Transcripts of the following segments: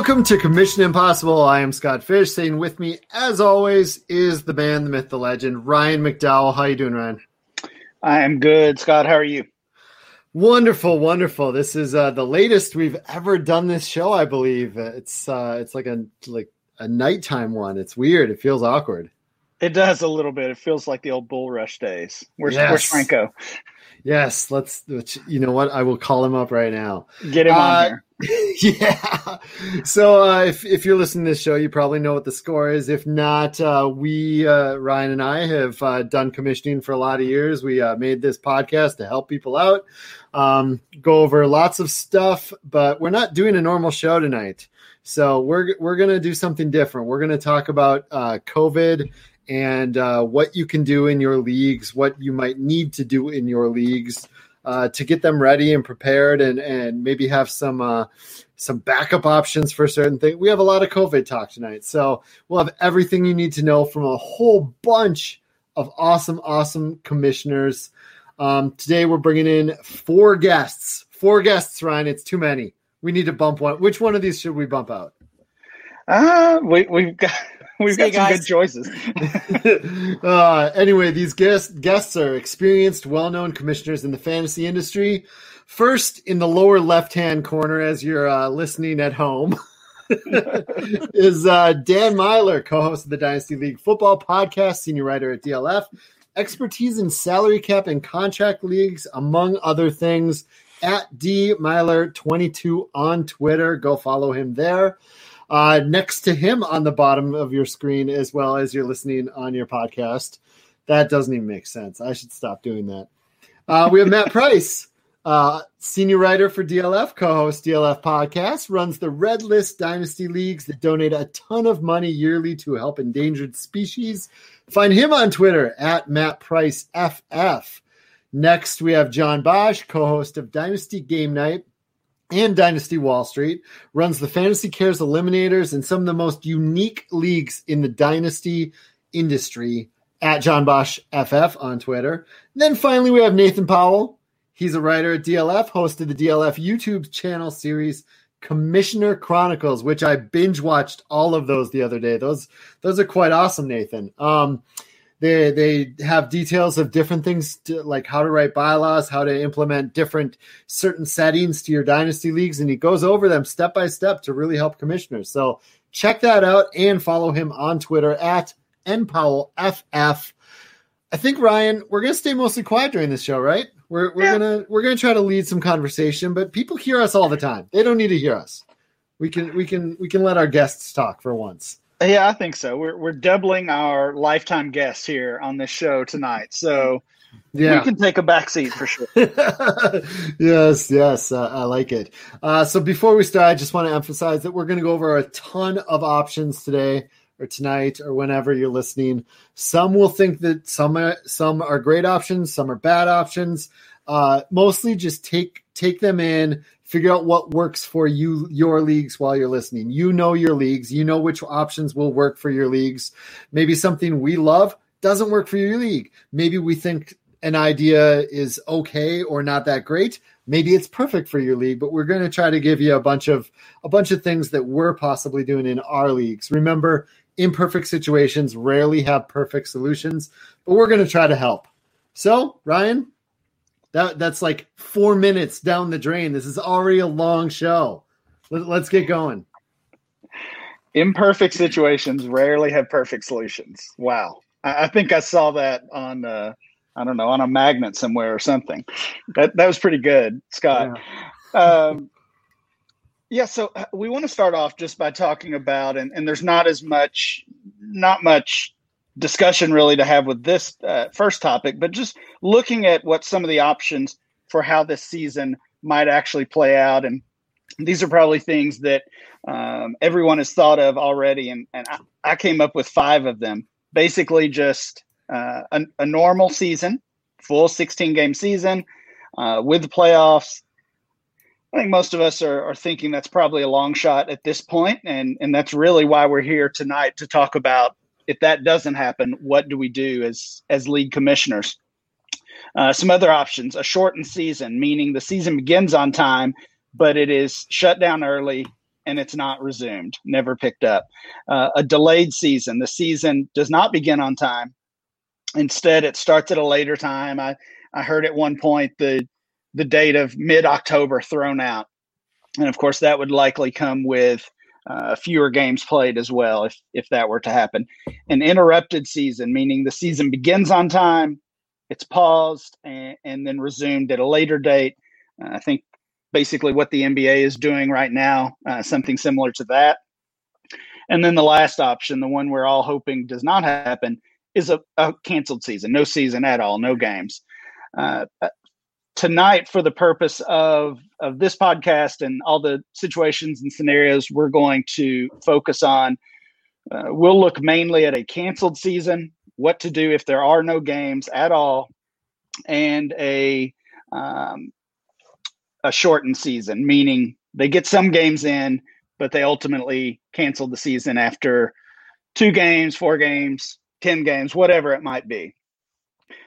Welcome to Commission Impossible. I am Scott Fish. Saying with me, as always, is the man, the myth, the legend, Ryan McDowell. How you doing, Ryan? I am good, Scott. How are you? Wonderful, wonderful. This is uh, the latest we've ever done this show. I believe it's uh, it's like a like a nighttime one. It's weird. It feels awkward. It does a little bit. It feels like the old bull rush days. Where's, yes. where's Franco? Yes, let's. You know what? I will call him up right now. Get him uh, on here. yeah. So uh, if if you're listening to this show, you probably know what the score is. If not, uh, we uh, Ryan and I have uh, done commissioning for a lot of years. We uh, made this podcast to help people out, um, go over lots of stuff, but we're not doing a normal show tonight. So we're we're gonna do something different. We're gonna talk about uh, COVID and uh, what you can do in your leagues, what you might need to do in your leagues uh, to get them ready and prepared, and and maybe have some uh, some backup options for certain things. We have a lot of COVID talk tonight, so we'll have everything you need to know from a whole bunch of awesome, awesome commissioners. Um, today we're bringing in four guests. Four guests, Ryan. It's too many. We need to bump one. Which one of these should we bump out? Uh, we, we've got We've got some good choices. uh, anyway, these guests guests are experienced, well-known commissioners in the fantasy industry. First, in the lower left-hand corner, as you're uh, listening at home, is uh, Dan Meylor, co-host of the Dynasty League Football Podcast, senior writer at DLF, expertise in salary cap and contract leagues, among other things. At D Meylor 22 on Twitter, go follow him there. Uh, next to him on the bottom of your screen, as well as you're listening on your podcast. That doesn't even make sense. I should stop doing that. Uh, we have Matt Price, uh, senior writer for DLF, co-host DLF podcast, runs the Red List Dynasty leagues that donate a ton of money yearly to help endangered species. Find him on Twitter at Matt Price FF. Next, we have John Bosch, co-host of Dynasty Game Night, and Dynasty Wall Street, runs the Fantasy Cares Eliminators and some of the most unique leagues in the Dynasty industry at John Bosch FF on Twitter. And then finally, we have Nathan Powell. He's a writer at DLF, hosted the DLF YouTube channel series Commissioner Chronicles, which I binge watched all of those the other day. Those those are quite awesome, Nathan. Um, they they have details of different things to, like how to write bylaws how to implement different certain settings to your dynasty leagues and he goes over them step by step to really help commissioners. So check that out and follow him on twitter at npowellff. I think ryan we're going to stay mostly quiet during this show right? We're, we're yeah. gonna we're gonna try to lead some conversation but people hear us all the time. They don't need to hear us. We can we can we can let our guests talk for once yeah, I think so. We're we're doubling our lifetime guests here on this show tonight, so yeah. we can take a back seat for sure. yes, yes, uh, I like it. Uh, so before we start, I just want to emphasize that we're going to go over a ton of options today or tonight or whenever you're listening. Some will think that some are, some are great options, some are bad options. Uh, mostly just take take them in, figure out what works for you your leagues while you're listening. You know your leagues. You know which options will work for your leagues. Maybe something we love doesn't work for your league. Maybe we think an idea is okay or not that great. Maybe it's perfect for your league but we're going to try to give you a bunch of a bunch of things that we're possibly doing in our leagues. Remember imperfect situations rarely have perfect solutions but we're going to try to help. So ryan that that's like four minutes down the drain. This is already a long show. Let, let's get going. Imperfect situations rarely have perfect solutions. Wow, I, I think I saw that on uh, I don't know on a magnet somewhere or something. That that was pretty good, Scott. Yeah. Um, yeah, so uh, we want to start off just by talking about, and, and there's not as much, not much discussion really to have with this uh, first topic, but just looking at what some of the options for how this season might actually play out. And these are probably things that um, everyone has thought of already. And, and I, I, came up with five of them. Basically, just uh, a, a, normal season, full 16 game season uh, with the playoffs. I think most of us are, are thinking that's probably a long shot at this point, and and that's really why we're here tonight to talk about if that doesn't happen, what do we do as as league commissioners? Uh, some other options: a shortened season, meaning the season begins on time, but it is shut down early and it's not resumed, never picked up. Uh, a delayed season. The season does not begin on time. Instead, it starts at a later time. I, I heard at one point the the date of mid October thrown out, and of course that would likely come with uh, fewer games played as well if if that were to happen. An interrupted season, meaning the season begins on time, it's paused and, and then resumed at a later date. Uh, I think basically what the NBA is doing right now, uh, something similar to that. And then the last option, the one we're all hoping does not happen, is a, a canceled season, no season at all, no games. Tonight, for the purpose of of this podcast and all the situations and scenarios, we're going to focus on. Uh, we'll look mainly at a canceled season, what to do if there are no games at all, and a um, a shortened season, meaning they get some games in, but they ultimately cancel the season after two games, four games, 10 games, whatever it might be.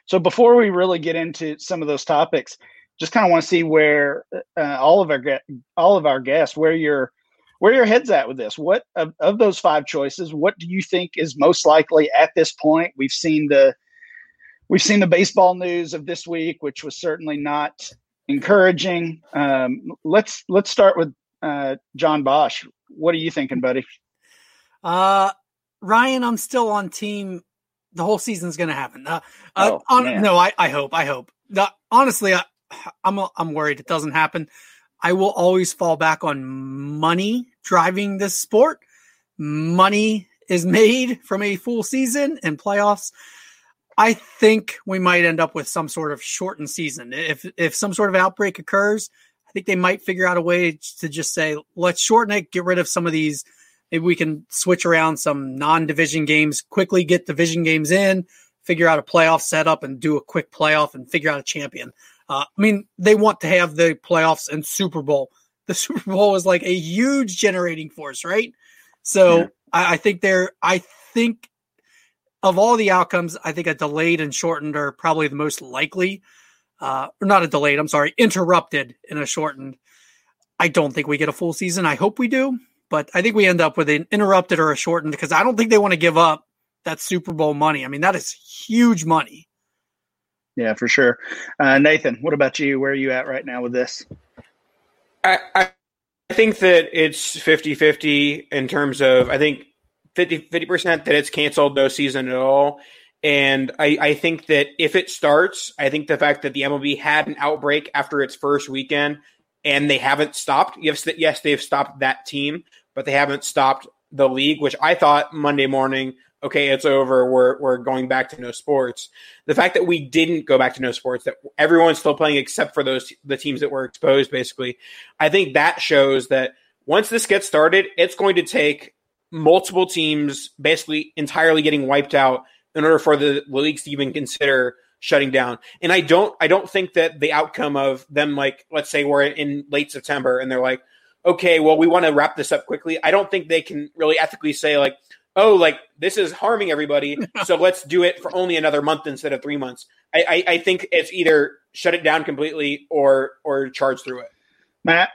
So before we really get into some of those topics, just kind of want to see where uh, all of our all of our guests where your where your heads at with this. What of, of those five choices, what do you think is most likely at this point? We've seen the we've seen the baseball news of this week, which was certainly not encouraging. Um, let's let's start with uh, John Bosch. What are you thinking, buddy? Uh, Ryan, I'm still on team. The whole season's going to happen. Uh, uh, oh, on, no, I, I hope. I hope. The, honestly, I, I'm I'm worried it doesn't happen. I will always fall back on money driving this sport. Money is made from a full season and playoffs. I think we might end up with some sort of shortened season. If if some sort of outbreak occurs, I think they might figure out a way to just say, let's shorten it, get rid of some of these. Maybe we can switch around some non-division games, quickly get division games in, figure out a playoff setup, and do a quick playoff and figure out a champion. Uh, I mean, they want to have the playoffs and Super Bowl. The Super Bowl is like a huge generating force, right? So yeah. I, I think they're. I think of all the outcomes, I think a delayed and shortened are probably the most likely. Uh, or not a delayed, I'm sorry, interrupted in a shortened. I don't think we get a full season. I hope we do, but I think we end up with an interrupted or a shortened because I don't think they want to give up that Super Bowl money. I mean, that is huge money. Yeah, for sure. Uh, Nathan, what about you? Where are you at right now with this? I, I think that it's 50 50 in terms of, I think 50 percent that it's canceled, no season at all. And I, I think that if it starts, I think the fact that the MLB had an outbreak after its first weekend and they haven't stopped. Yes, yes, they've stopped that team, but they haven't stopped the league, which I thought Monday morning, okay, it's over. We're we're going back to no sports. The fact that we didn't go back to no sports, that everyone's still playing except for those the teams that were exposed, basically, I think that shows that once this gets started, it's going to take multiple teams basically entirely getting wiped out in order for the leagues to even consider shutting down. And I don't I don't think that the outcome of them like let's say we're in late September and they're like, okay, well we want to wrap this up quickly. I don't think they can really ethically say like, oh, like this is harming everybody, so let's do it for only another month instead of three months. I, I, I think it's either shut it down completely or or charge through it. Matt,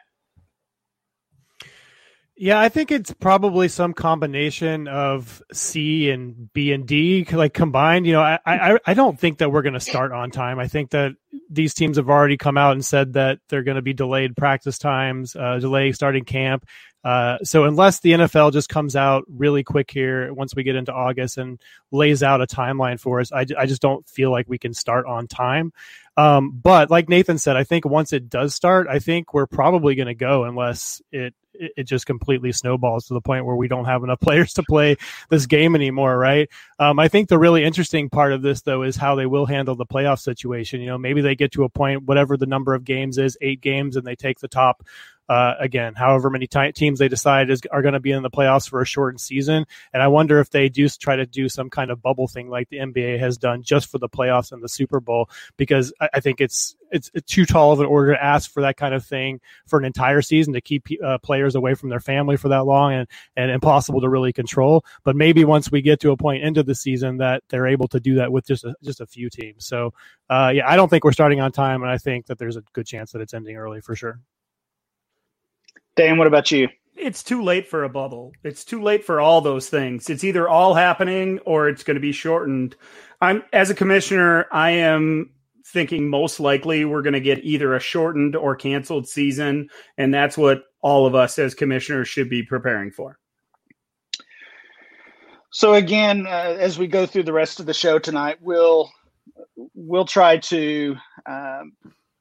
yeah, I think it's probably some combination of C and B and D like combined. You know, I I, I don't think that we're going to start on time. I think that these teams have already come out and said that they're going to be delayed practice times, uh, delay starting camp. Uh, so unless the NFL just comes out really quick here once we get into August and lays out a timeline for us, I, I just don't feel like we can start on time. Um, but like Nathan said, I think once it does start, I think we're probably going to go unless it it just completely snowballs to the point where we don't have enough players to play this game anymore, right? Um, I think the really interesting part of this, though, is how they will handle the playoff situation. You know, maybe they get to a point, whatever the number of games is, eight games, and they take the top uh, again, however many t- teams they decide is, are going to be in the playoffs for a shortened season. And I wonder if they do try to do some kind of bubble thing like the NBA has done just for the playoffs and the Super Bowl, because I, I think it's, it's too tall of an order to ask for that kind of thing for an entire season to keep uh, players away from their family for that long and, and impossible to really control. But maybe once we get to a point into the season that they're able to do that with just a, just a few teams. So, uh, yeah, I don't think we're starting on time, and I think that there's a good chance that it's ending early for sure. Dan, what about you? it's too late for a bubble. It's too late for all those things. It's either all happening or it's going to be shortened. I'm as a commissioner, I am thinking most likely we're going to get either a shortened or canceled season, and that's what all of us as commissioners should be preparing for. So again, uh, as we go through the rest of the show tonight, we'll we'll try to um,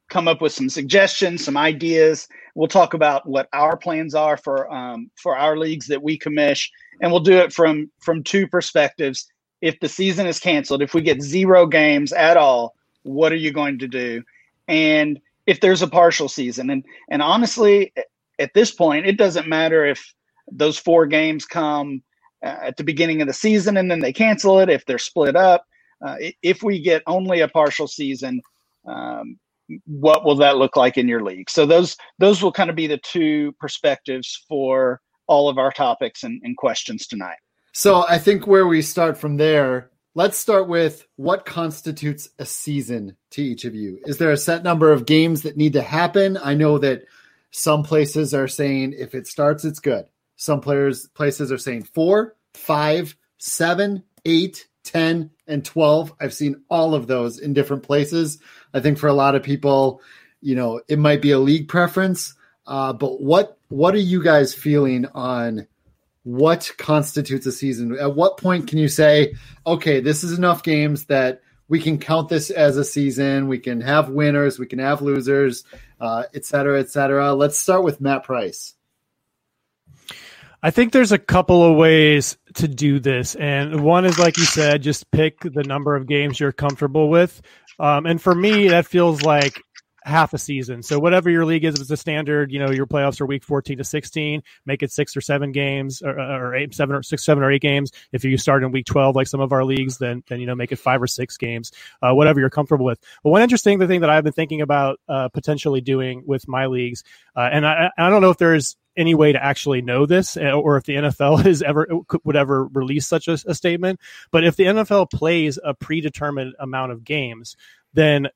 come up with some suggestions, some ideas. We'll talk about what our plans are for um, for our leagues that we commish, and we'll do it from from two perspectives. If the season is canceled, if we get zero games at all, what are you going to do? And if there's a partial season, and and honestly, at this point, it doesn't matter if those four games come uh, at the beginning of the season and then they cancel it. If they're split up, uh, if we get only a partial season, um, what will that look like in your league? So those those will kind of be the two perspectives for all of our topics and, and questions tonight. So I think where we start from there Let's start with what constitutes a season to each of you. Is there a set number of games that need to happen? I know that some places are saying if it starts, it's good. Some players places are saying four, five, seven, eight, ten, and twelve. I've seen all of those in different places. I think for a lot of people, you know, it might be a league preference. Uh, but what what are you guys feeling on what constitutes a season? At what point can you say, okay, this is enough games that we can count this as a season? We can have winners, we can have losers, uh, et cetera, et cetera. Let's start with Matt Price. I think there's a couple of ways to do this. And one is, like you said, just pick the number of games you're comfortable with. Um, and for me, that feels like half a season. So whatever your league is, if it's a standard, you know, your playoffs are week 14 to 16, make it six or seven games or, or eight, seven or six, seven or eight games. If you start in week 12, like some of our leagues, then, then, you know, make it five or six games, uh, whatever you're comfortable with. But one interesting thing that I've been thinking about, uh, potentially doing with my leagues, uh, and I, I don't know if there's any way to actually know this uh, or if the NFL is ever would ever release such a, a statement. But if the NFL plays a predetermined amount of games, then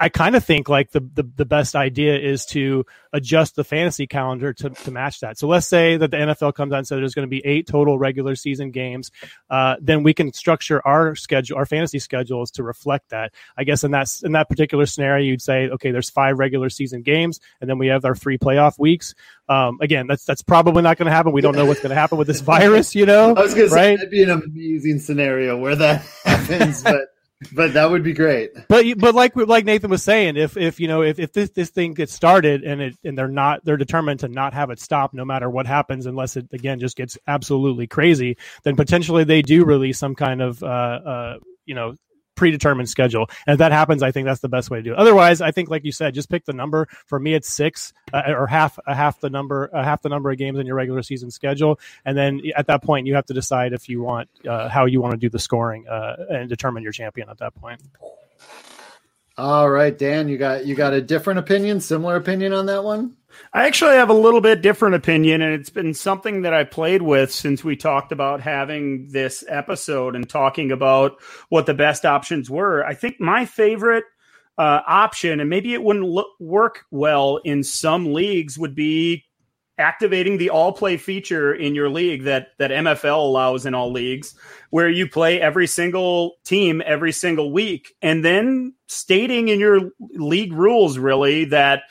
I kind of think like the, the, the best idea is to adjust the fantasy calendar to, to match that. So let's say that the NFL comes out and says there's going to be eight total regular season games. Uh, then we can structure our schedule, our fantasy schedules to reflect that. I guess in that in that particular scenario, you'd say, okay, there's five regular season games, and then we have our three playoff weeks. Um, again, that's that's probably not going to happen. We don't know what's going to happen with this virus. You know, I was going right? to say that'd be an amazing scenario where that happens, but but that would be great. But but like like Nathan was saying, if if you know if, if this this thing gets started and it and they're not they're determined to not have it stop no matter what happens unless it again just gets absolutely crazy, then potentially they do release some kind of uh, uh you know predetermined schedule. And if that happens, I think that's the best way to do it. Otherwise, I think, like you said, just pick the number. For me, it's six uh, or half a half the number uh, half the number of games in your regular season schedule, and then at that point, you have to decide if you want uh, how you want to do the scoring uh, and determine your champion at that point. All right, Dan, you got you got a different opinion, similar opinion on that one? I actually have a little bit different opinion, and it's been something that I played with since we talked about having this episode and talking about what the best options were. I think my favorite uh, option, and maybe it wouldn't look, work well in some leagues, would be activating the all play feature in your league that that MFL allows in all leagues where you play every single team every single week and then stating in your league rules really that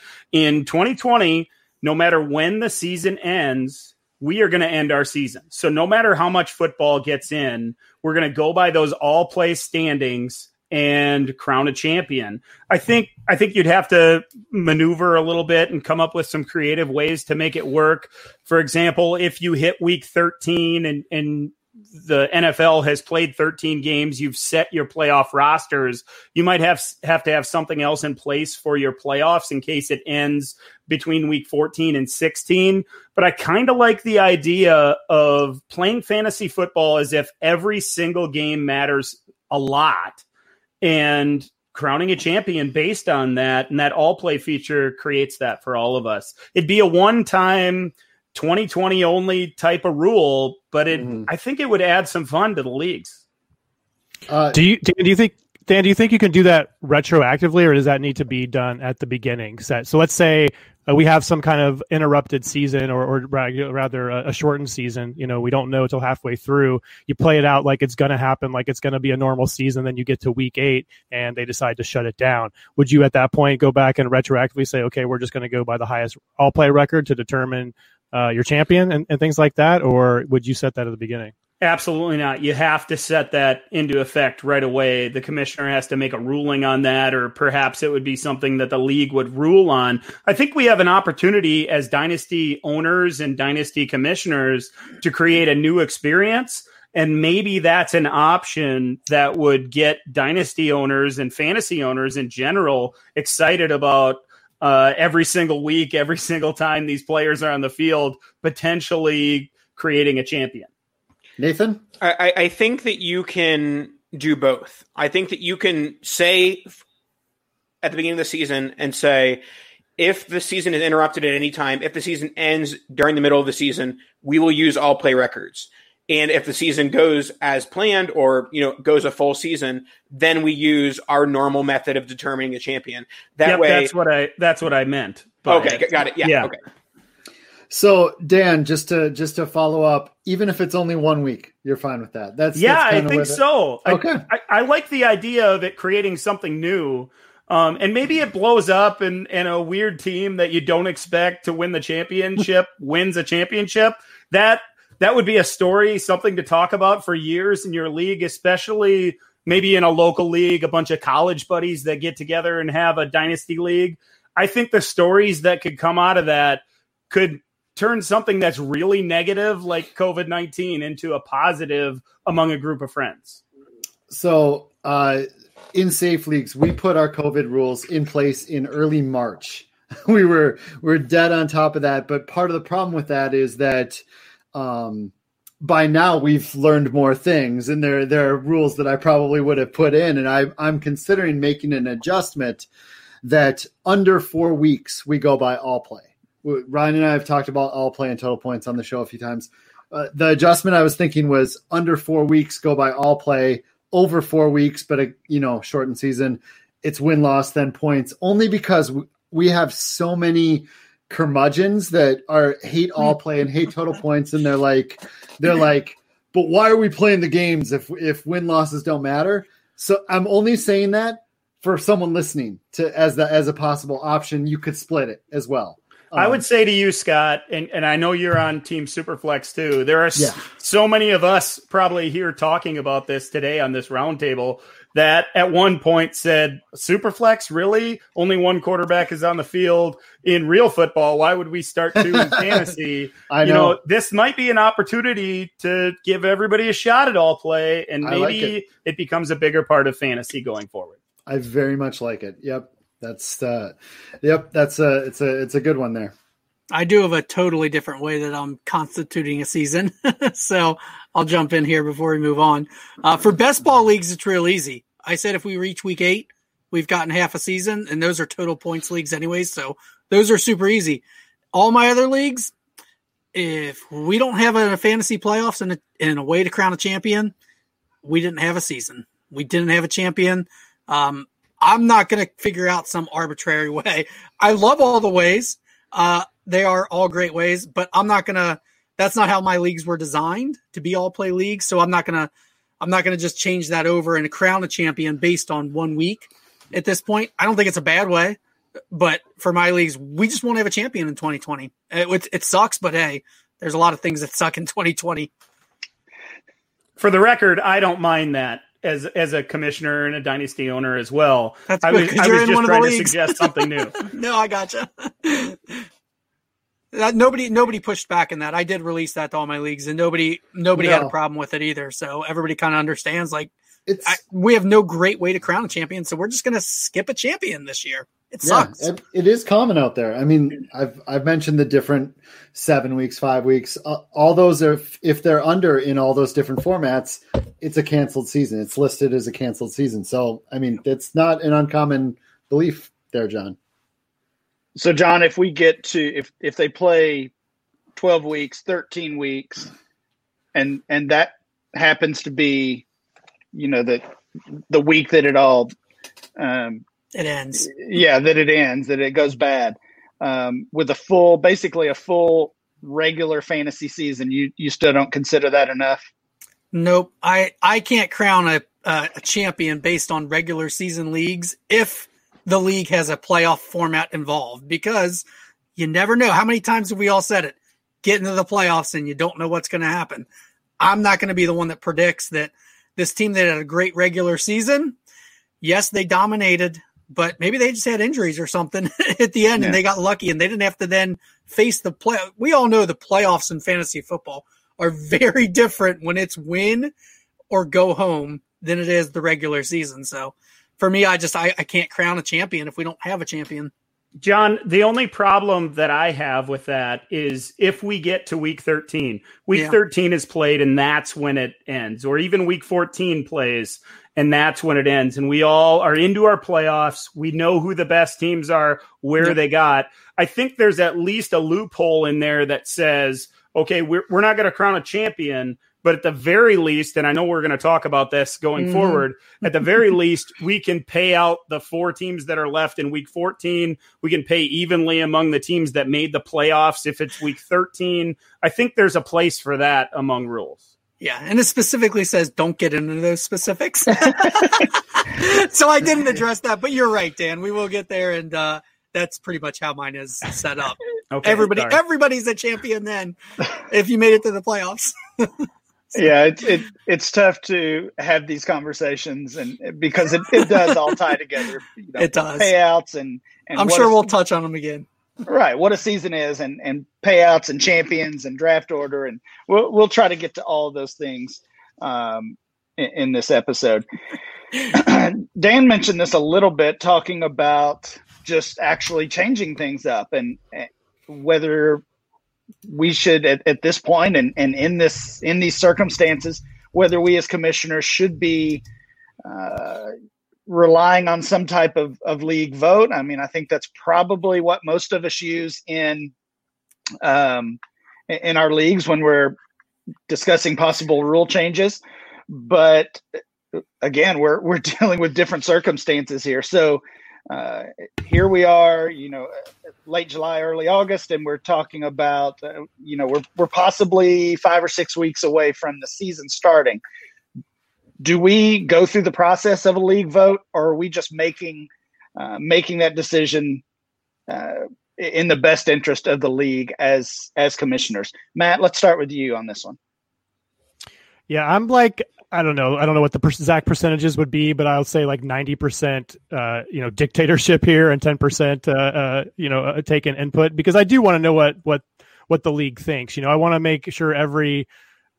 in 2020 no matter when the season ends we are going to end our season. So no matter how much football gets in, we're going to go by those all play standings and crown a champion. I think I think you'd have to maneuver a little bit and come up with some creative ways to make it work. For example, if you hit week 13 and and the NFL has played 13 games, you've set your playoff rosters, you might have have to have something else in place for your playoffs in case it ends between week 14 and 16. But I kind of like the idea of playing fantasy football as if every single game matters a lot and crowning a champion based on that. And that all play feature creates that for all of us. It'd be a one time 2020 only type of rule, but it, mm. I think it would add some fun to the leagues. Uh, do you, do you think Dan, do you think you can do that retroactively, or does that need to be done at the beginning? Set. So let's say uh, we have some kind of interrupted season, or, or rather a, a, shortened season. You know, we don't know until halfway through. You play it out like it's going to happen, like it's going to be a normal season. Then you get to week eight, and they decide to shut it down. Would you, at that point, go back and retroactively say, okay, we're just going to go by the highest all play record to determine uh, your champion and, and things like that, or would you set that at the beginning? Absolutely not. You have to set that into effect right away. The commissioner has to make a ruling on that, or perhaps it would be something that the league would rule on. I think we have an opportunity as dynasty owners and dynasty commissioners to create a new experience. And maybe that's an option that would get dynasty owners and fantasy owners in general excited about uh, every single week, every single time these players are on the field, potentially creating a champion. Nathan? I, I think that you can do both. I think that you can say at the beginning of the season and say, if the season is interrupted at any time, if the season ends during the middle of the season, we will use all play records. And if the season goes as planned or, you know, goes a full season, then we use our normal method of determining a champion. That yep, way that's what I that's what I meant. Okay, it. got it. Yeah, yeah. Okay. So Dan, just to just to follow up, even if it's only one week, you're fine with that. That's yeah, that's I think so. Okay, I, I, I, like the idea of it creating something new, um, and maybe it blows up, and and a weird team that you don't expect to win the championship wins a championship. That that would be a story, something to talk about for years in your league, especially maybe in a local league, a bunch of college buddies that get together and have a dynasty league. I think the stories that could come out of that could turn something that's really negative like COVID 19 into a positive among a group of friends? So, uh, in safe leagues, we put our COVID rules in place in early March. we were we're dead on top of that, but part of the problem with that is that um, by now we've learned more things, and there there are rules that I probably would have put in, and I, I'm considering making an adjustment that under four weeks we go by all play. Ryan and I have talked about all play and total points on the show a few times. Uh, the adjustment I was thinking was under four weeks, go by all play. Over four weeks, but a you know shortened season, it's win loss then points. Only because we have so many curmudgeons that are hate all hmm. play and hate total points, and they're like they're like, but why are we playing the games if if win losses don't matter? So I'm only saying that for someone listening to as the as a possible option. You could split it as well. Um, I would say to you, Scott, and, and I know you're on Team Superflex too. There are yeah. so many of us probably here talking about this today on this roundtable that at one point said, Superflex, really? Only one quarterback is on the field in real football. Why would we start two in fantasy? I know. You know. This might be an opportunity to give everybody a shot at all play, and maybe like it. it becomes a bigger part of fantasy going forward. I very much like it. Yep. That's uh, yep. That's a it's a it's a good one there. I do have a totally different way that I'm constituting a season, so I'll jump in here before we move on. Uh, for best ball leagues, it's real easy. I said if we reach week eight, we've gotten half a season, and those are total points leagues anyways, so those are super easy. All my other leagues, if we don't have a fantasy playoffs and a, and a way to crown a champion, we didn't have a season. We didn't have a champion. Um, I'm not going to figure out some arbitrary way. I love all the ways. Uh, they are all great ways, but I'm not going to. That's not how my leagues were designed to be all play leagues. So I'm not going to. I'm not going to just change that over and crown a champion based on one week. At this point, I don't think it's a bad way, but for my leagues, we just won't have a champion in 2020. It, it sucks, but hey, there's a lot of things that suck in 2020. For the record, I don't mind that as as a commissioner and a dynasty owner as well. That's I was, I was just trying to suggest something new. no, I gotcha. That, nobody nobody pushed back in that. I did release that to all my leagues, and nobody nobody no. had a problem with it either. So everybody kind of understands. Like, it's I, we have no great way to crown a champion, so we're just going to skip a champion this year. It sucks. Yeah, it is common out there. I mean, I've I've mentioned the different seven weeks, five weeks. Uh, all those are if they're under in all those different formats, it's a canceled season. It's listed as a canceled season. So, I mean, it's not an uncommon belief there, John. So, John, if we get to if if they play twelve weeks, thirteen weeks, and and that happens to be, you know, that the week that it all um, it ends. Yeah, that it ends, that it goes bad. Um, with a full, basically a full regular fantasy season, you you still don't consider that enough? Nope. I I can't crown a uh, a champion based on regular season leagues if the league has a playoff format involved because you never know. How many times have we all said it? Get into the playoffs and you don't know what's going to happen. I'm not going to be the one that predicts that this team that had a great regular season, yes, they dominated, but maybe they just had injuries or something at the end yeah. and they got lucky and they didn't have to then face the play. We all know the playoffs in fantasy football are very different when it's win or go home than it is the regular season. So for me, I just I, I can't crown a champion if we don't have a champion. John, the only problem that I have with that is if we get to week 13, week yeah. 13 is played and that's when it ends, or even week 14 plays and that's when it ends. And we all are into our playoffs. We know who the best teams are, where yeah. they got. I think there's at least a loophole in there that says, okay, we're, we're not going to crown a champion, but at the very least, and I know we're going to talk about this going mm-hmm. forward, at the very least, we can pay out the four teams that are left in week 14. We can pay evenly among the teams that made the playoffs if it's week 13. I think there's a place for that among rules. Yeah, and it specifically says don't get into those specifics. so I didn't address that, but you're right, Dan. We will get there, and uh, that's pretty much how mine is set up. Okay, everybody, sorry. everybody's a champion then if you made it to the playoffs. yeah, it's it, it's tough to have these conversations, and because it, it does all tie together. You know, it does payouts and, and I'm sure a, we'll touch on them again. Right, what a season is, and and payouts and champions and draft order, and we'll we'll try to get to all of those things um, in, in this episode. Dan mentioned this a little bit, talking about just actually changing things up and, and whether we should at, at this point and, and in this in these circumstances whether we as commissioners should be uh, relying on some type of, of league vote. I mean i think that's probably what most of us use in um, in our leagues when we're discussing possible rule changes. But again we're we're dealing with different circumstances here. So uh, here we are, you know, late July, early August, and we're talking about, uh, you know, we're, we're possibly five or six weeks away from the season starting. Do we go through the process of a league vote, or are we just making uh, making that decision uh, in the best interest of the league as as commissioners? Matt, let's start with you on this one. Yeah, I'm like I don't know. I don't know what the exact percentages would be, but I'll say like ninety percent, uh, you know, dictatorship here and ten percent, uh, uh, you know, uh, taking input because I do want to know what what what the league thinks. You know, I want to make sure every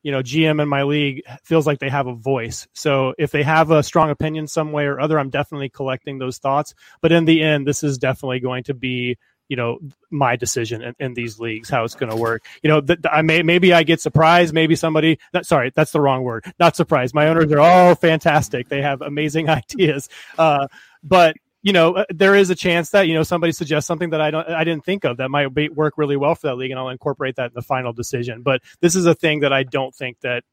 you know GM in my league feels like they have a voice. So if they have a strong opinion some way or other, I'm definitely collecting those thoughts. But in the end, this is definitely going to be you know my decision in, in these leagues how it's going to work. You know th- i may maybe i get surprised maybe somebody that, sorry that's the wrong word not surprised. My owners are all fantastic. They have amazing ideas. Uh, but you know uh, there is a chance that you know somebody suggests something that i don't i didn't think of that might be, work really well for that league and i'll incorporate that in the final decision. But this is a thing that i don't think that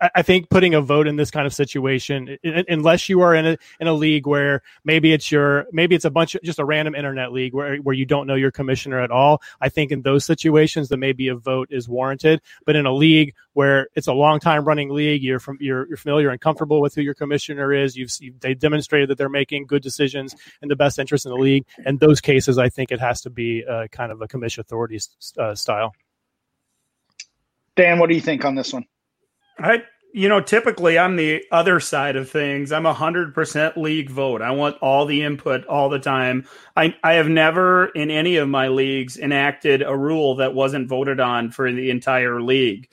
I think putting a vote in this kind of situation, unless you are in a in a league where maybe it's your maybe it's a bunch of just a random internet league where where you don't know your commissioner at all. I think in those situations, that maybe a vote is warranted. But in a league where it's a long time running league, you're from you're, you're familiar and comfortable with who your commissioner is. You've they demonstrated that they're making good decisions in the best interest in the league. In those cases, I think it has to be uh, kind of a commission authority uh, style. Dan, what do you think on this one? I you know, typically I'm the other side of things. I'm a hundred percent league vote. I want all the input all the time. I I have never in any of my leagues enacted a rule that wasn't voted on for the entire league.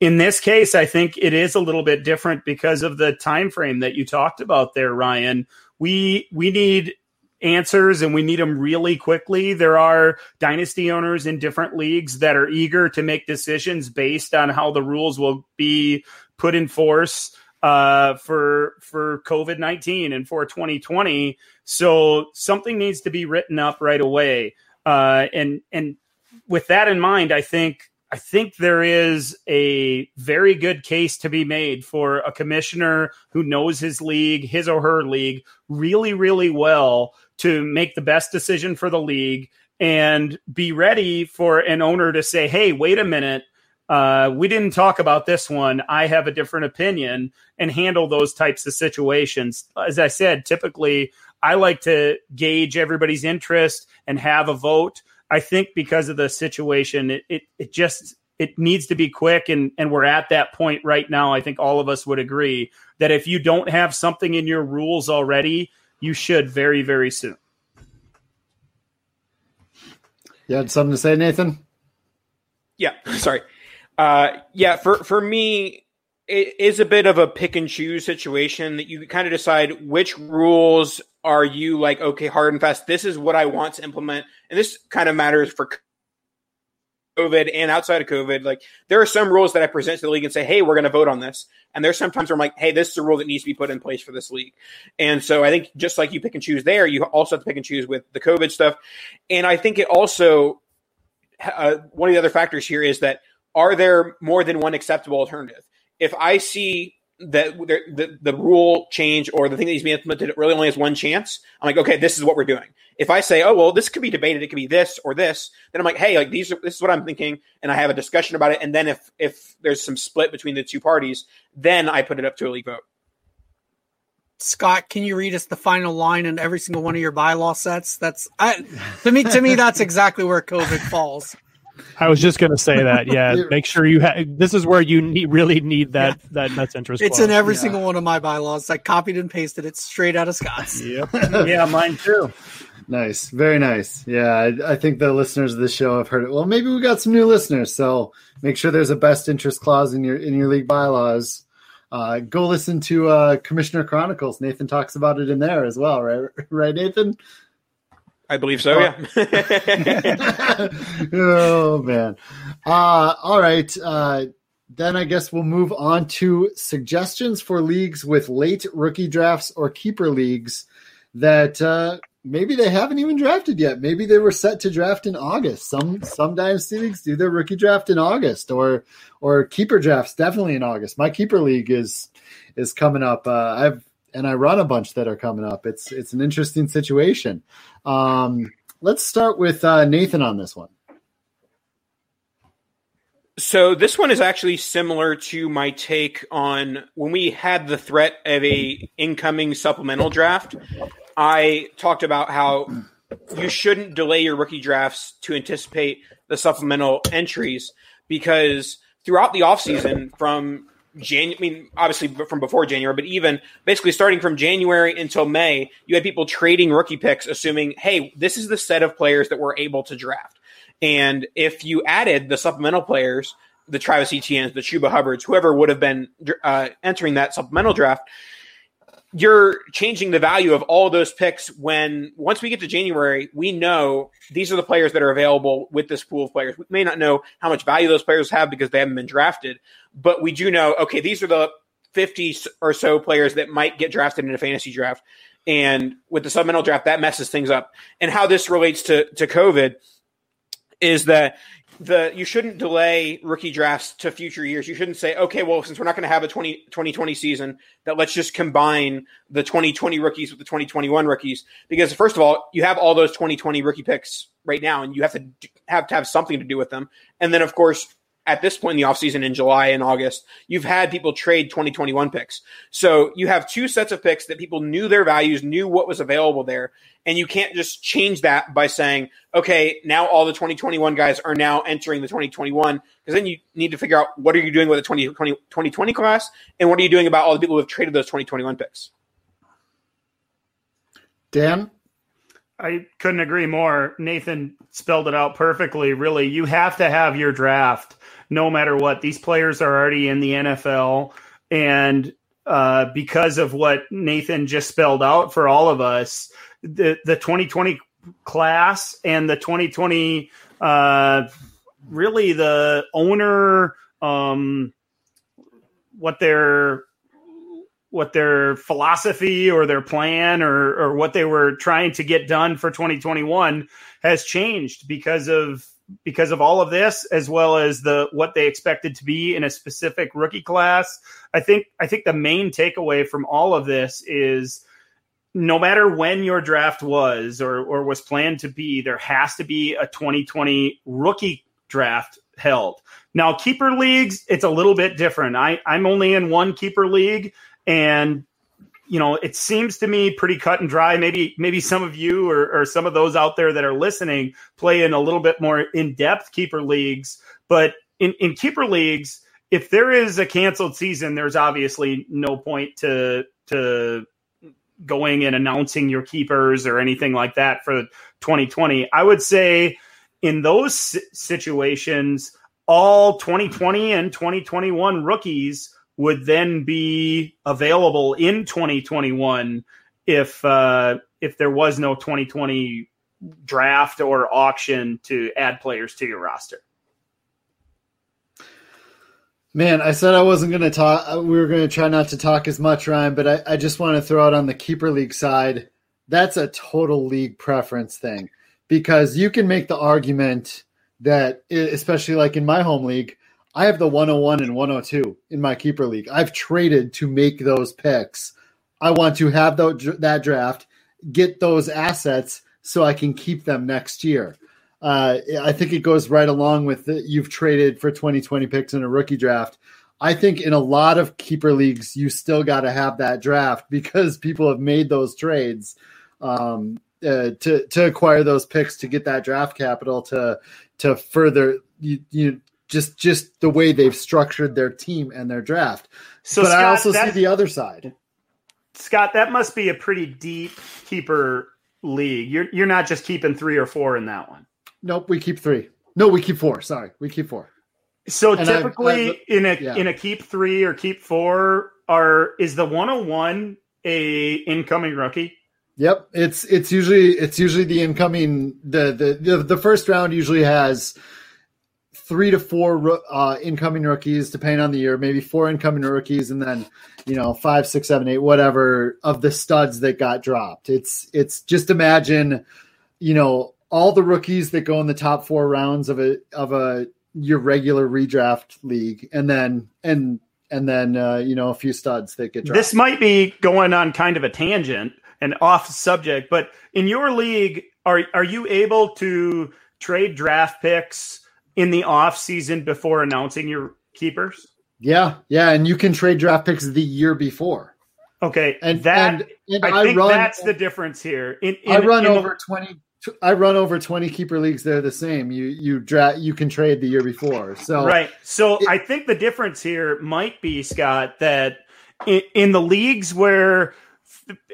In this case, I think it is a little bit different because of the time frame that you talked about there, Ryan. We we need answers and we need them really quickly. There are dynasty owners in different leagues that are eager to make decisions based on how the rules will be put in force uh, for for COVID nineteen and for 2020. So something needs to be written up right away. Uh, and and with that in mind, I think I think there is a very good case to be made for a commissioner who knows his league, his or her league, really, really well to make the best decision for the league and be ready for an owner to say, hey, wait a minute. Uh, we didn't talk about this one. I have a different opinion and handle those types of situations. As I said, typically I like to gauge everybody's interest and have a vote. I think because of the situation, it, it, it just it needs to be quick and and we're at that point right now. I think all of us would agree that if you don't have something in your rules already, you should very very soon. You had something to say, Nathan? Yeah, sorry. Uh, yeah, for for me, it is a bit of a pick and choose situation that you kind of decide which rules are you like okay hard and fast this is what i want to implement? And this kind of matters for covid and outside of covid. Like there are some rules that i present to the league and say hey we're going to vote on this. And there's sometimes where i'm like hey this is a rule that needs to be put in place for this league. And so i think just like you pick and choose there you also have to pick and choose with the covid stuff. And i think it also uh, one of the other factors here is that are there more than one acceptable alternative? If i see that the, the rule change or the thing that needs to be implemented really only has one chance, I'm like, okay, this is what we're doing. If I say, oh well, this could be debated, it could be this or this, then I'm like, hey, like these, are, this is what I'm thinking, and I have a discussion about it. And then if if there's some split between the two parties, then I put it up to a league vote. Scott, can you read us the final line in every single one of your bylaw sets? That's I, to me. To me, that's exactly where COVID falls. I was just going to say that. Yeah, make sure you have. This is where you need really need that yeah. that best interest. It's clause. in every yeah. single one of my bylaws. I copied and pasted it straight out of Scott's. Yep. yeah, mine too. Nice, very nice. Yeah, I, I, think the listeners of this show have heard it. Well, maybe we got some new listeners, so make sure there's a best interest clause in your in your league bylaws. Uh, go listen to uh, Commissioner Chronicles. Nathan talks about it in there as well, right? Right, Nathan? I believe so. Yeah. oh man. Uh, all right. Uh, then I guess we'll move on to suggestions for leagues with late rookie drafts or keeper leagues that uh, maybe they haven't even drafted yet. Maybe they were set to draft in August. Some some dynasty leagues do their rookie draft in August, or or keeper drafts definitely in August. My keeper league is is coming up. Uh, I've and I run a bunch that are coming up. It's it's an interesting situation. Um, let's start with uh, Nathan on this one. So this one is actually similar to my take on when we had the threat of a incoming supplemental draft. I talked about how you shouldn't delay your rookie drafts to anticipate the supplemental entries because throughout the offseason from Jan- I mean, obviously from before January, but even basically starting from January until May, you had people trading rookie picks, assuming, hey, this is the set of players that we're able to draft. And if you added the supplemental players, the Travis Etienne's, the Chuba Hubbards, whoever would have been uh, entering that supplemental draft, you're changing the value of all those picks when once we get to January, we know these are the players that are available with this pool of players. We may not know how much value those players have because they haven't been drafted, but we do know, okay, these are the 50 or so players that might get drafted in a fantasy draft. And with the supplemental draft, that messes things up. And how this relates to, to COVID is that the you shouldn't delay rookie drafts to future years. You shouldn't say, okay, well, since we're not going to have a 20, 2020 season, that let's just combine the 2020 rookies with the 2021 rookies. Because first of all, you have all those 2020 rookie picks right now, and you have to have to have something to do with them. And then, of course, at this point in the offseason in July and August, you've had people trade 2021 picks. So you have two sets of picks that people knew their values, knew what was available there. And you can't just change that by saying, okay, now all the 2021 guys are now entering the 2021. Because then you need to figure out what are you doing with the 2020, 2020 class and what are you doing about all the people who have traded those 2021 picks? Dan? I couldn't agree more. Nathan spelled it out perfectly. Really, you have to have your draft no matter what. These players are already in the NFL. And uh, because of what Nathan just spelled out for all of us, the, the 2020 class and the 2020, uh, really the owner, um, what their what their philosophy or their plan or, or what they were trying to get done for 2021 has changed because of because of all of this, as well as the what they expected to be in a specific rookie class. I think I think the main takeaway from all of this is no matter when your draft was or, or was planned to be, there has to be a 2020 rookie draft held. Now, keeper leagues, it's a little bit different. I, I'm only in one keeper league, and you know, it seems to me pretty cut and dry. Maybe maybe some of you or, or some of those out there that are listening play in a little bit more in-depth keeper leagues. But in, in keeper leagues, if there is a canceled season, there's obviously no point to to going and announcing your keepers or anything like that for 2020. I would say in those situations, all 2020 and 2021 rookies would then be available in 2021 if uh, if there was no 2020 draft or auction to add players to your roster. Man, I said I wasn't going to talk. We were going to try not to talk as much, Ryan, but I, I just want to throw out on the keeper league side. That's a total league preference thing because you can make the argument that, especially like in my home league, I have the 101 and 102 in my keeper league. I've traded to make those picks. I want to have that draft, get those assets so I can keep them next year. Uh, I think it goes right along with the, you've traded for 2020 picks in a rookie draft. I think in a lot of keeper leagues, you still got to have that draft because people have made those trades um, uh, to to acquire those picks to get that draft capital to to further you, you just just the way they've structured their team and their draft. So, but Scott, I also see the other side. Scott, that must be a pretty deep keeper league. You're you're not just keeping three or four in that one. Nope, we keep three. No, we keep four. Sorry, we keep four. So and uh, typically I've, I've, in a yeah. in a keep three or keep four are is the 101 a incoming rookie? Yep, it's it's usually it's usually the incoming the the the, the first round usually has three to four uh, incoming rookies, depending on the year, maybe four incoming rookies, and then you know five, six, seven, eight, whatever of the studs that got dropped. It's it's just imagine, you know, all the rookies that go in the top four rounds of a of a your regular redraft league, and then and and then uh, you know a few studs that get dropped. This might be going on kind of a tangent and off subject, but in your league, are are you able to trade draft picks in the off season before announcing your keepers? Yeah, yeah, and you can trade draft picks the year before. Okay, and that and, and I, I, think run, that's the difference here. In, in, I run over the, twenty I run over 20 keeper leagues. They're the same. You you dra- you can trade the year before. So right. So it, I think the difference here might be Scott that in, in, the leagues where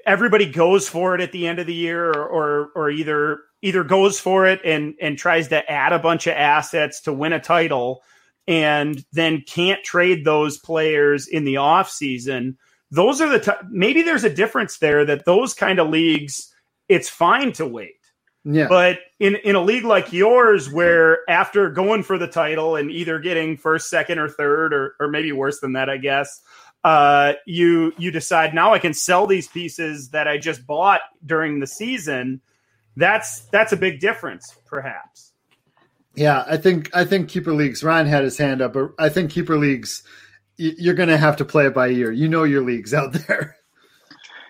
everybody goes for it at the end of the year, or, or or either either goes for it and and tries to add a bunch of assets to win a title, and then can't trade those players in the off season. Those are the t- maybe there's a difference there that those kind of leagues it's fine to wait yeah. But in, in a league like yours, where after going for the title and either getting first, second, or third, or, or maybe worse than that, I guess, uh, you you decide now I can sell these pieces that I just bought during the season. That's that's a big difference, perhaps. Yeah, I think I think keeper leagues. Ryan had his hand up, but I think keeper leagues. You're going to have to play it by ear. You know your leagues out there.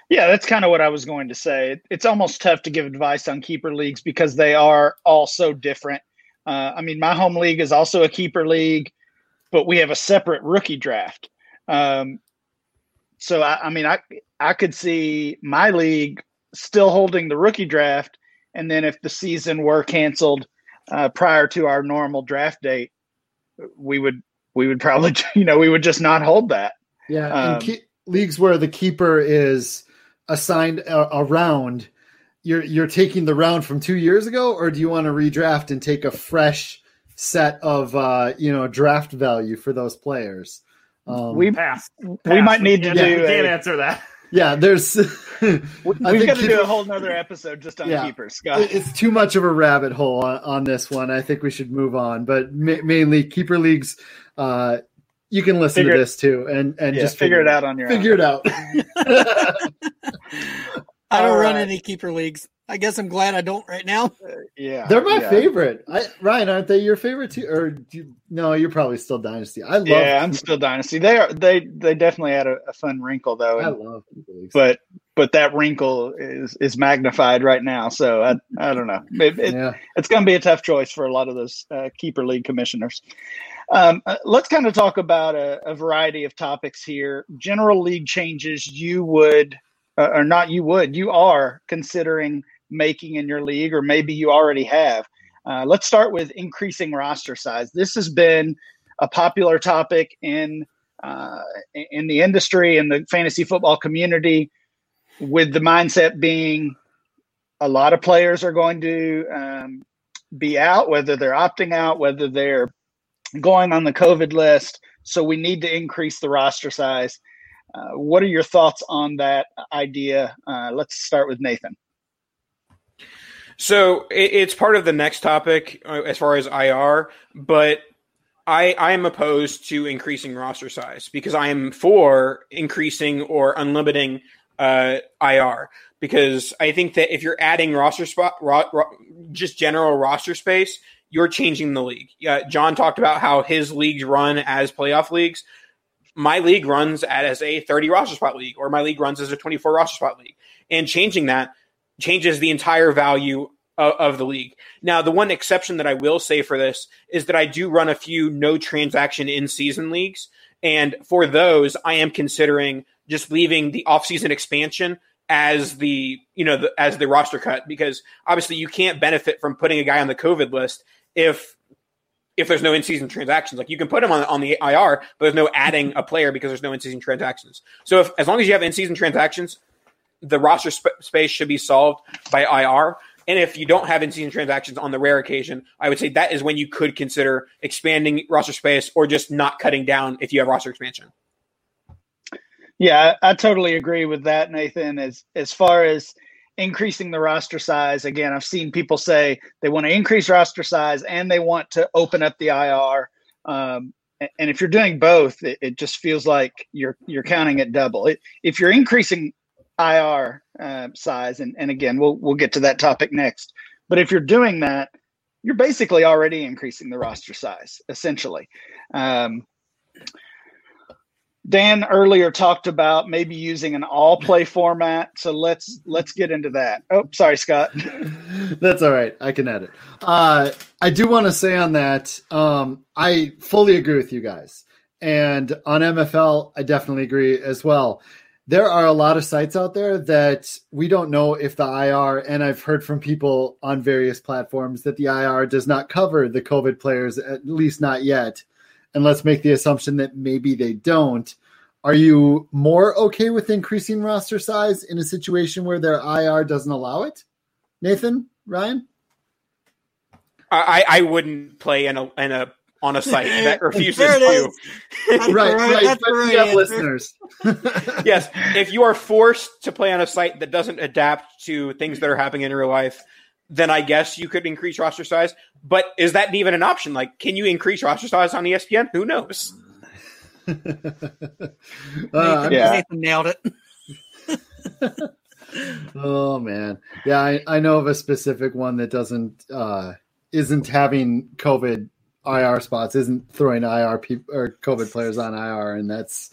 Yeah, that's kind of what I was going to say. It's almost tough to give advice on keeper leagues because they are all so different. Uh, I mean, my home league is also a keeper league, but we have a separate rookie draft. Um, so I, I, mean, I I could see my league still holding the rookie draft, and then if the season were canceled uh, prior to our normal draft date, we would we would probably you know we would just not hold that. Yeah, um, in ke- leagues where the keeper is assigned a, a, round, you're you're taking the round from two years ago, or do you want to redraft and take a fresh set of uh, you know draft value for those players? Um, we pass. We might need to do. We can't answer that. Yeah, there's. We've got to do a whole nother episode just on yeah, keepers, Scott. It's too much of a rabbit hole on, on this one. I think we should move on. But ma- mainly keeper leagues. Uh, you can listen figure to this too and and yeah, just figure, figure it out on your own. figure own. it out. I don't run any keeper leagues. I guess I'm glad I don't right now. Uh, yeah, they're my yeah. favorite. I, Ryan, aren't they your favorite too? Or you, no, you're probably still Dynasty. I love. Yeah, I'm still Dynasty. They are. They they definitely had a, a fun wrinkle though. I love. But but that wrinkle is is magnified right now. So I I don't know. It, it, yeah. It's going to be a tough choice for a lot of those uh, keeper league commissioners. Um, uh, let's kind of talk about a, a, variety of topics here. General league changes you would, uh, or not you would, you are considering making in your league, or maybe you already have. Uh, let's start with increasing roster size. This has been a popular topic in uh, in the industry and the fantasy football community, with the mindset being a lot of players are going to um, be out, whether they're opting out, whether they're going on the COVID list. So we need to increase the roster size. Uh, what are your thoughts on that idea? Uh, let's start with Nathan. So it's part of the next topic uh, as far as IR, but I I am opposed to increasing roster size because I am for increasing or unlimiting uh, IR because I think that if you're adding roster spot, ro, ro, just general roster space, you're changing the league. Uh, John talked about how his leagues run as playoff leagues. My league runs as a 30 roster spot league, or my league runs as a 24 roster spot league, and changing that changes the entire value of, of, the league. Now, the one exception that I will say for this is that I do run a few no transaction in season leagues. And for those, I am considering just leaving the offseason expansion as the you know the, as the roster cut because obviously you can't benefit from putting a guy on the COVID list if if there's no in season transactions. Like you can put him on on the IR, but there's no adding a player because there's no in season transactions. So if as long as you have in season transactions, the roster sp- space should be solved by IR. And if you don't have in season transactions on the rare occasion, I would say that is when you could consider expanding roster space or just not cutting down if you have roster expansion. Yeah, I, I totally agree with that, Nathan. As as far as increasing the roster size, again, I've seen people say they want to increase roster size and they want to open up the IR. Um, and if you're doing both, it, it, just feels like you're you're counting it double. It, if you're increasing IR uh, size, and, and again, we'll we'll get to that topic next. But if you're doing that, you're basically already increasing the roster size, essentially. Um, Dan earlier talked about maybe using an all play format. So let's let's get into that. Oh, sorry, Scott. That's all right. I can edit. Uh, I do want to say on that, um, I fully agree with you guys. And on MFL, I definitely agree as well. There are a lot of sites out there that we don't know if the IR, and I've heard from people on various platforms that the IR does not cover the COVID players, at least not yet and let's make the assumption that maybe they don't. Are you more okay with increasing roster size in a situation where their IR doesn't allow it? Nathan, Ryan? I, I wouldn't play in a in a on a site that refuses to. right, right. That's but we have listeners. yes, if you are forced to play on a site that doesn't adapt to things that are happening in real life, then I guess you could increase roster size. But is that even an option? Like, can you increase roster size on ESPN? Who knows? uh, Nathan, yeah. Nathan nailed it. oh man, yeah, I, I know of a specific one that doesn't uh, isn't having COVID IR spots, isn't throwing IR pe- or COVID players on IR, and that's.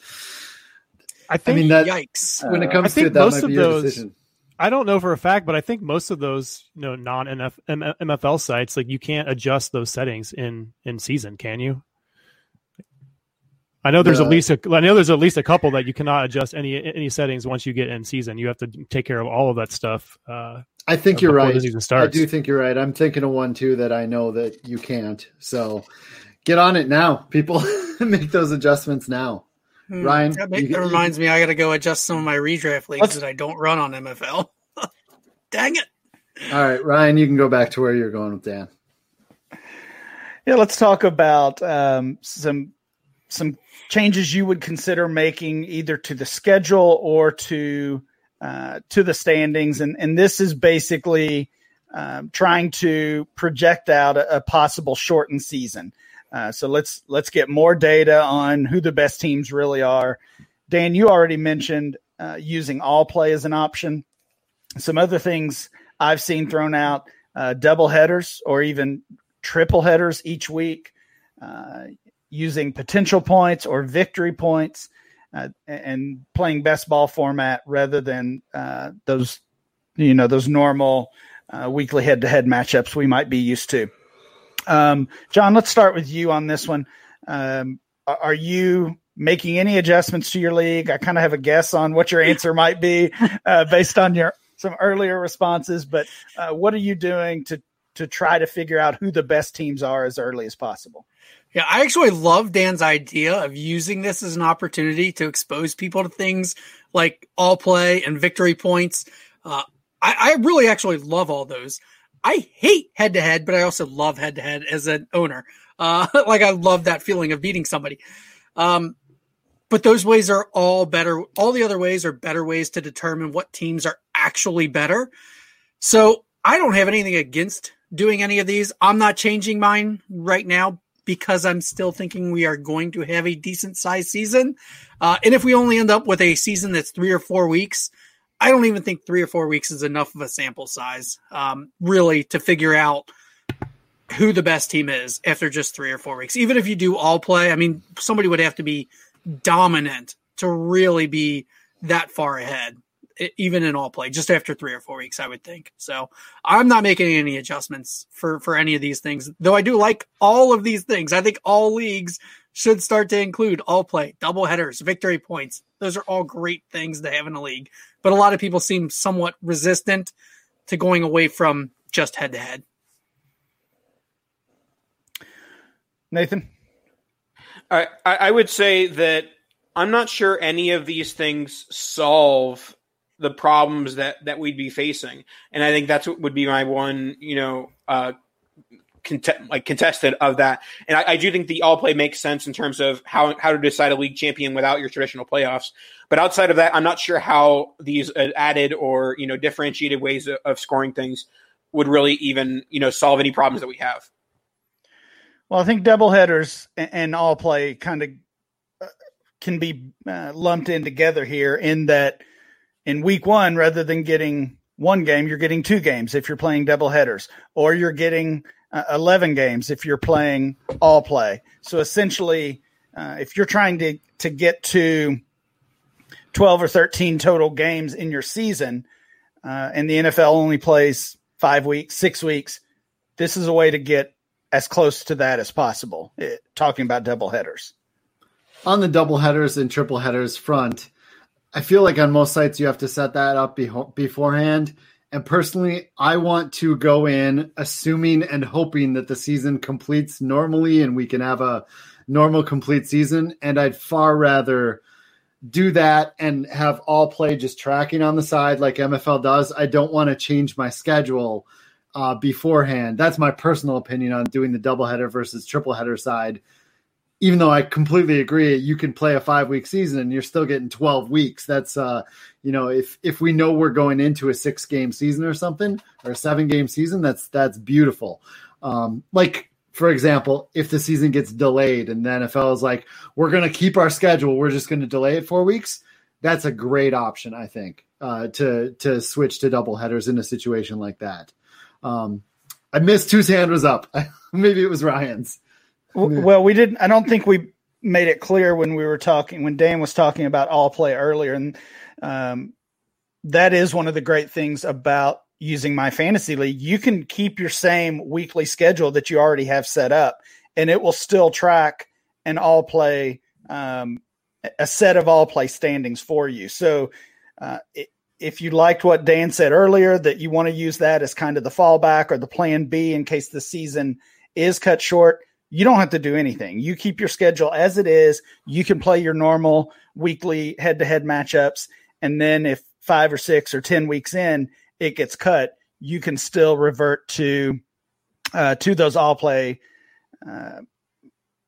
I think. I mean that. Yikes! When it uh, comes to it, that might be your those, decision. I don't know for a fact, but I think most of those, you know, non MFL sites, like you can't adjust those settings in in season, can you? I know there's at least a, I know there's at least a couple that you cannot adjust any any settings once you get in season. You have to take care of all of that stuff. Uh, I think you're right. I do think you're right. I'm thinking of one too that I know that you can't. So get on it now, people. Make those adjustments now. Hmm. Ryan, that, make, you, that reminds you, me, I got to go adjust some of my redraft leagues that I don't run on MFL. Dang it! All right, Ryan, you can go back to where you're going with Dan. Yeah, let's talk about um, some some changes you would consider making either to the schedule or to uh, to the standings, and and this is basically um, trying to project out a, a possible shortened season. Uh, so let's let's get more data on who the best teams really are. Dan, you already mentioned uh, using all play as an option. Some other things I've seen thrown out uh, double headers or even triple headers each week uh, using potential points or victory points uh, and playing best ball format rather than uh, those you know those normal uh, weekly head to head matchups we might be used to. Um, John, let's start with you on this one. Um, are you making any adjustments to your league? I kind of have a guess on what your answer might be uh, based on your some earlier responses, but uh, what are you doing to to try to figure out who the best teams are as early as possible? Yeah, I actually love Dan's idea of using this as an opportunity to expose people to things like all play and victory points. Uh, I, I really actually love all those. I hate head to head, but I also love head to head as an owner. Uh, like I love that feeling of beating somebody. Um, but those ways are all better. All the other ways are better ways to determine what teams are actually better. So I don't have anything against doing any of these. I'm not changing mine right now because I'm still thinking we are going to have a decent sized season. Uh, and if we only end up with a season that's three or four weeks, I don't even think three or four weeks is enough of a sample size, um, really, to figure out who the best team is after just three or four weeks. Even if you do all play, I mean, somebody would have to be dominant to really be that far ahead, even in all play, just after three or four weeks, I would think. So I'm not making any adjustments for, for any of these things, though I do like all of these things. I think all leagues should start to include all play, double headers, victory points. Those are all great things to have in a league. But a lot of people seem somewhat resistant to going away from just head to head. Nathan? I, I would say that I'm not sure any of these things solve the problems that, that we'd be facing. And I think that's what would be my one, you know, uh, Cont- like contested of that. And I, I, do think the all play makes sense in terms of how how to decide a league champion without your traditional playoffs. But outside of that, I'm not sure how these uh, added or you know differentiated ways of, of, scoring things would really even you know solve any problems that we have. Well, I think double headers and all play kind of uh, can be uh, lumped in together here in that in week one, rather than getting one game, you're getting two games if you're playing double headers, or you're getting uh, 11 games if you're playing all play. So essentially, uh, if you're trying to, to get to 12 or 13 total games in your season, uh, and the NFL only plays five weeks, six weeks, this is a way to get as close to that as possible. It, eh, talking about double headers. On the double headers and triple headers front, I feel like on most sites you have to set that up beforehand and personally, I want to go in assuming and hoping that the season completes normally and we can have a normal complete season. And I'd far rather do that and have all play just tracking on the side like MFL does. I don't want to change my schedule uh, beforehand. That's my personal opinion on doing the doubleheader versus triple header side even though I completely agree, you can play a five week season and you're still getting 12 weeks. That's, uh, you know, if, if we know we're going into a six game season or something or a seven game season, that's, that's beautiful. Um, like, for example, if the season gets delayed and the NFL is like, we're going to keep our schedule, we're just going to delay it four weeks. That's a great option, I think, uh, to, to switch to double headers in a situation like that. Um, I missed whose hand was up. Maybe it was Ryan's. Well, we didn't. I don't think we made it clear when we were talking when Dan was talking about all play earlier, and um, that is one of the great things about using my fantasy league. You can keep your same weekly schedule that you already have set up, and it will still track an all play um, a set of all play standings for you. So. Uh, it, if you liked what Dan said earlier, that you want to use that as kind of the fallback or the plan B in case the season is cut short, you don't have to do anything. You keep your schedule as it is. You can play your normal weekly head to head matchups. And then if five or six or 10 weeks in, it gets cut, you can still revert to, uh, to those all play, uh,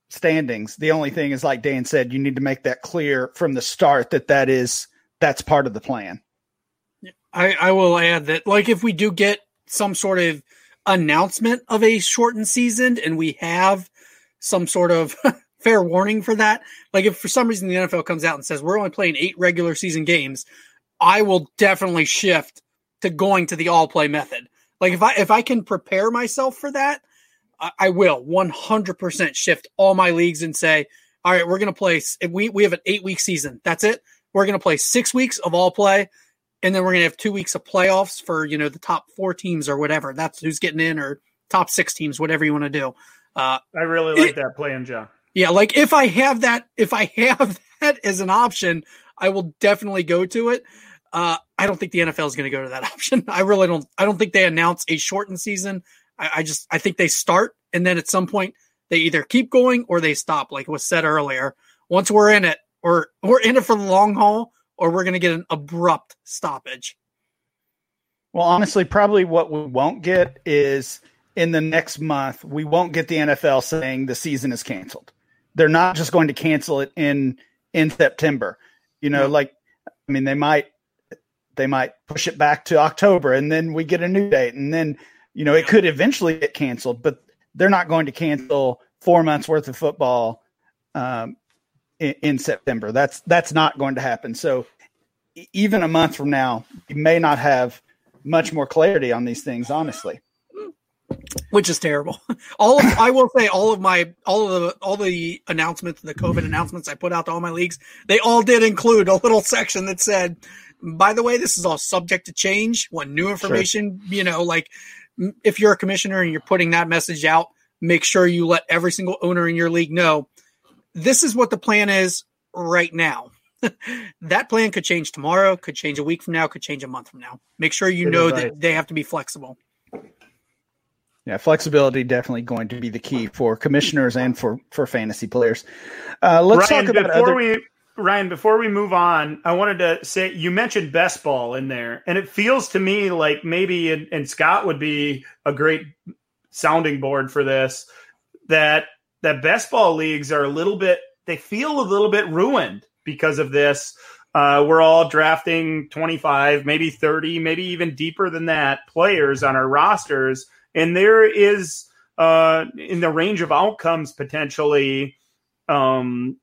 standings. The only thing is, like Dan said, you need to make that clear from the start that that is, that's part of the plan. I, I will add that, like, if we do get some sort of announcement of a shortened season and we have some sort of fair warning for that. Like if for some reason the NFL comes out and says we're only playing eight regular season games, I will definitely shift to going to the all play method. Like if I if I can prepare myself for that, I, I will 100% shift all my leagues and say, all right, we're going to play. We we have an eight week season. That's it. We're going to play six weeks of all play, and then we're going to have two weeks of playoffs for you know the top four teams or whatever. That's who's getting in or top six teams, whatever you want to do. Uh, I really like it, that plan, John. Yeah, like if I have that, if I have that as an option, I will definitely go to it. Uh, I don't think the NFL is going to go to that option. I really don't. I don't think they announce a shortened season. I, I, just I think they start and then at some point they either keep going or they stop. Like was said earlier, once we're in it, or we're in it for the long haul, or we're going to get an abrupt stoppage. Well, honestly, probably what we won't get is in the next month we won't get the NFL saying the season is canceled. They're not just going to cancel it in in September. You know, like I mean, they might they might push it back to October and then we get a new date and then you know it could eventually get canceled, but they're not going to cancel four months worth of football um, in, in September. That's that's not going to happen. So even a month from now, you may not have much more clarity on these things, honestly which is terrible. All of, I will say, all of my all of the all the announcements, the COVID announcements I put out to all my leagues, they all did include a little section that said, "By the way, this is all subject to change when new information." Sure. You know, like if you're a commissioner and you're putting that message out, make sure you let every single owner in your league know this is what the plan is right now. that plan could change tomorrow, could change a week from now, could change a month from now. Make sure you Good know advice. that they have to be flexible. Yeah, flexibility definitely going to be the key for commissioners and for for fantasy players. Uh, let's Ryan, talk about before other- we Ryan. Before we move on, I wanted to say you mentioned best ball in there, and it feels to me like maybe and, and Scott would be a great sounding board for this. That that best ball leagues are a little bit they feel a little bit ruined because of this. Uh, we're all drafting 25, maybe 30, maybe even deeper than that players on our rosters and there is uh, in the range of outcomes potentially. Um,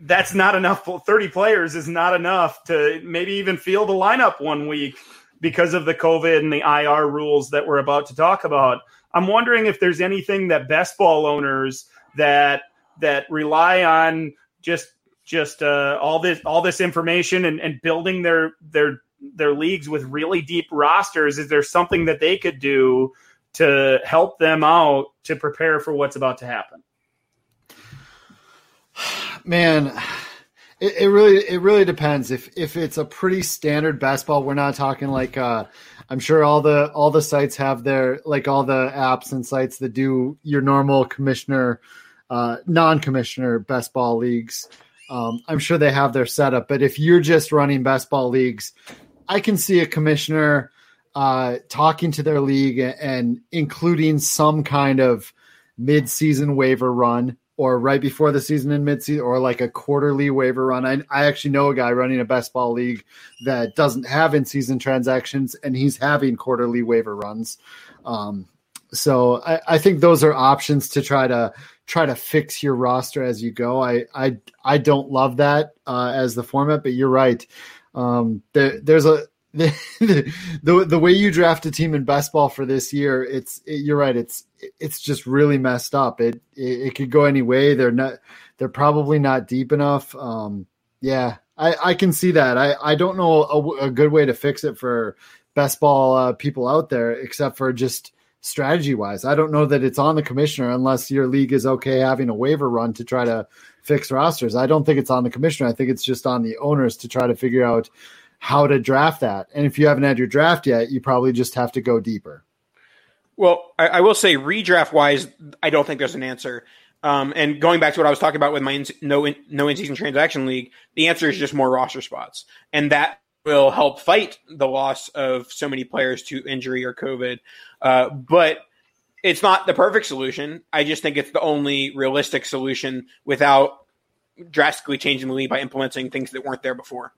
that's not enough. Thirty players is not enough to maybe even field a lineup one week because of the COVID and the IR rules that we're about to talk about. I'm wondering if there's anything that best ball owners that that rely on just just uh, all this all this information and, and building their their their leagues with really deep rosters. Is there something that they could do to help them out to prepare for what's about to happen? Man, it, it, really it really depends. If if it's a pretty standard best ball, we're not talking like uh, I'm sure all the all the sites have their like all the apps and sites that do your normal commissioner, uh, non-commissioner best ball leagues. Um, I'm sure they have their setup, but if you're just running best ball leagues, I can see a commissioner uh, talking to their league and including some kind of mid-season waiver run or right before the season in mid-season or like a quarterly waiver run. I, I actually know a guy running a best ball league that doesn't have in-season transactions and he's having quarterly waiver runs. Um, so I, I think those are options to try to try to fix your roster as you go. I I I don't love that uh, as the format, but you're right. Um, there, there's a the, the the way you draft a team in best ball for this year, it's it, you're right. It's it's just really messed up. It, it, it could go any way. They're not. They're probably not deep enough. Um, yeah, I I can see that. I I don't know a, a good way to fix it for best ball uh, people out there, except for just strategy wise. I don't know that it's on the commissioner unless your league is okay having a waiver run to try to fix rosters. I don't think it's on the commissioner. I think it's just on the owners to try to figure out how to draft that. And if you haven't had your draft yet, you probably just have to go deeper. Well, I, I will say redraft wise, I don't think there's an answer. Um, and going back to what I was talking about with my in, no in, no in season transaction league, the answer is just more roster spots, and that will help fight the loss of so many players to injury or COVID. Uh, but it's not the perfect solution. I just think it's the only realistic solution without drastically changing the league by implementing things that weren't there before.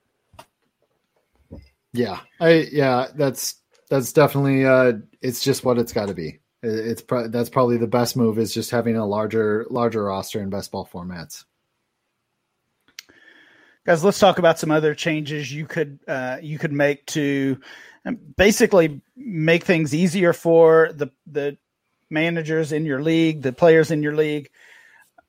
Yeah, I yeah, that's that's definitely uh, it's just what it's got to be. It's pro- that's probably the best move is just having a larger larger roster in best ball formats. Guys, let's talk about some other changes you could uh, you could make to um, basically make things easier for the the managers in your league, the players in your league.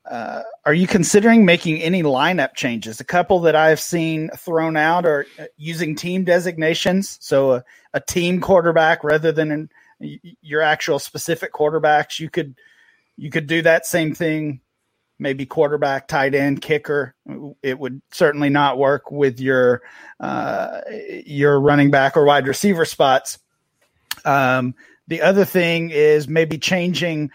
Uh, are you considering making any lineup changes? A couple that I've seen thrown out are uh, using team designations, so a, a team quarterback rather than an, your actual specific quarterbacks. You could you could do that same thing maybe quarterback, tight end, kicker. It would certainly not work with your uh, your running back or wide receiver spots. Um, the other thing is maybe changing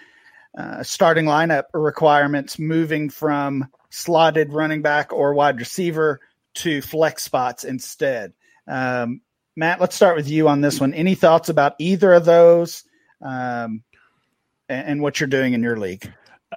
uh, starting lineup requirements, moving from slotted running back or wide receiver to flex spots instead. Um, Matt, let's start with you on this one. Any thoughts about either of those um, and, and what you're doing in your league?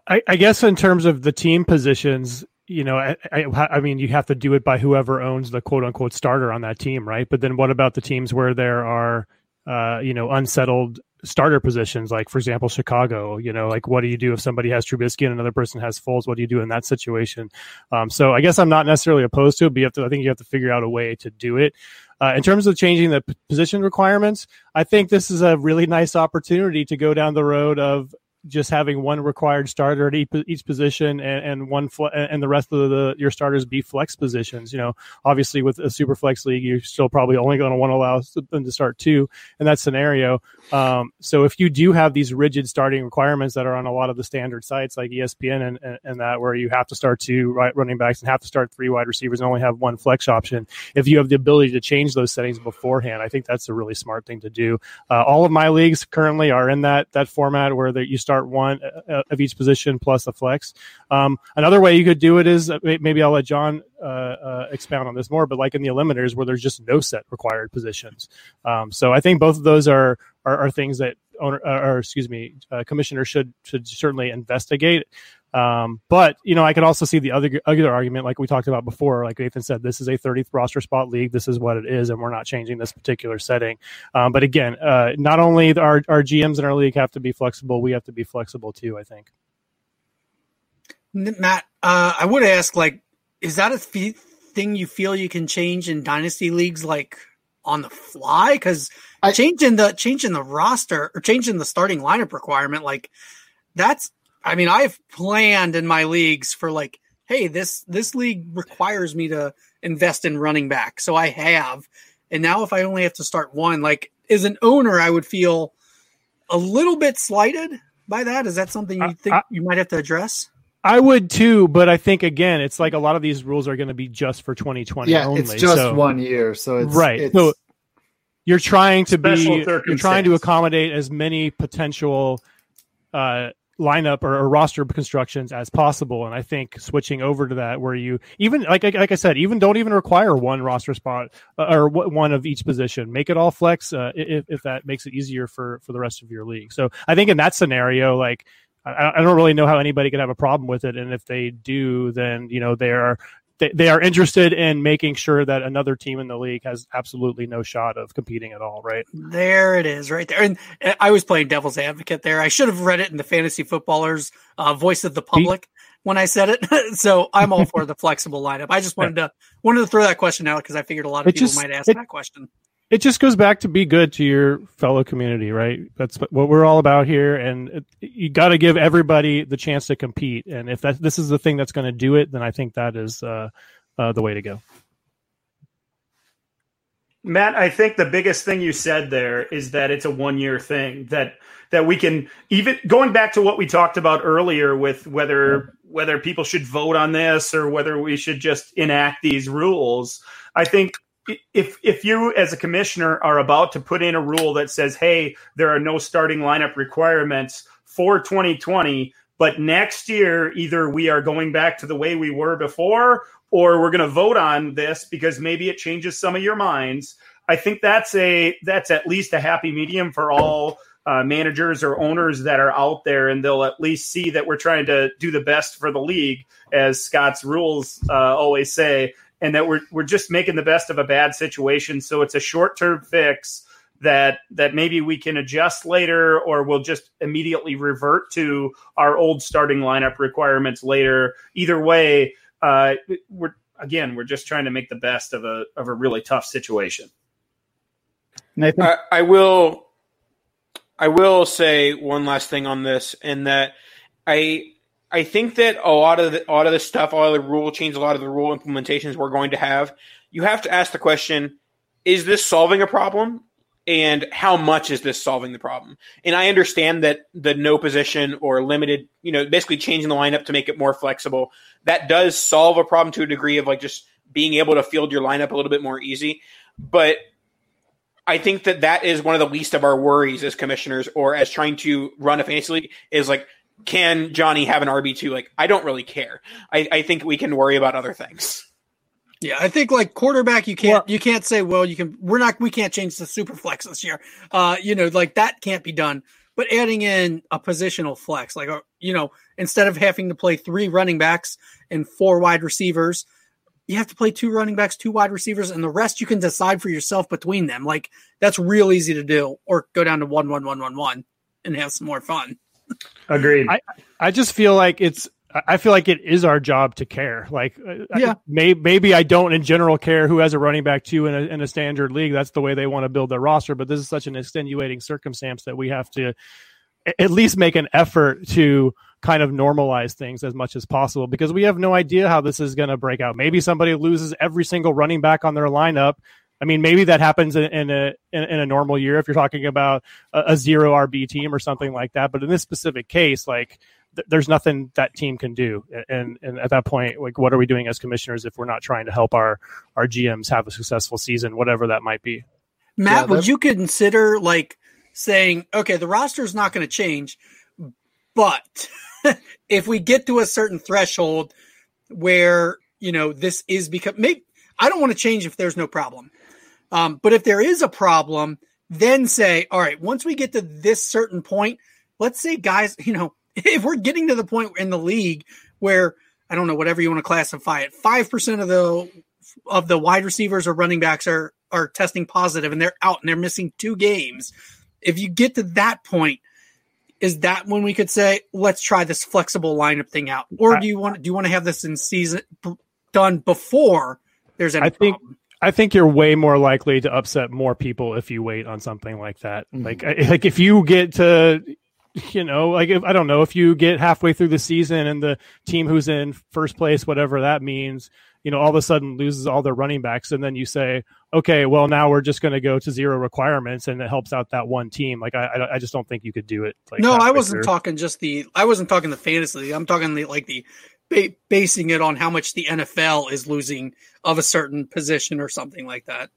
I, I, guess in terms of the team positions, you know, I, I, I, mean, you have to do it by whoever owns the quote unquote starter on that team, right? But then what about the teams where there are, uh, you know, unsettled starter positions, like for example, Chicago? You know, like what do you do if somebody has Trubisky and another person has Foles? What do you do in that situation? Um, so I guess I'm not necessarily opposed to it, but you have to. I think you have to figure out a way to do it. Uh, in terms of changing the p- position requirements, I think this is a really nice opportunity to go down the road of just having one required starter at each, position and, and one and the rest of the your starters be flex positions. You know, obviously with a super flex league, you're still probably only going to want to allow them to start two in that scenario. Um, so if you do have these rigid starting requirements that are on a lot of the standard sites like ESPN and, and, and that where you have to start two right running backs and have to start three wide receivers and only have one flex option, if you have the ability to change those settings beforehand, I think that's a really smart thing to do. Uh, all of my leagues currently are in that that format where you start start one uh, uh, of each position plus a flex. Um, another way you could do it is uh, maybe I'll let John uh, uh, expound on this more, but like in the eliminators where there's just no set required positions. Um, so I think both of those are are, are things that owner or excuse me, uh, commissioner should should certainly investigate. Um, but you know, I could also see the other other argument, like we talked about before. Like Nathan said, this is a 30th roster spot league. This is what it is, and we're not changing this particular setting. Um, but again, uh, not only our our GMs in our league have to be flexible, we have to be flexible too. I think. Matt, uh, I would ask, like, is that a f- thing you feel you can change in dynasty leagues, like on the fly? Because changing the changing the roster or changing the starting lineup requirement, like that's I mean, I've planned in my leagues for like, hey, this this league requires me to invest in running back, so I have. And now if I only have to start one, like as an owner, I would feel a little bit slighted by that. Is that something you think I, you might have to address? I would too, but I think again, it's like a lot of these rules are going to be just for 2020. Yeah, only, it's just so. one year, so it's right. It's, so you're trying to be you're trying to accommodate as many potential uh, lineup or, or, roster constructions as possible. And I think switching over to that, where you even like like I said, even don't even require one roster spot uh, or one of each position. Make it all flex uh, if, if that makes it easier for for the rest of your league. So I think in that scenario, like. I, I don't really know how anybody could have a problem with it, and if they do, then you know they are they, they are interested in making sure that another team in the league has absolutely no shot of competing at all, right? There it is, right there. And I was playing devil's advocate there. I should have read it in the fantasy footballers' uh, voice of the public when I said it. so I'm all for the flexible lineup. I just wanted to wanted to throw that question out because I figured a lot of it people just, might ask it, that question it just goes back to be good to your fellow community, right? That's what we're all about here, and it, you got to give everybody the chance to compete. And if that this is the thing that's going to do it, then I think that is uh, uh, the way to go. Matt, I think the biggest thing you said there is that it's a one year thing that that we can even going back to what we talked about earlier with whether whether people should vote on this or whether we should just enact these rules. I think if if you as a commissioner are about to put in a rule that says, "Hey, there are no starting lineup requirements for 2020," but next year either we are going back to the way we were before or we're going to vote on this because maybe it changes some of your minds. I think that's a that's at least a happy medium for all uh, managers or owners that are out there, and they'll at least see that we're trying to do the best for the league, as Scott's rules uh, always say and that we're we're just making the best of a bad situation. So it's a short term fix that that maybe we can adjust later, or we'll just immediately revert to our old starting lineup requirements later. Either way, uh, we're again, we're just trying to make the best of a of a really tough situation. Nathan, I, I will, I will say one last thing on this, and that I I think that a lot of the, a lot of the stuff, a lot of the rule change, a lot of the rule implementations we're going to have, you have to ask the question: Is this solving a problem? And how much is this solving the problem? And I understand that the no position or limited, you know, basically changing the lineup to make it more flexible, that does solve a problem to a degree of like just being able to field your lineup a little bit more easy. But I think that that is one of the least of our worries as commissioners or as trying to run a fantasy league is like can Johnny have an RB two? Like, I don't really care. I, I think we can worry about other things. Yeah, I think like quarterback, you can't well, you can't say, well, you can. We're not. We can't change the super flex this year. Uh, you know, like that can't be done. But adding in a positional flex, like uh, you know, instead of having to play three running backs and four wide receivers, you have to play two running backs, two wide receivers, and the rest you can decide for yourself between them. Like that's real easy to do, or go down to one, one, one, one, one, and have some more fun. Agreed. I, I just feel like it's I feel like it is our job to care. Like, uh, yeah, I, may, maybe I don't in general care who has a running back two in a, in a standard league. That's the way they want to build their roster. But this is such an extenuating circumstance that we have to at least make an effort to kind of normalize things as much as possible because we have no idea how this is going to break out. Maybe somebody loses every single running back on their lineup I mean, maybe that happens in, in a in, in, a normal year if you're talking about a, a, zero RB team or something like that. But in this specific case, like th- there's nothing that team can do, and and at that point, like what are we doing as commissioners if we're not trying to help our our GMs have a successful season, whatever that might be? Matt, yeah, would you consider like saying, okay, the roster is not going to change, but if we get to a certain threshold where you know this is because maybe I don't want to change if there's no problem. Um, but if there is a problem, then say, all right, once we get to this certain point, let's say guys, you know, if we're getting to the point in the league where I don't know, whatever you want to classify it, five percent of the of the wide receivers or running backs are are testing positive and they're out and they're missing two games. If you get to that point, is that when we could say, let's try this flexible lineup thing out? Or do you want do you want to have this in season done before there's any I think problem? I think you're way more likely to upset more people if you wait on something like that. Mm-hmm. Like, like if you get to, you know, like if, I don't know if you get halfway through the season and the team who's in first place, whatever that means, you know, all of a sudden loses all their running backs, and then you say, okay, well now we're just going to go to zero requirements, and it helps out that one team. Like I, I just don't think you could do it. Like, no, I wasn't through. talking just the. I wasn't talking the fantasy. I'm talking the like the ba- basing it on how much the NFL is losing of a certain position or something like that.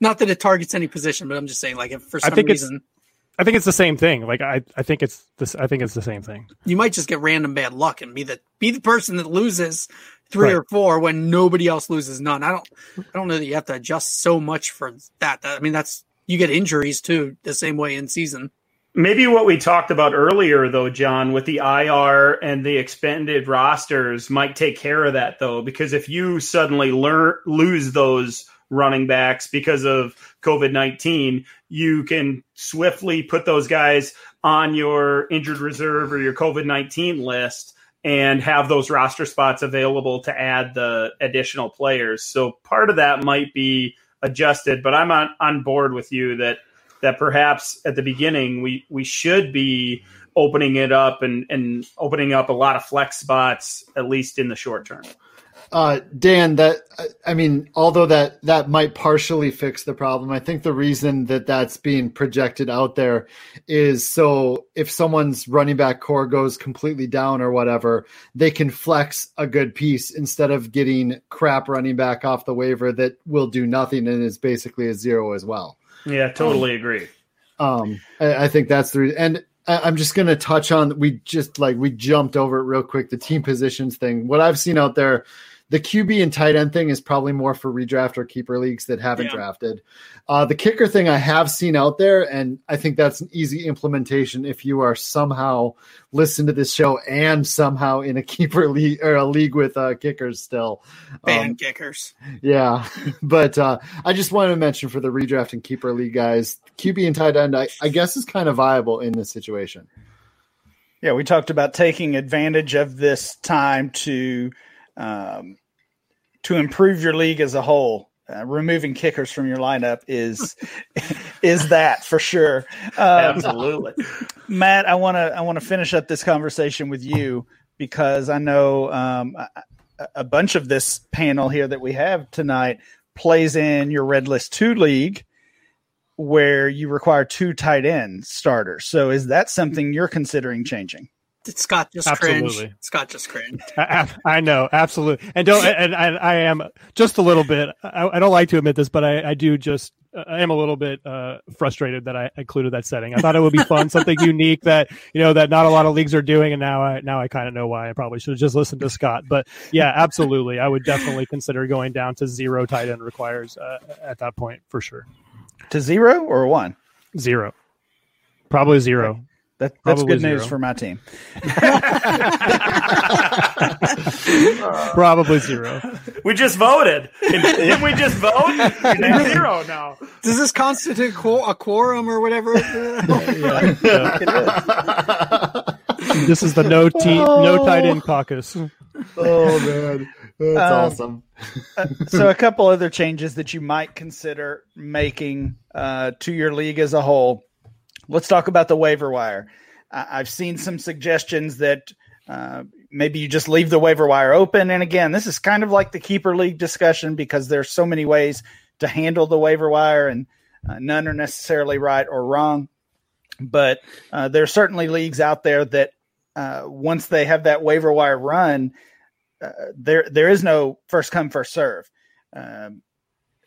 Not that it targets any position, but I'm just saying, like, if for some reason, I think it's the same thing. Like, I, I think it's this. I think it's the same thing. You might just get random bad luck and be the be the person that loses three right. or four when nobody else loses none. I don't, I don't know that you have to adjust so much for that. I mean, that's you get injuries too the same way in season. Maybe what we talked about earlier, though, John, with the IR and the expanded rosters might take care of that, though, because if you suddenly learn, lose those running backs because of COVID 19, you can swiftly put those guys on your injured reserve or your COVID 19 list and have those roster spots available to add the additional players. So part of that might be adjusted, but I'm on, on board with you that that perhaps at the beginning we we should be opening it up and and opening up a lot of flex spots at least in the short term. Uh, Dan, that I mean, although that that might partially fix the problem, I think the reason that that's being projected out there is so if someone's running back core goes completely down or whatever, they can flex a good piece instead of getting crap running back off the waiver that will do nothing and is basically a zero as well. Yeah, totally um, agree. Um, I, I, think that's the and I, I'm just gonna touch on we just like we jumped over it real quick the team positions thing. What I've seen out there the QB and tight end thing is probably more for redraft or keeper leagues that haven't yeah. drafted. Uh, the kicker thing I have seen out there, and I think that's an easy implementation if you are somehow listen to this show and somehow in a keeper league or a league with uh, kickers still. Ban um, kickers. Yeah, but uh, I just wanted to mention for the redraft and keeper league guys, QB and tight end, I, I guess is kind of viable in this situation. Yeah, we talked about taking advantage of this time to um, to improve your league as a whole, uh, removing kickers from your lineup is is that for sure. Um, Absolutely, Matt. I want to I want to finish up this conversation with you because I know um, a, a, bunch of this panel here that we have tonight plays in your Red List Two league, where you require two tight end starters. So, is that something you're considering changing? Scott just absolutely. cringe. Scott just cringe. I, I, know, absolutely, and don't. And, and, I am just a little bit. I, I, don't like to admit this, but I, I do just. I am a little bit uh, frustrated that I included that setting. I thought it would be fun, something unique that you know that not a lot of leagues are doing, and now I now I kind of know why. I probably should have just listened to Scott. But yeah, absolutely, I would definitely consider going down to zero tight end requires uh, at that point for sure. To zero or one? Zero. Probably zero. That, that's good zero. news for my team. Probably zero. We just voted. Didn't we just vote? Zero now. Does this constitute a quorum or whatever? yeah, yeah. this is the no team, no tight end caucus. Oh man, that's um, awesome. uh, so, a couple other changes that you might consider making uh, to your league as a whole let's talk about the waiver wire. I've seen some suggestions that uh, maybe you just leave the waiver wire open. And again, this is kind of like the keeper league discussion because there's so many ways to handle the waiver wire, and uh, none are necessarily right or wrong. But uh, there are certainly leagues out there that uh, once they have that waiver wire run, uh, there there is no first come first serve. Um,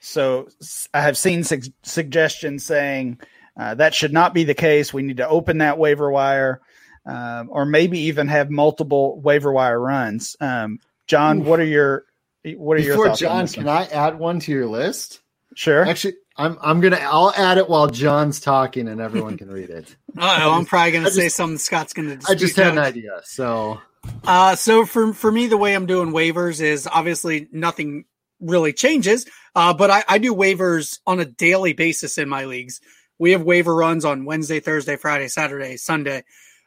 so I have seen su- suggestions saying uh, that should not be the case. We need to open that waiver wire, um, or maybe even have multiple waiver wire runs. Um, John, Ooh. what are your what are Before your thoughts? John, can I add one to your list? Sure. Actually, I'm I'm gonna I'll add it while John's talking and everyone can read it. oh, I'm probably gonna say something Scott's gonna. I just had an idea, so. Uh, so for for me, the way I'm doing waivers is obviously nothing really changes. Uh, but I, I do waivers on a daily basis in my leagues. We have waiver runs on Wednesday, Thursday, Friday, Saturday, Sunday.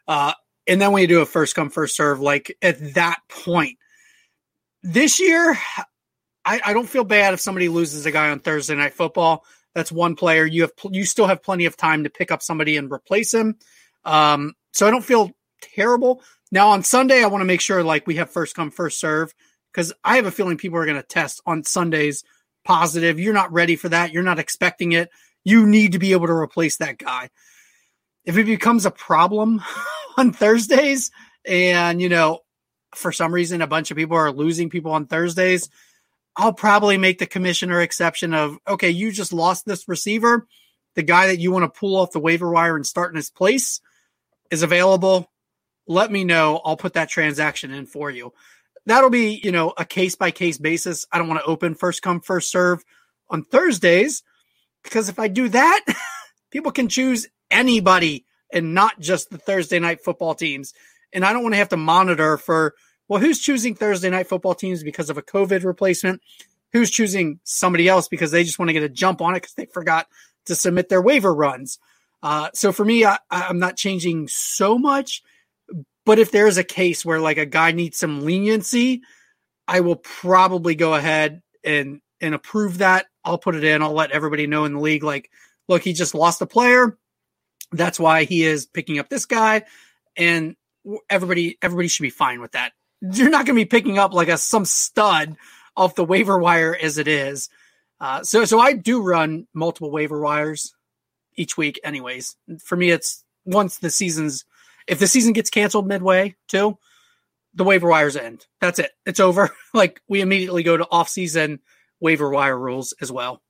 Uh, and then we do a first come, first serve, like at that point. This year, I, I don't feel bad if somebody loses a guy on Thursday night football. That's one player. You have you still have plenty of time to pick up somebody and replace him. Um, so I don't feel terrible. Now on Sunday, I want to make sure like we have first come, first serve because I have a feeling people are going to test on Sundays positive. You're not ready for that. You're not expecting it you need to be able to replace that guy. If it becomes a problem on Thursdays and, you know, for some reason a bunch of people are losing people on Thursdays, I'll probably make the commissioner exception of, okay, you just lost this receiver. The guy that you want to pull off the waiver wire and start in his place is available. Let me know. I'll put that transaction in for you. That'll be, you know, a case by case basis. I don't want to open first come, first serve on Thursdays because if I do that, people can choose anybody and not just the Thursday night football teams. And I don't want to have to monitor for, well, who's choosing Thursday night football teams because of a COVID replacement? Who's choosing somebody else because they just want to get a jump on it because they forgot to submit their waiver runs? Uh, so for me, I, I'm not changing so much. But if there's a case where like a guy needs some leniency, I will probably go ahead and and approve that I'll put it in. I'll let everybody know in the league, like, look, he just lost a player. That's why he is picking up this guy, and everybody everybody should be fine with that. You're not going to be picking up like a some stud off the waiver wire as it is. Uh, so so I do run multiple waiver wires each week, anyways. For me, it's once the season's if the season gets canceled midway too, the waiver wires end. That's it. It's over. like we immediately go to off season waiver wire rules as well.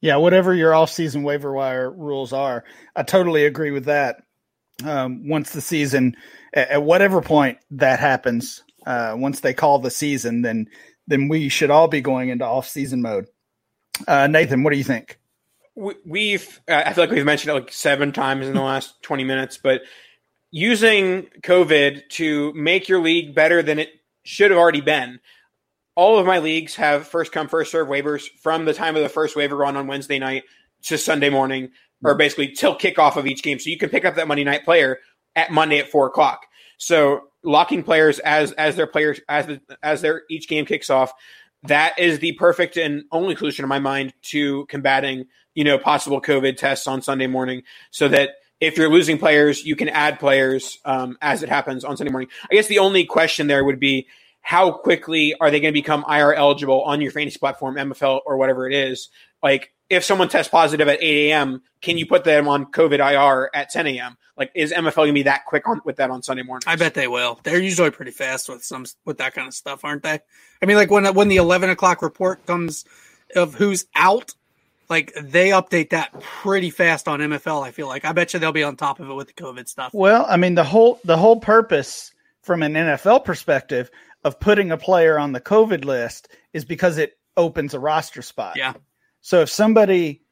Yeah, whatever your off-season waiver wire rules are, I totally agree with that. Um, once the season, at, at, whatever point that happens, uh, once they call the season, then then we should all be going into off-season mode. Uh, Nathan, what do you think? We've, I feel like we've mentioned it like seven times in the last twenty minutes, but using COVID to make your league better than it should have already been all of my leagues have first come first serve waivers from the time of the first waiver run on Wednesday night to Sunday morning, or basically till kickoff of each game. So you can pick up that Monday night player at Monday at four o'clock. So locking players as as their players as as their each game kicks off, that is the perfect and only solution in my mind to combating you know possible COVID tests on Sunday morning, so that if you're losing players, you can add players um, as it happens on Sunday morning. I guess the only question there would be how quickly are they going to become IR eligible on your fantasy platform, MFL or whatever it is? Like if someone tests positive at 8 a.m., can you put them on COVID IR at 10 a.m.? Like, is MFL going to be that quick on with that on Sunday morning? I bet they will. They're usually pretty fast with some with that kind of stuff, aren't they? I mean, like when when the 11 o'clock report comes of who's out, like they update that pretty fast on MFL. I feel like I bet you they'll be on top of it with the COVID stuff. Well, I mean the whole the whole purpose from an NFL perspective of putting a player on the COVID list is because it opens a roster spot. Yeah. So if somebody,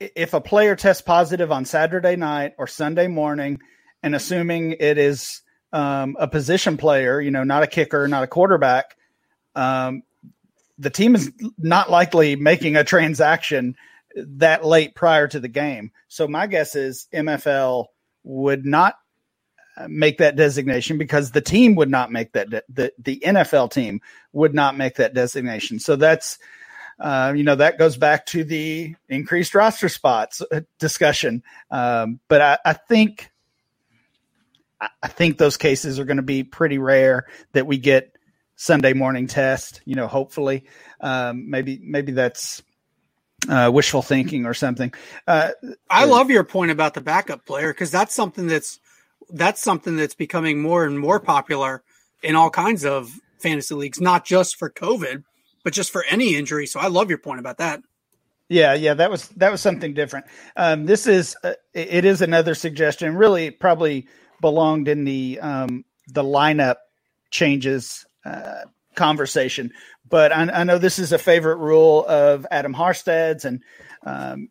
if a player tests positive on Saturday night or Sunday morning, and assuming it is um, a position player, you know, not a kicker, not a quarterback, um, the team is not likely making a transaction that late prior to the game. So my guess is MFL would not make that designation because the team would not make that de- the the NFL team would not make that designation. So that's uh, you know that goes back to the increased roster spots uh, discussion. Um, but I, I think I think those cases are going to be pretty rare that we get Sunday morning test. You know, hopefully, um, maybe maybe that's uh, wishful thinking or something. Uh, I love your point about the backup player because that's something that's that's something that's becoming more and more popular in all kinds of fantasy leagues, not just for COVID, but just for any injury. So I love your point about that. Yeah, yeah, that was that was something different. Um, this is uh, it is another suggestion. Really, probably belonged in the um, the lineup changes uh, conversation. But I, I, know this is a favorite rule of Adam Harstad's, and um,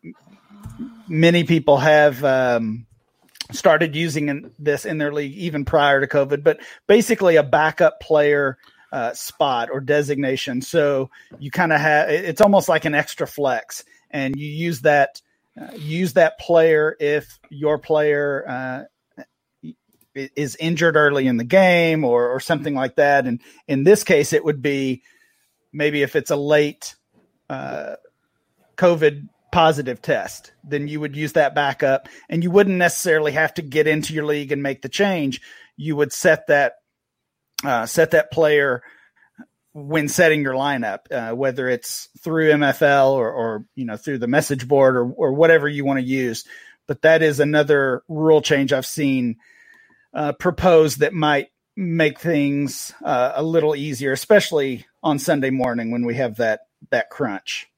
many people have um, started using this in their league even prior to COVID. But basically, a backup player uh, spot or designation. So you kind of have it's almost like an extra flex, and you use that uh, use that player if your player uh, is injured early in the game or or something like that. And in this case, it would be maybe if it's a late uh, COVID positive test, then you would use that backup and you wouldn't necessarily have to get into your league and make the change. You would set that uh, set that player when setting your lineup, uh, whether it's through MFL or, or, you know through the message board or, or whatever you want to use. But that is another rule change I've seen uh, proposed that might make things uh, a little easier, especially on Sunday morning when we have that that crunch.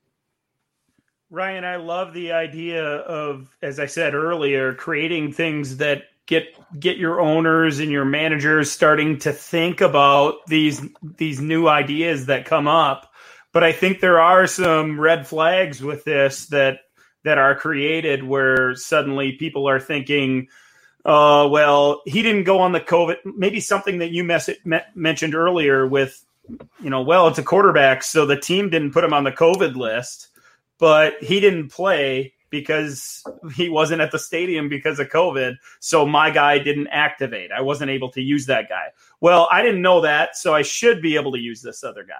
Ryan, I love the idea of, as I said earlier, creating things that get get your owners and your managers starting to think about these these new ideas that come up. But I think there are some red flags with this that that are created where suddenly people are thinking, uh, well, he didn't go on the COVID. Maybe something that you mess- me- mentioned earlier with, you know, well, it's a quarterback, so the team didn't put him on the COVID list but he didn't play because he wasn't at the stadium because of COVID. So my guy didn't activate. I wasn't able to use that guy. Well, I didn't know that, so I should be able to use this other guy.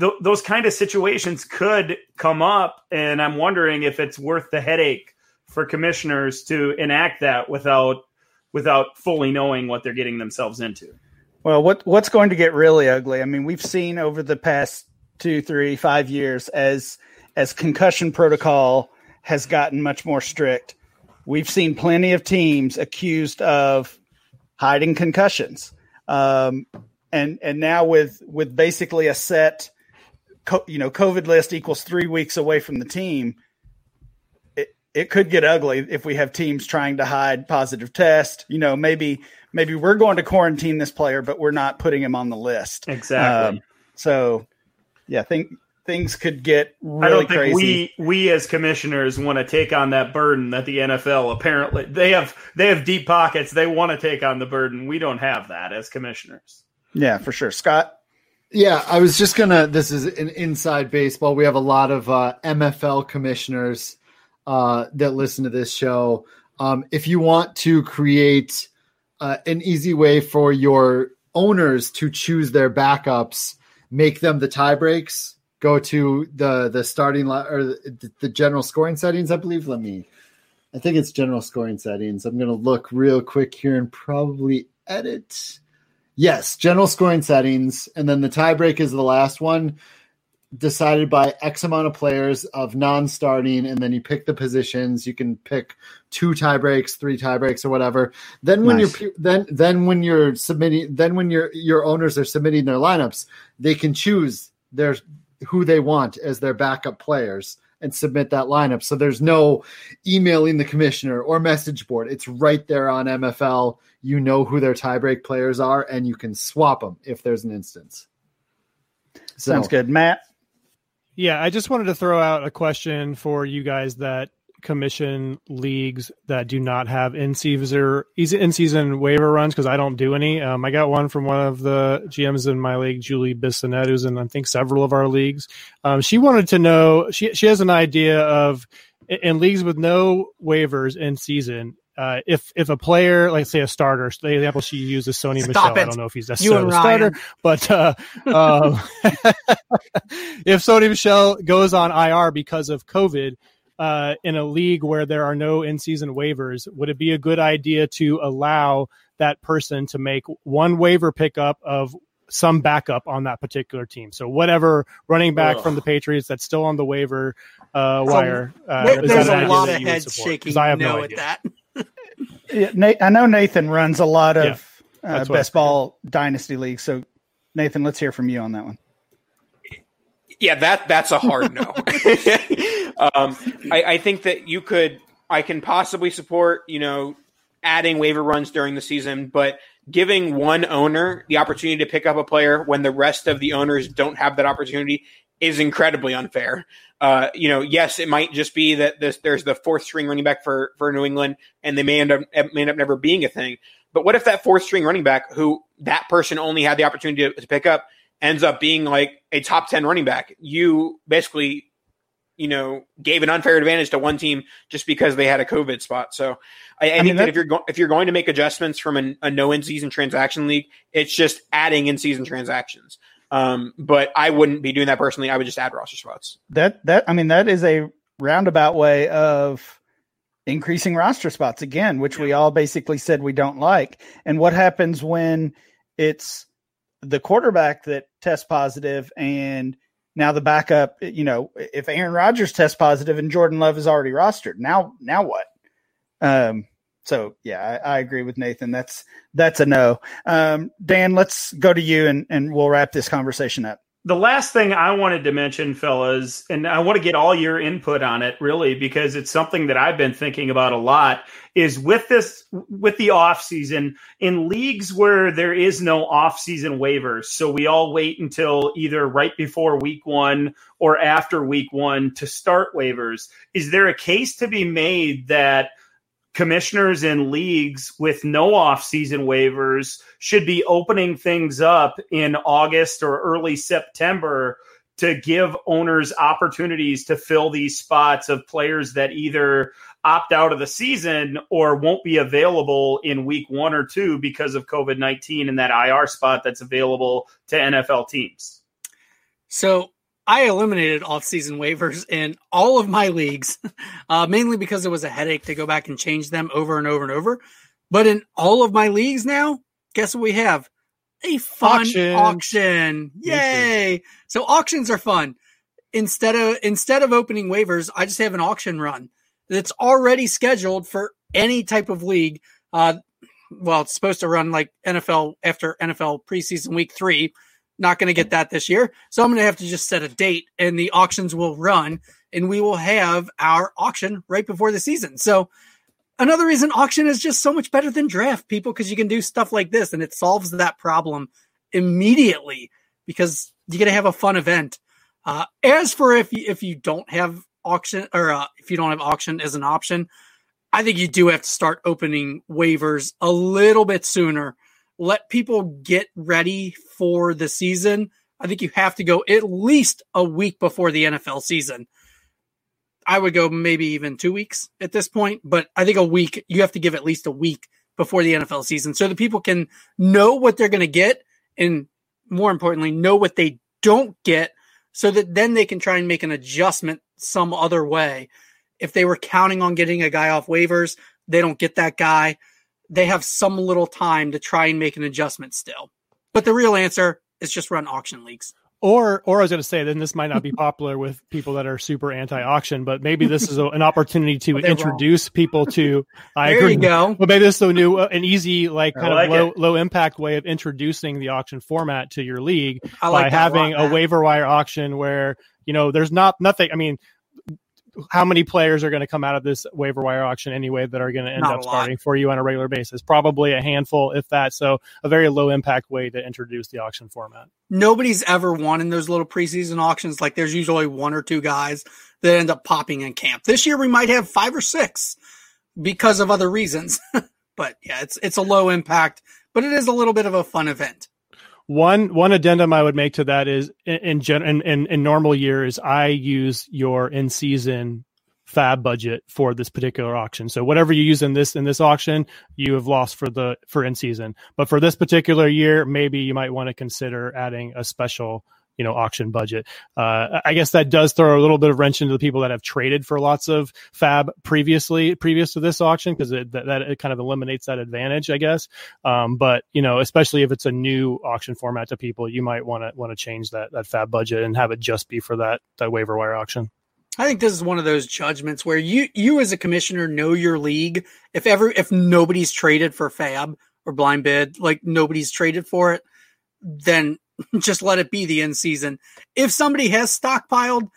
Th- those kind of situations could come up, and I'm wondering if it's worth the headache for commissioners to enact that without without fully knowing what they're getting themselves into. Well, what what's going to get really ugly? I mean, we've seen over the past two, three, five years as as concussion protocol has gotten much more strict, we've seen plenty of teams accused of hiding concussions. Um, and and now with with basically a set, you know, COVID list equals three weeks away from the team. It it could get ugly if we have teams trying to hide positive test. You know, maybe maybe we're going to quarantine this player, but we're not putting him on the list. Exactly. Um, so, yeah, think things could get really I don't think crazy. we we as commissioners want to take on that burden that the NFL apparently they have they have deep pockets. They want to take on the burden. We don't have that as commissioners. Yeah, for sure. Scott? Yeah, I was just gonna this is an inside baseball. We have a lot of uh, MFL commissioners uh, that listen to this show. Um, if you want to create uh, an easy way for your owners to choose their backups, make them the tie breaks, go to the the starting or the, the general scoring settings. I believe. Let me. I think it's general scoring settings. I'm going to look real quick here and probably edit. Yes, general scoring settings, and then the tiebreak is the last one decided by X amount of players of non-starting, and then you pick the positions. You can pick two tie breaks, three tie breaks, or whatever. Then when nice. you're then then when you're submitting, then when your your owners are submitting their lineups, they can choose their who they want as their backup players and submit that lineup. So there's no emailing the commissioner or message board. It's right there on MFL. You know who their tiebreak players are, and you can swap them if there's an instance. So, Sounds good, Matt. Yeah, I just wanted to throw out a question for you guys that commission leagues that do not have in season in season waiver runs because I don't do any. Um, I got one from one of the GMs in my league, Julie Bissonette, who's in I think several of our leagues. Um, she wanted to know she she has an idea of in leagues with no waivers in season uh, if if a player, like say a starter, the example she uses Sony Stop Michel. It. I don't know if he's necessarily a starter, but uh, um, if Sony Michel goes on IR because of COVID uh, in a league where there are no in-season waivers, would it be a good idea to allow that person to make one waiver pickup of some backup on that particular team? So whatever running back Ugh. from the Patriots that's still on the waiver uh, wire. Uh, there's a lot of heads shaking. I have no, no idea. at that yeah, I know Nathan runs a lot of yeah, uh, best ball dynasty leagues. So, Nathan, let's hear from you on that one. Yeah, that that's a hard no. um, I, I think that you could. I can possibly support you know adding waiver runs during the season, but giving one owner the opportunity to pick up a player when the rest of the owners don't have that opportunity is incredibly unfair. Uh, you know, yes, it might just be that this, there's the fourth string running back for for New England, and they may end up may end up never being a thing. But what if that fourth string running back, who that person only had the opportunity to, to pick up, ends up being like a top ten running back? You basically, you know, gave an unfair advantage to one team just because they had a COVID spot. So I, I, I think mean, that, if you're go- if you're going to make adjustments from an, a no in season transaction league, it's just adding in season transactions. Um, but I wouldn't be doing that personally. I would just add roster spots. That that I mean that is a roundabout way of increasing roster spots again, which we all basically said we don't like. And what happens when it's the quarterback that tests positive and now the backup, you know, if Aaron Rodgers tests positive and Jordan Love is already rostered, now now what? Um, so yeah, I, I, agree with Nathan. That's that's a no. Um, Dan, let's go to you and, and we'll wrap this conversation up. The last thing I wanted to mention, fellas, and I want to get all your input on it really because it's something that I've been thinking about a lot, is with this with the off season in leagues where there is no off season waivers. So we all wait until either right before week one or after week one to start waivers. Is there a case to be made that commissioners in leagues with no off-season waivers should be opening things up in August or early September to give owners opportunities to fill these spots of players that either opt out of the season or won't be available in week 1 or 2 because of COVID-19 and that IR spot that's available to NFL teams. So I eliminated off-season waivers in all of my leagues, uh, mainly because it was a headache to go back and change them over and over and over. But in all of my leagues now, guess what we have? A fun auction. auction. Yay! So auctions are fun. Instead of instead of opening waivers, I just have an auction run that's already scheduled for any type of league. Uh, well, it's supposed to run like NFL after NFL preseason week three not going to get that this year. So I'm going to have to just set a date and the auctions will run and we will have our auction right before the season. So another reason auction is just so much better than draft people because you can do stuff like this and it solves that problem immediately because you're going to have a fun event. Uh, as for if you, if you don't have auction or uh, if you don't have auction as an option, I think you do have to start opening waivers a little bit sooner let people get ready for the season. I think you have to go at least a week before the NFL season. I would go maybe even two weeks at this point, but I think a week, you have to give at least a week before the NFL season so that people can know what they're going to get and more importantly, know what they don't get so that then they can try and make an adjustment some other way. If they were counting on getting a guy off waivers, they don't get that guy. They have some little time to try and make an adjustment still. But the real answer is just run auction leagues. Or, or I was going to say, then this might not be popular with people that are super anti-auction, but maybe this is a, an opportunity to introduce wrong. people to. I there agree. you go. But maybe this is a new, uh, an easy, like kind like of low, it. low impact way of introducing the auction format to your league like by having a, lot, a waiver wire auction where you know there's not nothing. I mean, how many players are going to come out of this waiver wire auction anyway that are going to end Not up starting for you on a regular basis? Probably a handful, if that. So a very low impact way to introduce the auction format. Nobody's ever won in those little preseason auctions. Like there's usually one or two guys that end up popping in camp. This year we might have five or six because of other reasons. but yeah, it's it's a low impact, but it is a little bit of a fun event. One one addendum I would make to that is in in, gen, in, in, in normal years I use your in season FAAB budget for this particular auction. So whatever you use in this in this auction, you have lost for the for in season. But for this particular year, maybe you might want to consider adding a special you know auction budget. Uh, I guess that does throw a little bit of wrench into the people that have traded for lots of FAAB previously previous to this auction because it, that, that it kind of eliminates that advantage, I guess. Um, but you know, especially if it's a new auction format to people, you might want to want to change that that FAAB budget and have it just be for that that waiver wire auction. I think this is one of those judgments where you you as a commissioner know your league. If ever if nobody's traded for FAAB or blind bid, like nobody's traded for it, then just let it be the end season. If somebody has stockpiled,